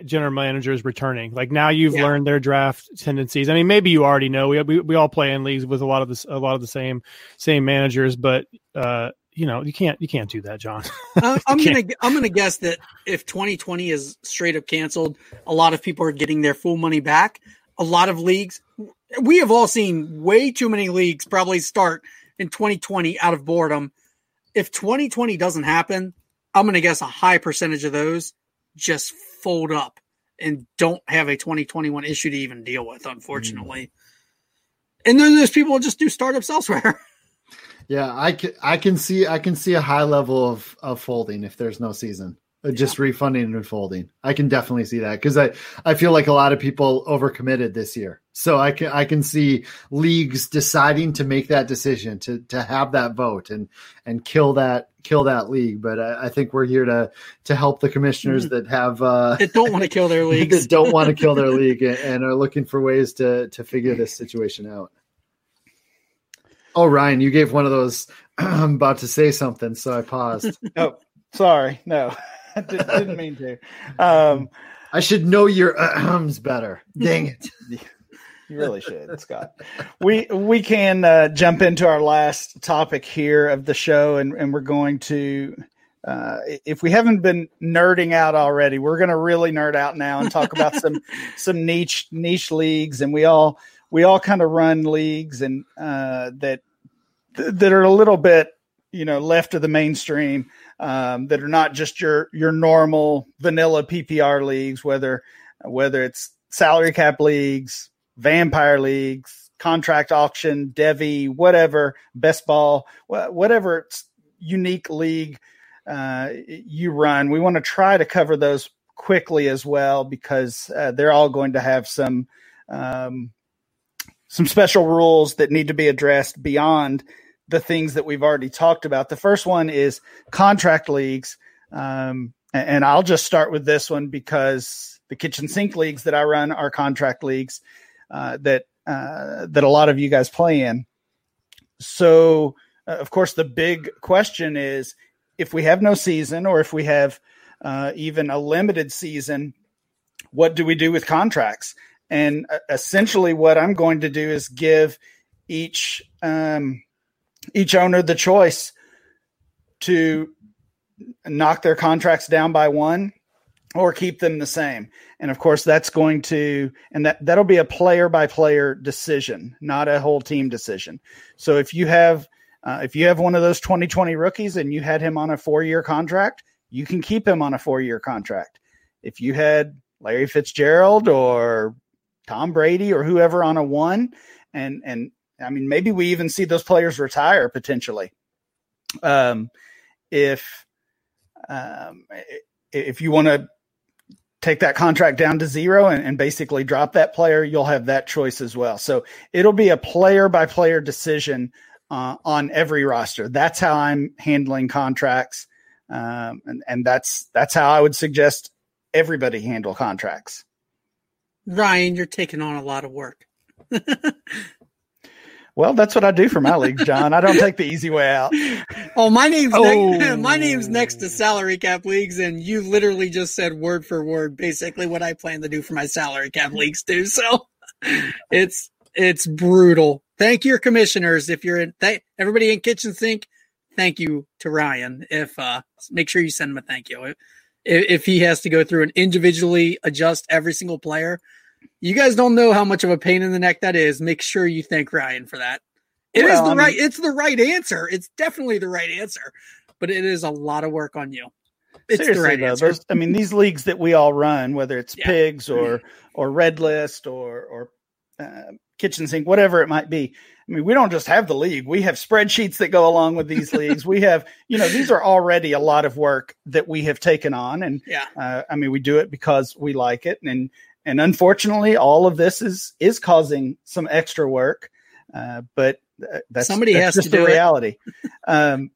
general manager is returning. Like now you've yeah. learned their draft tendencies. I mean, maybe you already know. We, we we all play in leagues with a lot of this, a lot of the same same managers, but uh, you know you can't you can't do that, John. uh, I'm gonna I'm gonna guess that if 2020 is straight up canceled, a lot of people are getting their full money back. A lot of leagues, we have all seen way too many leagues probably start in 2020 out of boredom. If 2020 doesn't happen, I'm gonna guess a high percentage of those just fold up and don't have a 2021 issue to even deal with, unfortunately. Mm. And then there's people just do startups elsewhere. Yeah, I can, I can see I can see a high level of, of folding if there's no season. Uh, just yeah. refunding and folding. I can definitely see that because I, I feel like a lot of people overcommitted this year. So I can I can see leagues deciding to make that decision to to have that vote and and kill that kill that league. But I, I think we're here to to help the commissioners mm. that have uh, that don't want to kill their leagues, that don't want to kill their league and, and are looking for ways to to figure this situation out. Oh, Ryan, you gave one of those. I'm about to say something, so I paused. oh, sorry. No, I didn't mean to. Um, I should know your ums better. Dang it. You really should, Scott. We we can uh, jump into our last topic here of the show, and, and we're going to, uh, if we haven't been nerding out already, we're going to really nerd out now and talk about some some niche niche leagues, and we all we all kind of run leagues and uh, that that are a little bit you know left of the mainstream um, that are not just your your normal vanilla PPR leagues, whether whether it's salary cap leagues, vampire leagues, contract auction, Devy, whatever, best ball, whatever unique league uh, you run. We want to try to cover those quickly as well because uh, they're all going to have some um, some special rules that need to be addressed beyond the things that we've already talked about. The first one is contract leagues. Um, and I'll just start with this one because the kitchen sink leagues that I run are contract leagues uh, that uh, that a lot of you guys play in. So, uh, of course, the big question is if we have no season or if we have uh, even a limited season, what do we do with contracts? And uh, essentially, what I'm going to do is give each um, each owner the choice to knock their contracts down by one or keep them the same. And of course, that's going to, and that, that'll be a player by player decision, not a whole team decision. So if you have, uh, if you have one of those 2020 rookies and you had him on a four year contract, you can keep him on a four year contract. If you had Larry Fitzgerald or Tom Brady or whoever on a one, and, and I mean, maybe we even see those players retire potentially. Um, if um, if you want to take that contract down to zero and, and, basically drop that player, you'll have that choice as well. So it'll be a player by player decision uh, on every roster. That's how I'm handling contracts, um, and and that's that's how I would suggest everybody handle contracts. Ryan, you're taking on a lot of work. Well, that's what I do for my leagues, John. I don't take the easy way out. Oh, my name's oh. Ne- my name's next to salary cap leagues, and you literally just said word for word basically what I plan to do for my salary cap leagues too. So it's it's brutal. Thank your commissioners if you're in. Th- everybody in kitchen sink. Thank you to Ryan. If uh, make sure you send him a thank you. If, he has to go through and individually adjust every single player, you guys don't know how much of a pain in the neck that is. Make sure you thank Ryan for that. It well, is the I mean, right. It's the right answer. It's definitely the right answer, but it is a lot of work on you. It's the right though, answer. Those, I mean, these leagues that we all run, whether it's yeah. pigs or or red list or or uh, kitchen sink, whatever it might be. I mean, we don't just have the league. We have spreadsheets that go along with these leagues. We have, you know, these are already a lot of work that we have taken on, and yeah, uh, I mean, we do it because we like it, and and unfortunately, all of this is is causing some extra work. Uh, but uh, that's somebody that's has to do the reality. um,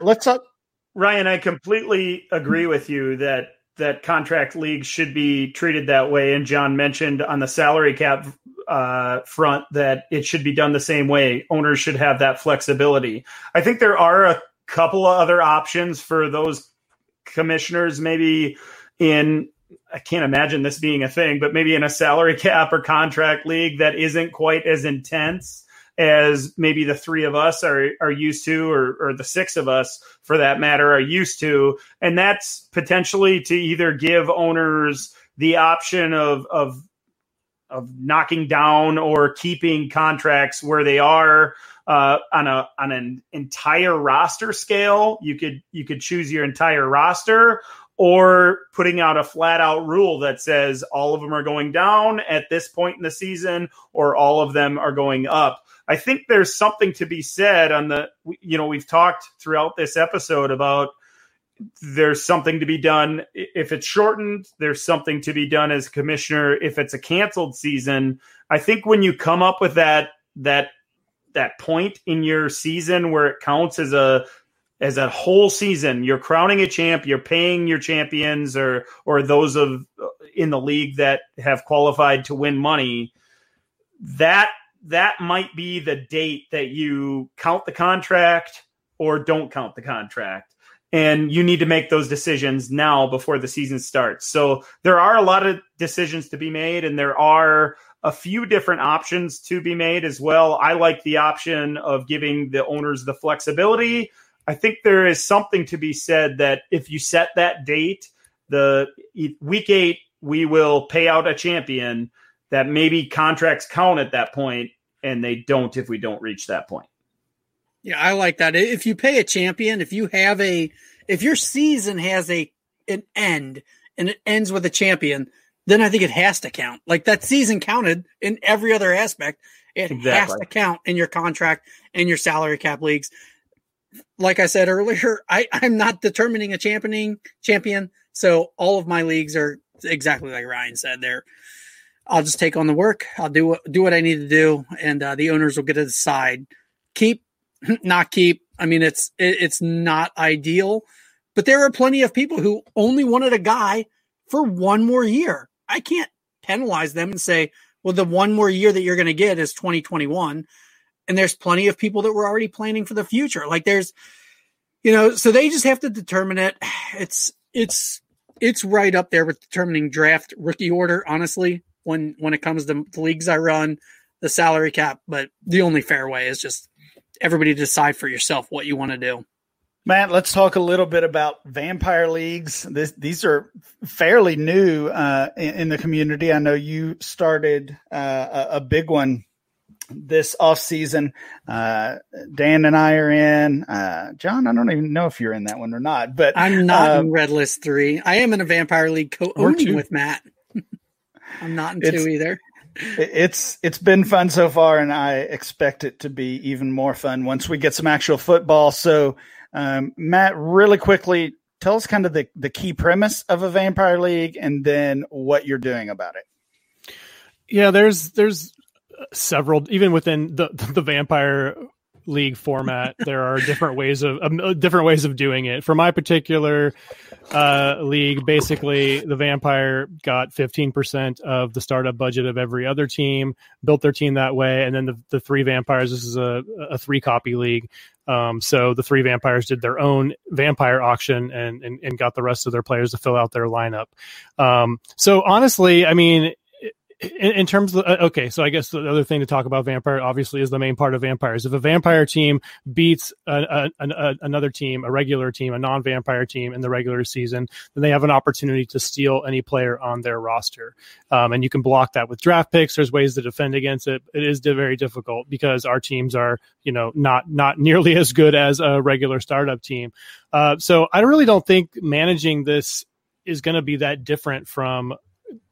let's talk. Ryan, I completely agree with you that that contract leagues should be treated that way. And John mentioned on the salary cap uh, front that it should be done the same way. Owners should have that flexibility. I think there are a couple of other options for those commissioners, maybe in I can't imagine this being a thing, but maybe in a salary cap or contract league that isn't quite as intense as maybe the three of us are are used to, or, or the six of us for that matter are used to, and that's potentially to either give owners the option of of of knocking down or keeping contracts where they are uh, on a on an entire roster scale. You could you could choose your entire roster, or putting out a flat out rule that says all of them are going down at this point in the season or all of them are going up. I think there's something to be said on the, you know, we've talked throughout this episode about there's something to be done if it's shortened, there's something to be done as commissioner if it's a canceled season. I think when you come up with that, that, that point in your season where it counts as a as a whole season you're crowning a champ you're paying your champions or or those of uh, in the league that have qualified to win money that that might be the date that you count the contract or don't count the contract and you need to make those decisions now before the season starts. So there are a lot of decisions to be made and there are a few different options to be made as well. I like the option of giving the owners the flexibility. I think there is something to be said that if you set that date, the week eight, we will pay out a champion that maybe contracts count at that point and they don't if we don't reach that point. Yeah, I like that. If you pay a champion, if you have a if your season has a an end and it ends with a champion, then I think it has to count. Like that season counted in every other aspect. It exactly. has to count in your contract and your salary cap leagues. Like I said earlier, I, I'm not determining a championing champion. So all of my leagues are exactly like Ryan said. They're I'll just take on the work. I'll do what do what I need to do, and uh, the owners will get to decide keep, not keep. I mean, it's it, it's not ideal, but there are plenty of people who only wanted a guy for one more year. I can't penalize them and say, well, the one more year that you're going to get is 2021. And there's plenty of people that were already planning for the future. Like there's, you know, so they just have to determine it. It's, it's, it's right up there with determining draft rookie order, honestly, when, when it comes to the leagues I run, the salary cap. But the only fair way is just everybody decide for yourself what you want to do. Matt, let's talk a little bit about vampire leagues. This, these are fairly new uh, in, in, the community. I know you started uh, a, a, big one this off season. Uh, Dan and I are in. Uh, John, I don't even know if you're in that one or not, but I'm not in um, Red List three. I am in a vampire league co-owning with Matt. I'm not in two either. It's it's been fun so far, and I expect it to be even more fun once we get some actual football. So um, Matt, really quickly, tell us kind of the, the key premise of a vampire league and then what you're doing about it. Yeah, there's there's several even within the the vampire league format there are different ways of um, different ways of doing it for my particular uh, league basically the vampire got 15% of the startup budget of every other team built their team that way and then the, the three vampires this is a, a three copy league um, so the three vampires did their own vampire auction and, and, and got the rest of their players to fill out their lineup. Um, so honestly, I mean, in, in, terms of uh, okay, so I guess the other thing to talk about vampire obviously is the main part of vampires. If a vampire team beats a, a, a, another team, a regular team, a non-vampire team in the regular season, then they have an opportunity to steal any player on their roster, um, and you can block that with draft picks. There's ways to defend against it. It is very difficult because our teams are you know not not nearly as good as a regular startup team. Uh, so I really don't think managing this is going to be that different from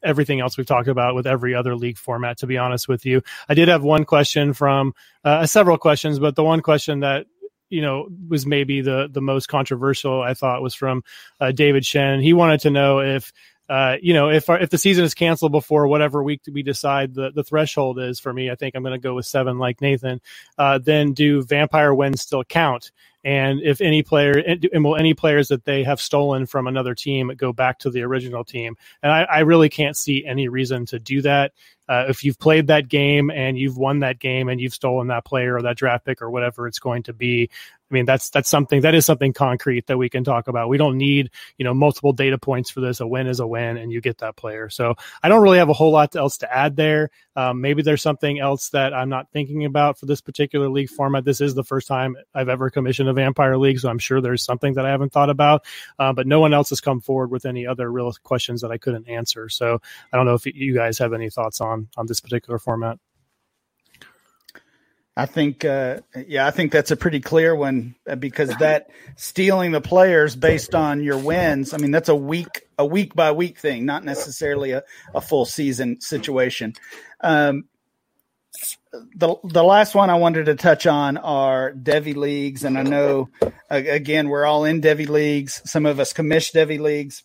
everything else we've talked about with every other league format to be honest with you i did have one question from uh, several questions but the one question that you know was maybe the the most controversial i thought was from uh, david shen he wanted to know if uh, you know, if our, if the season is canceled before whatever week we decide the, the threshold is for me, I think I'm going to go with seven, like Nathan. Uh, then do vampire wins still count? And if any player, and will any players that they have stolen from another team go back to the original team? And I, I really can't see any reason to do that. Uh, if you've played that game and you've won that game and you've stolen that player or that draft pick or whatever it's going to be, I mean, that's that's something that is something concrete that we can talk about. We don't need you know multiple data points for this. A win is a win, and you get that player. So I don't really have a whole lot else to add there. Um, maybe there's something else that I'm not thinking about for this particular league format. This is the first time I've ever commissioned a Vampire League, so I'm sure there's something that I haven't thought about. Uh, but no one else has come forward with any other real questions that I couldn't answer. So I don't know if you guys have any thoughts on on this particular format. I think, uh, yeah, I think that's a pretty clear one uh, because that stealing the players based on your wins. I mean, that's a week, a week by week thing, not necessarily a, a full season situation. Um, the the last one I wanted to touch on are Devy leagues, and I know again we're all in Devy leagues. Some of us commish Devy leagues,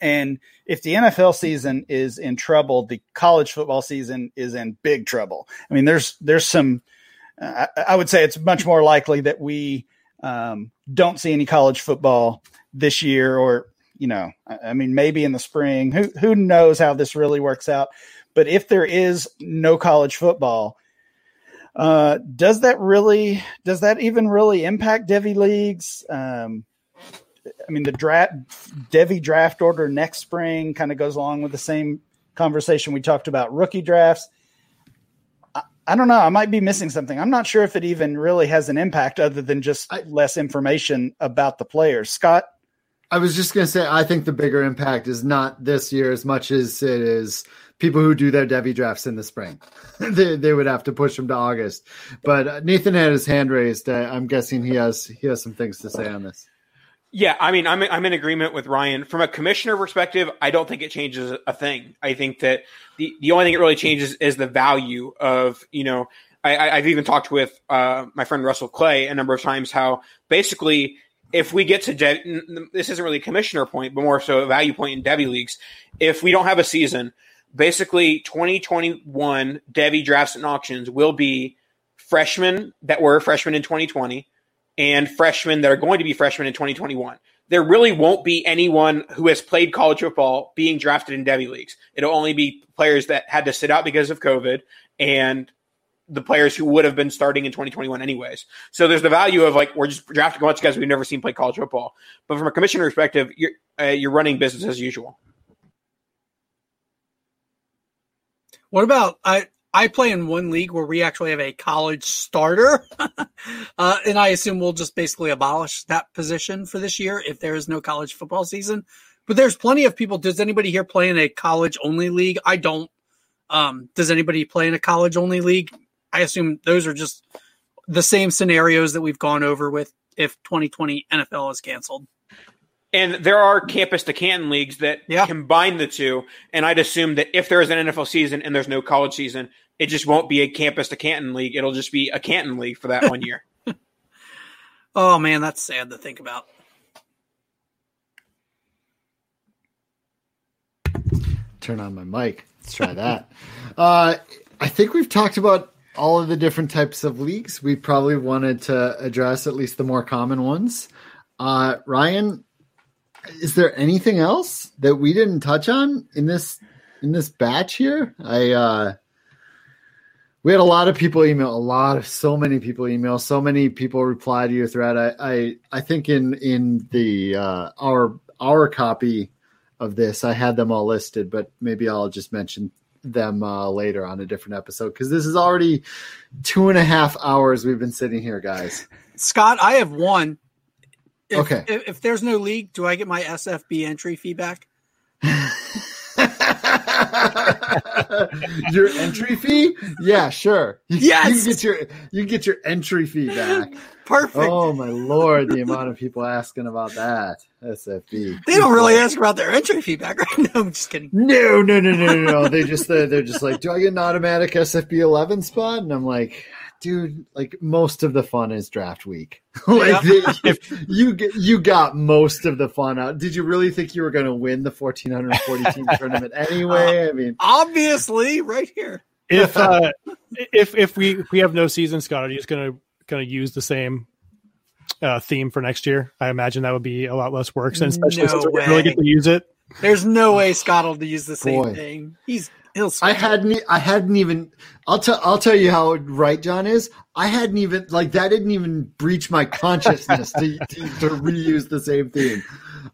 and if the NFL season is in trouble, the college football season is in big trouble. I mean, there's there's some I, I, would say it's much more likely that we um, don't see any college football this year, or you know, I, I mean, maybe in the spring. Who who knows how this really works out? But if there is no college football, uh, does that really does that even really impact Devy leagues? Um, I mean, the draft Devy draft order next spring kind of goes along with the same conversation we talked about rookie drafts. I don't know. I might be missing something. I'm not sure if it even really has an impact other than just I, less information about the players. Scott? I was just going to say, I think the bigger impact is not this year as much as it is people who do their Devy drafts in the spring. they, they would have to push them to August. But uh, Nathan had his hand raised. I'm guessing he has he has some things to say on this. Yeah, I mean, I'm I'm in agreement with Ryan. From a commissioner perspective, I don't think it changes a thing. I think that the the only thing it really changes is the value of you know. I, I've even talked with uh, my friend Russell Clay a number of times how basically if we get to de- this isn't really a commissioner point, but more so a value point in Devy leagues. If we don't have a season, basically 2021 Devy drafts and auctions will be freshmen that were freshmen in 2020 and freshmen that are going to be freshmen in 2021. There really won't be anyone who has played college football being drafted in Devy leagues. It'll only be players that had to sit out because of COVID and the players who would have been starting in 2021 anyways. So there's the value of like we're just drafting a bunch of guys we've never seen play college football. But from a commissioner perspective, you're uh, you're running business as usual. What about I? I play in one league where we actually have a college starter, uh, and I assume we'll just basically abolish that position for this year if there is no college football season. But there's plenty of people. Does anybody here play in a college only league? I don't. Um, does anybody play in a college only league? I assume those are just the same scenarios that we've gone over with if 2020 NFL is canceled. And there are campus to Canton leagues that yeah. combine the two. And I'd assume that if there is an NFL season and there's no college season, it just won't be a campus to Canton league. It'll just be a Canton league for that one year. oh man, that's sad to think about. Turn on my mic. Let's try that. uh, I think we've talked about all of the different types of leagues. We probably wanted to address at least the more common ones. Uh, Ryan, is there anything else that we didn't touch on in this in this batch here? I uh, we had a lot of people email, a lot of so many people email, so many people reply to your thread. I I, I think in in the uh, our our copy of this, I had them all listed, but maybe I'll just mention them uh, later on a different episode because this is already two and a half hours we've been sitting here, guys. Scott, I have one. If, okay. If, if, there's no league, do I get my SFB entry feedback? your entry fee? Yeah, sure. Yes. You can get your you can get your entry fee back. Perfect. Oh my lord, the amount of people asking about that. SFB. They don't really ask about their entry feedback, right? No, I'm just kidding. No, no, no, no, no, no. they just they're, they're just like, do I get an automatic SFB 11 spot? And I'm like, dude, like most of the fun is draft week. like if you you got most of the fun out. Did you really think you were going to win the 1440 team tournament anyway? Uh, I mean, obviously, right here. If uh, if if we if we have no season, Scott, are you just going to going to use the same uh, theme for next year? I imagine that would be a lot less work, and especially no since we really get to use it. There's no way Scott will use the same Boy. thing. He's he'll. I hadn't. I hadn't even. I'll tell. I'll tell you how right John is. I hadn't even like that. Didn't even breach my consciousness to, to, to reuse the same theme.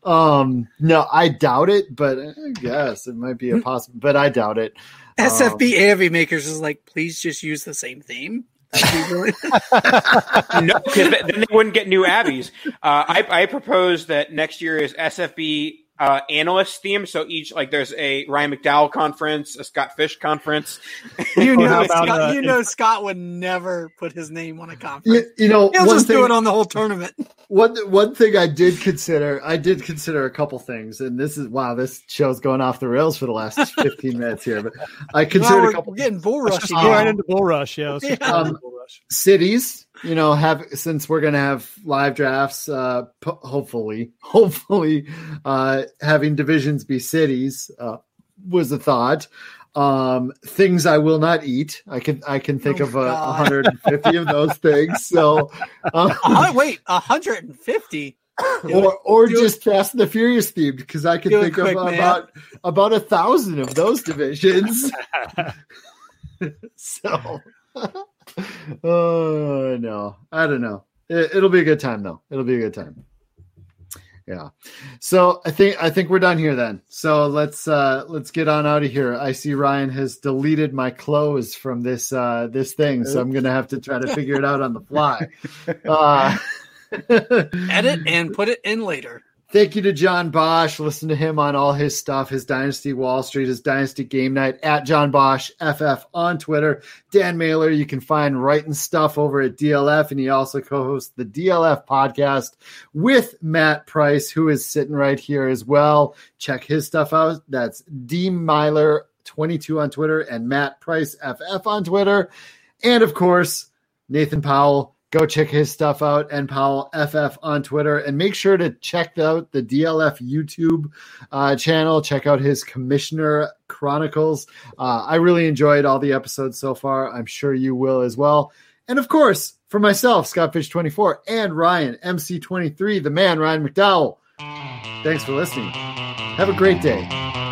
Um, no, I doubt it, but I guess it might be a possible. But I doubt it. SFB um, AFV makers is like, please just use the same theme. no, because then they wouldn't get new Abbeys. Uh, I, I propose that next year is SFB uh, analyst theme. So each like there's a Ryan McDowell conference, a Scott Fish conference. You know, Scott, uh, you know, Scott would never put his name on a conference. You, you know, he'll just thing, do it on the whole tournament. One one thing I did consider, I did consider a couple things, and this is wow, this show's going off the rails for the last 15 minutes here, but I considered well, a couple. getting bull rush. Go right into bull rush, yeah. yeah. Um, bull rush. Cities you know, have since we're gonna have live drafts, uh, hopefully, hopefully, uh, having divisions be cities uh, was a thought. Um, things I will not eat. I can I can think oh, of a 150 of those things. So, um, uh, wait, 150. or or just Fast and the Furious themed because I can Do think quick, of man. about about a thousand of those divisions. so oh no, I don't know. It, will be a good time though. It'll be a good time. Yeah. So I think I think we're done here then. So let's uh let's get on out of here. I see Ryan has deleted my clothes from this uh this thing, so I'm gonna have to try to figure it out on the fly. Uh Edit and put it in later. Thank you to John Bosch. Listen to him on all his stuff, his Dynasty Wall Street, his Dynasty Game Night at John Bosch FF on Twitter. Dan Meylor, you can find writing stuff over at DLF, and he also co-hosts the DLF podcast with Matt Price, who is sitting right here as well. Check his stuff out. That's D Meylor 22 on Twitter and Matt Price FF on Twitter. And of course, Nathan Powell go check his stuff out and Powell FF on Twitter and make sure to check out the DLF YouTube uh, channel. Check out his Commissioner Chronicles. Uh, I really enjoyed all the episodes so far. I'm sure you will as well. And of course, for myself, Scott Fish 24 and Ryan MC23, the man Ryan McDowell. Thanks for listening. Have a great day.